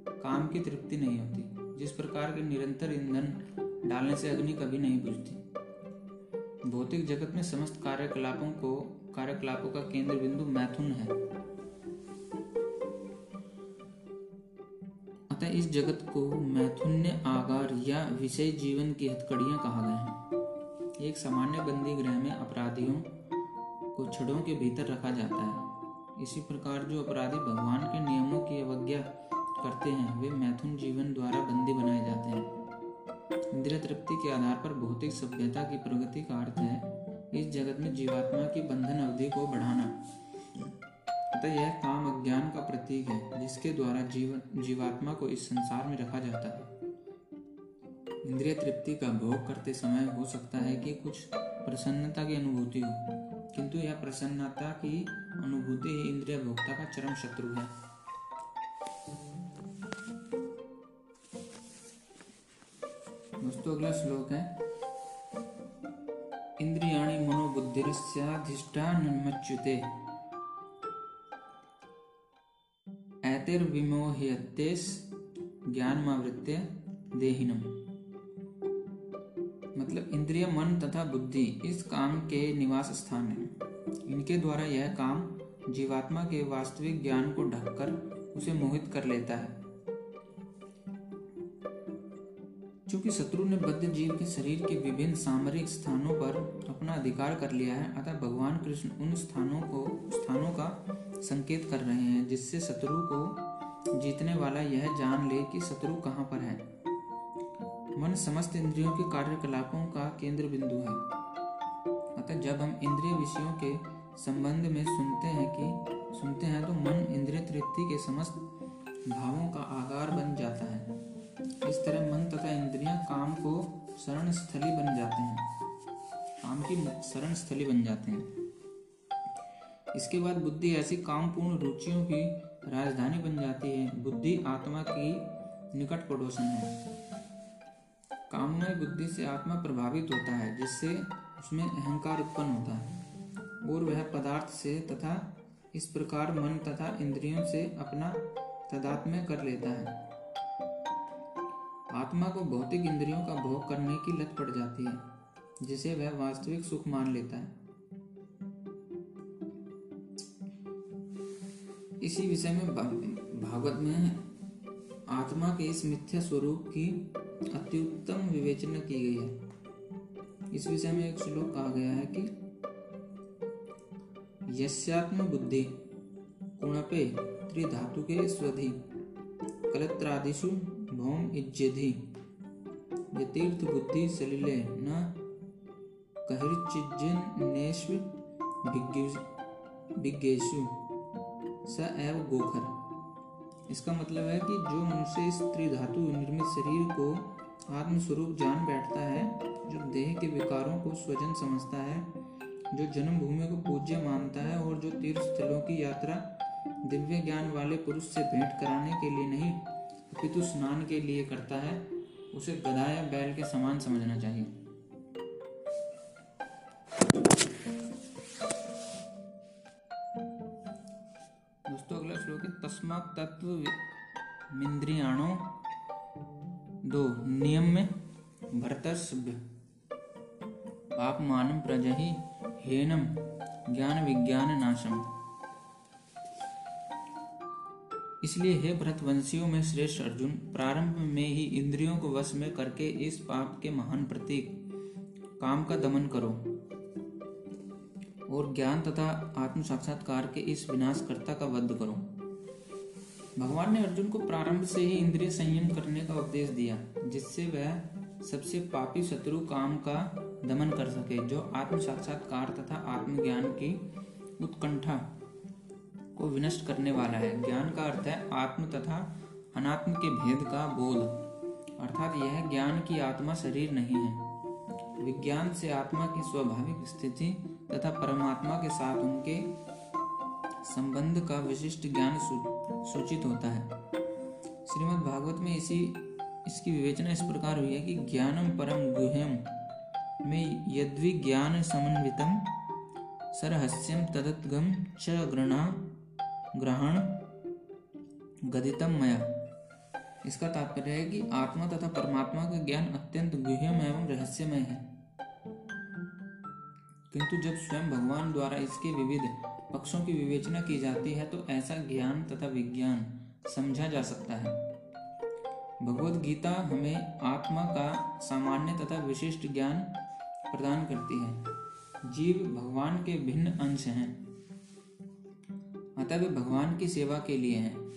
काम की तृप्ति नहीं होती। जिस प्रकार के निरंतर ईंधन डालने से अग्नि कभी नहीं बुझती। भौतिक जगत में समस्त कार्यकलापों को, कार्यकलापों का केंद्र बिंदु मैथुन है। अतः इस जगत को मैथुन्य आगार या विषय जीवन की हथकड़ियाँ कहा गया है। एक सामान्य बंदी गृह में अपराधियों को छड़ों के भीतर रखा जाता है। इसी प्रकार जो अपराधी भगवान के नियमों की अवज्ञा करते हैं, वे मैथुन जीवन द्वारा बंदी बनाए जाते हैं। इंद्रिय तृप्ति के आधार पर भौतिक सभ्यता की प्रगति का अर्थ है इस जगत में जीवात्मा की बंधन अवधि को बढ़ाना। अतः यह काम अज्ञान का प्रतीक है, जिसके द्वारा जीवन जीवात्मा को इस संसार में रखा जाता है। इंद्रिय तृप्ति का भोग करते समय हो सकता है कि कुछ प्रसन्नता की अनुभूति हो। किंतु यह प्रसन्नता की अनुभूति ही इंद्रिय भोक्ता का चरम शत्रु है। दोस्तों, अगला श्लोक है। इंद्रियाणि मनोबुद्धिरस्याधिष्ठानमच्युते ऐतिर्विमोह्यतेस ज्ञानमावृत्य देहिनम। मतलब इंद्रिय, मन तथा बुद्धि इस काम के निवास स्थान है। इनके द्वारा यह काम जीवात्मा के वास्तविक ज्ञान को ढककर उसे मोहित कर लेता है। चूँकि शत्रु ने बद्ध जीव के शरीर के विभिन्न सामरिक स्थानों पर अपना अधिकार कर लिया है, अतः भगवान कृष्ण उन स्थानों को, स्थानों का संकेत कर रहे हैं, जिससे शत्रु को जीतने वाला यह जान ले कि शत्रु कहाँ पर है। मन समस्त इंद्रियों के कार्यकलापों का केंद्र बिंदु है। अतः जब हम इंद्रिय विषयों के संबंध में सुनते हैं कि, सुनते हैं तो मन इंद्रिय तृप्ति के समस्त भावों का आगार बन जाता है। इस तरह मन तथा इंद्रियाँ काम को शरण स्थली बन जाते हैं। काम की शरण स्थली बन जाते हैं। इसके बाद बुद्धि ऐसी कामपूर्ण रुचियों की राजधानी बन जाती है। बुद्धि आत्मा की निकट पड़ोसन है। कामना बुद्धि से आत्मा प्रभावित होता है, जिससे उसमें अहंकार उत्पन्न होता है। और वह पदार्थ से तथा इस प्रकार मन तथा इंद्रियों से अपना तदात्म्य कर लेता है। आत्मा को भौतिक इंद्रियों का भोग करने की लत पड़ जाती है, जिसे वह वास्तविक सुख मान लेता है। इसी विषय में भागवत में आत्मा के इस मिथ्या स्वरूप की अत्युत्तम विवेचना की गई है। इस विषय में एक श्लोक कहा गया है कि यस्यात्म बुद्धि कुणपे त्रिधातु के स्वधि कलत्रादिशु भौम इज्जधि यतीर्थ बुद्धि सलिले न कहिर्चिज्जनेष्व भिज्ञेषु स एव गोखर। इसका मतलब है कि जो मनुष्य इस त्रिधातु निर्मित शरीर को आत्मस्वरूप जान बैठता है, जो देह के विकारों को स्वजन समझता है, जो जन्मभूमि को पूज्य मानता है और जो तीर्थ स्थलों की यात्रा दिव्य ज्ञान वाले पुरुष से भेंट कराने के लिए नहीं, अपितु स्नान के लिए करता है, उसे गधा या बैल के समान समझना चाहिए। तस्मात् तत्व मिंद्रियाणो दो नियम में भरतर्षभ्य पापमान प्रजहि हेनम ज्ञान विज्ञान नाशम इसलिए हे भरतवंशियों में श्रेष्ठ अर्जुन, प्रारंभ में ही इंद्रियों को वश में करके इस पाप के महान प्रतीक, काम का दमन करो। और ज्ञान तथा आत्म साक्षात्कार के इस विनाशकर्ता का वध करो। भगवान ने अर्जुन को प्रारंभ से ही इंद्रिय संयम करने का उपदेश दिया, जिससे वह सबसे पापी शत्रु काम का दमन कर सके, जो आत्म साक्षात्कार तथा आत्मज्ञान की उत्कंठा को विनष्ट करने वाला है। ज्ञान का अर्थ है आत्म तथा अनात्म के भेद का बोध। अर्थात यह ज्ञान की आत्मा शरीर नहीं है। विज्ञान से आत्मा की स्वाभाविक स्थिति तथा परमात्मा के साथ उनके संबंध का विशिष्ट ज्ञान सूचित होता है। श्रीमद् भागवत में इसी, इसकी विवेचना इस प्रकार हुई है कि ज्ञानम परम गुह्यम में यद्वि ज्ञान समन्वितम सरहस्यम तदत्गम च ग्रणा ग्रहण गदितम मया। इसका तात्पर्य है कि आत्मा तथा परमात्मा का ज्ञान अत्यंत गुह्यम एवं रहस्यमय है। किंतु जब स्वयं भगवान द्वारा इसके विविध पक्षों की विवेचना की जाती है तो ऐसा ज्ञान तथा विज्ञान समझा जा सकता है। भगवत गीता हमें आत्मा का सामान्य तथा विशिष्ट ज्ञान प्रदान करती है। जीव भगवान के भिन्न अंश हैं। अतः वे भगवान की सेवा के लिए हैं।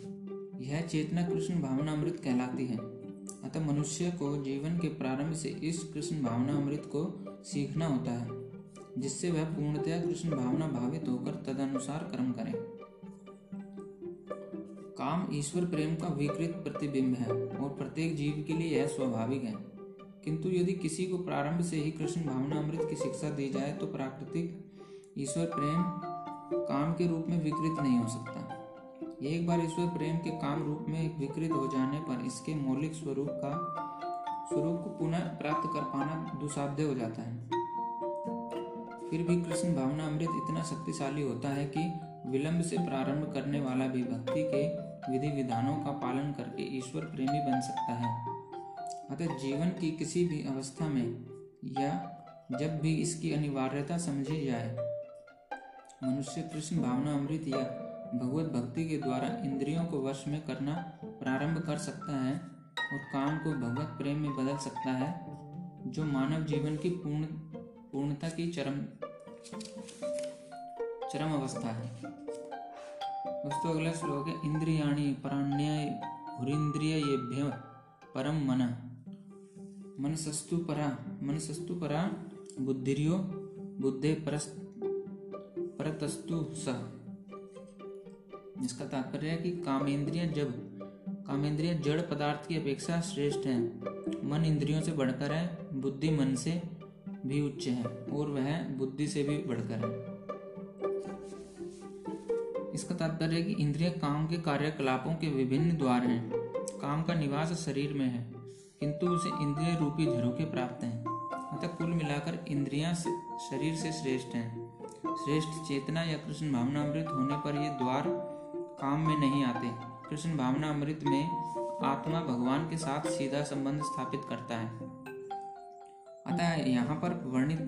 यह चेतना कृष्ण भावना अमृत कहलाती है। अतः मनुष्य को जीवन के प्रारंभ से इस कृष्ण भावना अमृत को सीखना होता है। जिससे वह पूर्णतया कृष्ण भावना भावित होकर तदनुसार कर्म करें। काम ईश्वर प्रेम का विकृत प्रतिबिंब है और प्रत्येक जीव के लिए यह स्वाभाविक है। किंतु यदि किसी को प्रारंभ से ही कृष्ण भावना अमृत की शिक्षा दी जाए तो प्राकृतिक ईश्वर प्रेम काम के रूप में विकृत नहीं हो सकता। एक बार ईश्वर प्रेम के काम रूप में विकृत हो जाने पर इसके मौलिक स्वरूप का, स्वरूप को पुनः प्राप्त कर पाना दुसाध्य हो जाता है। फिर भी कृष्ण भावना अमृत इतना शक्तिशाली होता है कि विलंब से प्रारंभ करने वाला भी भक्ति के विधि विधानों का पालन करके ईश्वर प्रेमी बन सकता है। अतः जीवन की किसी भी अवस्था में या जब भी इसकी अनिवार्यता समझी जाए, मनुष्य कृष्ण भावना अमृत या भगवत भक्ति के द्वारा इंद्रियों को वश में करना प्रारंभ कर सकता है और काम को भगवत प्रेम में बदल सकता है, जो मानव जीवन की पूर्ण पूर्णता की चरम चरम अवस्था है। दोस्तों अगला श्लोक है, इंद्रियाणी पराण्य हुरीन्द्रिय परम मन। मनसस्तु परा मनसस्तु परा बुद्धिर्यो, बुद्धे परतस्तु सह जिसका तात्पर्य है कि कामेंद्रिय जब, कामेंद्रिय जड़ पदार्थ की अपेक्षा श्रेष्ठ है। मन इंद्रियों से बढ़कर है, बुद्धि मन से भी उच्च है और वह बुद्धि से भी बढ़कर है। इसका तात्पर्य है कि इंद्रिय काम के कार्यकलापों के विभिन्न द्वार हैं। काम का निवास शरीर में है, किंतु उसे इंद्रिय रूपी झरोके प्राप्त हैं। अतः कुल मिलाकर इंद्रियाँ शरीर से श्रेष्ठ हैं। श्रेष्ठ चेतना या कृष्ण भावनामृत होने पर ये द्वार काम में नहीं आते। कृष्ण भावना अमृत में आत्मा भगवान के साथ सीधा संबंध स्थापित करता है। अतः यहाँ पर वर्णित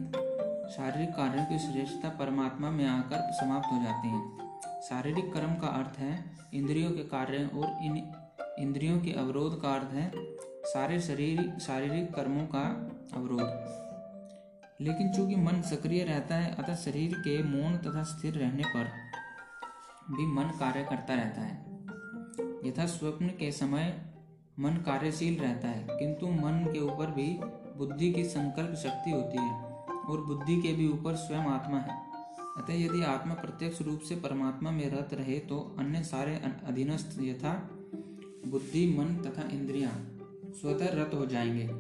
शारीरिक कार्यों की श्रेष्ठता परमात्मा में आकर समाप्त हो जाती है। शारीरिक कर्म का अर्थ है, इंद्रियों के कार्य और इन इंद्रियों के अवरोध का अर्थ है, सारे शरीर, शारीरिक कर्मों का अवरोध। लेकिन चूँकि मन सक्रिय रहता है, अतः शरीर के मौन तथा स्थिर रहने पर भी मन कार्य करता रहता है। यथा स्वप्न के समय मन कार्यशील रहता है, किंतु मन के ऊपर भी बुद्धि की संकल्प शक्ति होती है, और बुद्धि के भी ऊपर स्वयं आत्मा है। अतः यदि आत्मा प्रत्यक्ष रूप से परमात्मा में रत रहे तो अन्य सारे अधीनस्थ यथा बुद्धि, मन तथा इंद्रियाँ स्वतः रत हो जाएँगे।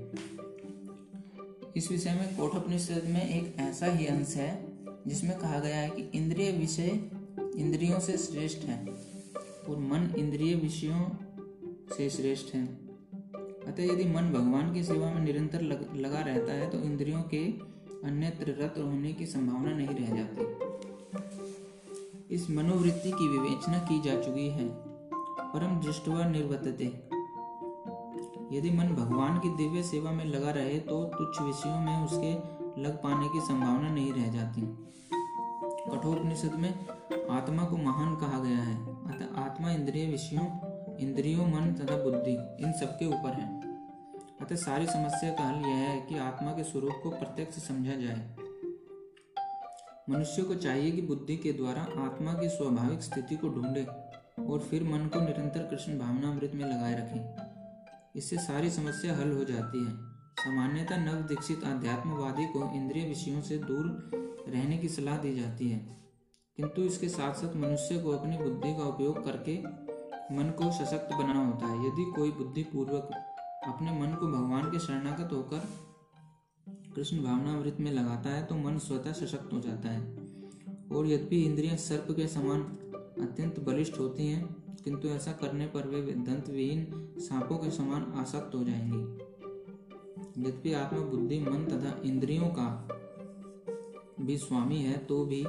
इस विषय में कोठोपनिषद में एक ऐसा ही अंश है, जिसमें कहा गया है कि इंद्रिय विषय इंद्रियों से श्रेष्ठ है, और मन इंद्रिय विषयों से श्रेष्ठ है। अतः यदि मन भगवान की सेवा में निरंतर लग, लगा रहता है तो इंद्रियों के अन्यत्र रत होने की संभावना नहीं रह जाती। इस मनोवृत्ति की विवेचना की जा चुकी है। परम दृष्टवा निर्वतते। यदि मन भगवान की दिव्य सेवा में लगा रहे तो तुच्छ विषयों में उसके लग पाने की संभावना नहीं रह जाती। कठोर कठोपनिषद में आत्मा को महान कहा गया है। अतः आत्मा इंद्रिय विषयों इंद्रियों, मन तथा बुद्धि, इन सबके ऊपर है। अतः सारी समस्या का हल यह है कि आत्मा के स्वरूप को प्रत्यक्ष समझा जाए। मनुष्य को चाहिए कि बुद्धि के द्वारा आत्मा की स्वाभाविक स्थिति को ढूंढे और फिर मन को निरंतर कृष्ण भावना अमृत में लगाए रखे। इससे सारी समस्या हल हो जाती है। सामान्यतः नव दीक्षित अध्यात्मवादी को इंद्रिय विषयों से दूर रहने की सलाह दी जाती है। किंतु इसके साथ साथ मनुष्य को अपनी बुद्धि का उपयोग करके मन को सशक्त बनाना होता है। यदि कोई बुद्धि पूर्वक अपने मन को भगवान के शरणागत होकर कृष्ण भावनावृत में लगाता है तो मन स्वतः सशक्त हो जाता है। और यद्यपि इंद्रियाँ सर्प के समान अत्यंत बलिष्ठ होती हैं, किंतु ऐसा करने पर वे दंतविहीन सांपों के समान आसक्त हो जाएँगी। यद्यपि आत्मा बुद्धि मन तथा इंद्रियों का भी स्वामी है तो भी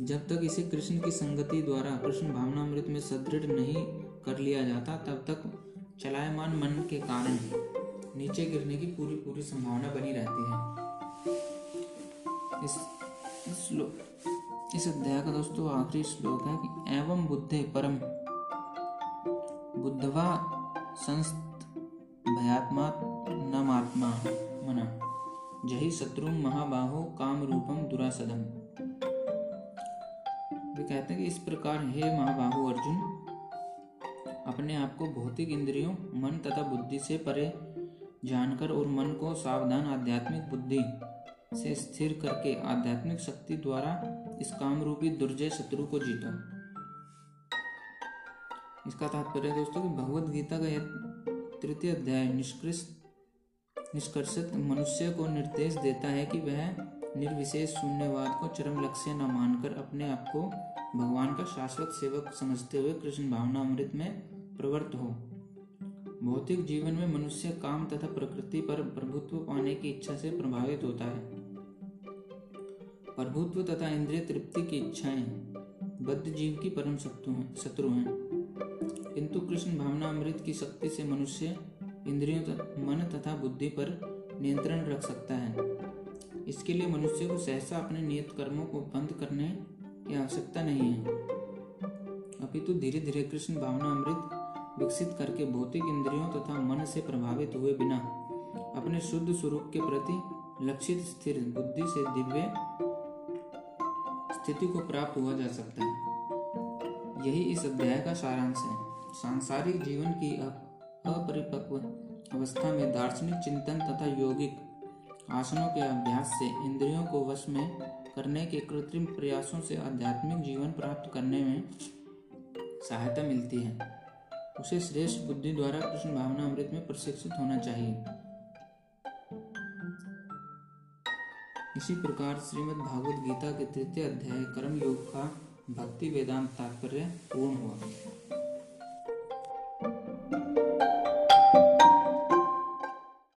जब तक इसे कृष्ण की संगति द्वारा कृष्ण भावनामृत में सदृढ़ नहीं कर लिया जाता, तब तक चलायमान मन के कारण ही नीचे गिरने की पूरी पूरी संभावना बनी रहती है। इस इस इस अध्याय का दोस्तों आखिरी श्लोक है कि एवं बुद्धे परम बुद्धवा संस्त भयात्मा नमात्मा, मना। जही शत्रु महाबाहो काम रूपम दुरासदम। वे कहते हैं कि इस प्रकार हे महाबाहु अर्जुन, अपने आप को भौतिक इंद्रियों, मन तथा बुद्धि से परे जानकर और मन को सावधान आध्यात्मिक बुद्धि से स्थिर करके आध्यात्मिक शक्ति द्वारा इस काम रूपी दुर्जय शत्रु को जीतो। इसका तात्पर्य दोस्तों कि भगवत गीता का यह तृतीय अध्याय निष्कृष्ट, निष्कर्षित मनुष्य को निर्देश देता है कि वह निर्विशेष शून्यवाद को चरम लक्ष्य न मानकर अपने आप को भगवान का शाश्वत सेवक समझते हुए कृष्ण भावना अमृत में प्रवृत्त हो। भौतिक जीवन में मनुष्य काम तथा प्रकृति पर प्रभुत्व पाने की इच्छा से प्रभावित होता है। प्रभुत्व तथा इंद्रिय तृप्ति की इच्छाएँ बद्ध जीव की परम शत्रु हैं किंतु कृष्ण भावना अमृत की शक्ति से मनुष्य इंद्रियों मन तथा बुद्धि पर नियंत्रण रख सकता है। इसके लिए मनुष्य को सहसा अपने नियत कर्मों को बंद करने की आवश्यकता नहीं है। अपितु धीरे धीरे कृष्ण भावना अमृत विकसित करके भौतिक इंद्रियों तथा मन से प्रभावित हुए बिना अपने शुद्ध स्वरूप के प्रति लक्षित स्थिर बुद्धि से दिव्य स्थिति को प्राप्त हुआ जा सकता है। यही इस अध्याय का सारांश है। सांसारिक जीवन की अपरिपक्व अवस्था में दार्शनिक चिंतन तथा यौगिक आसनों के अभ्यास से इंद्रियों को वश में करने के कृत्रिम प्रयासों से आध्यात्मिक जीवन प्राप्त करने में सहायता मिलती है। उसे श्रेष्ठ बुद्धि द्वारा कृष्ण भावना अमृत में प्रशिक्षित होना चाहिए। इसी प्रकार श्रीमद् भागवत गीता के तृतीय अध्याय कर्म योग का भक्ति वेदांत तात्पर्य पूर्ण हुआ।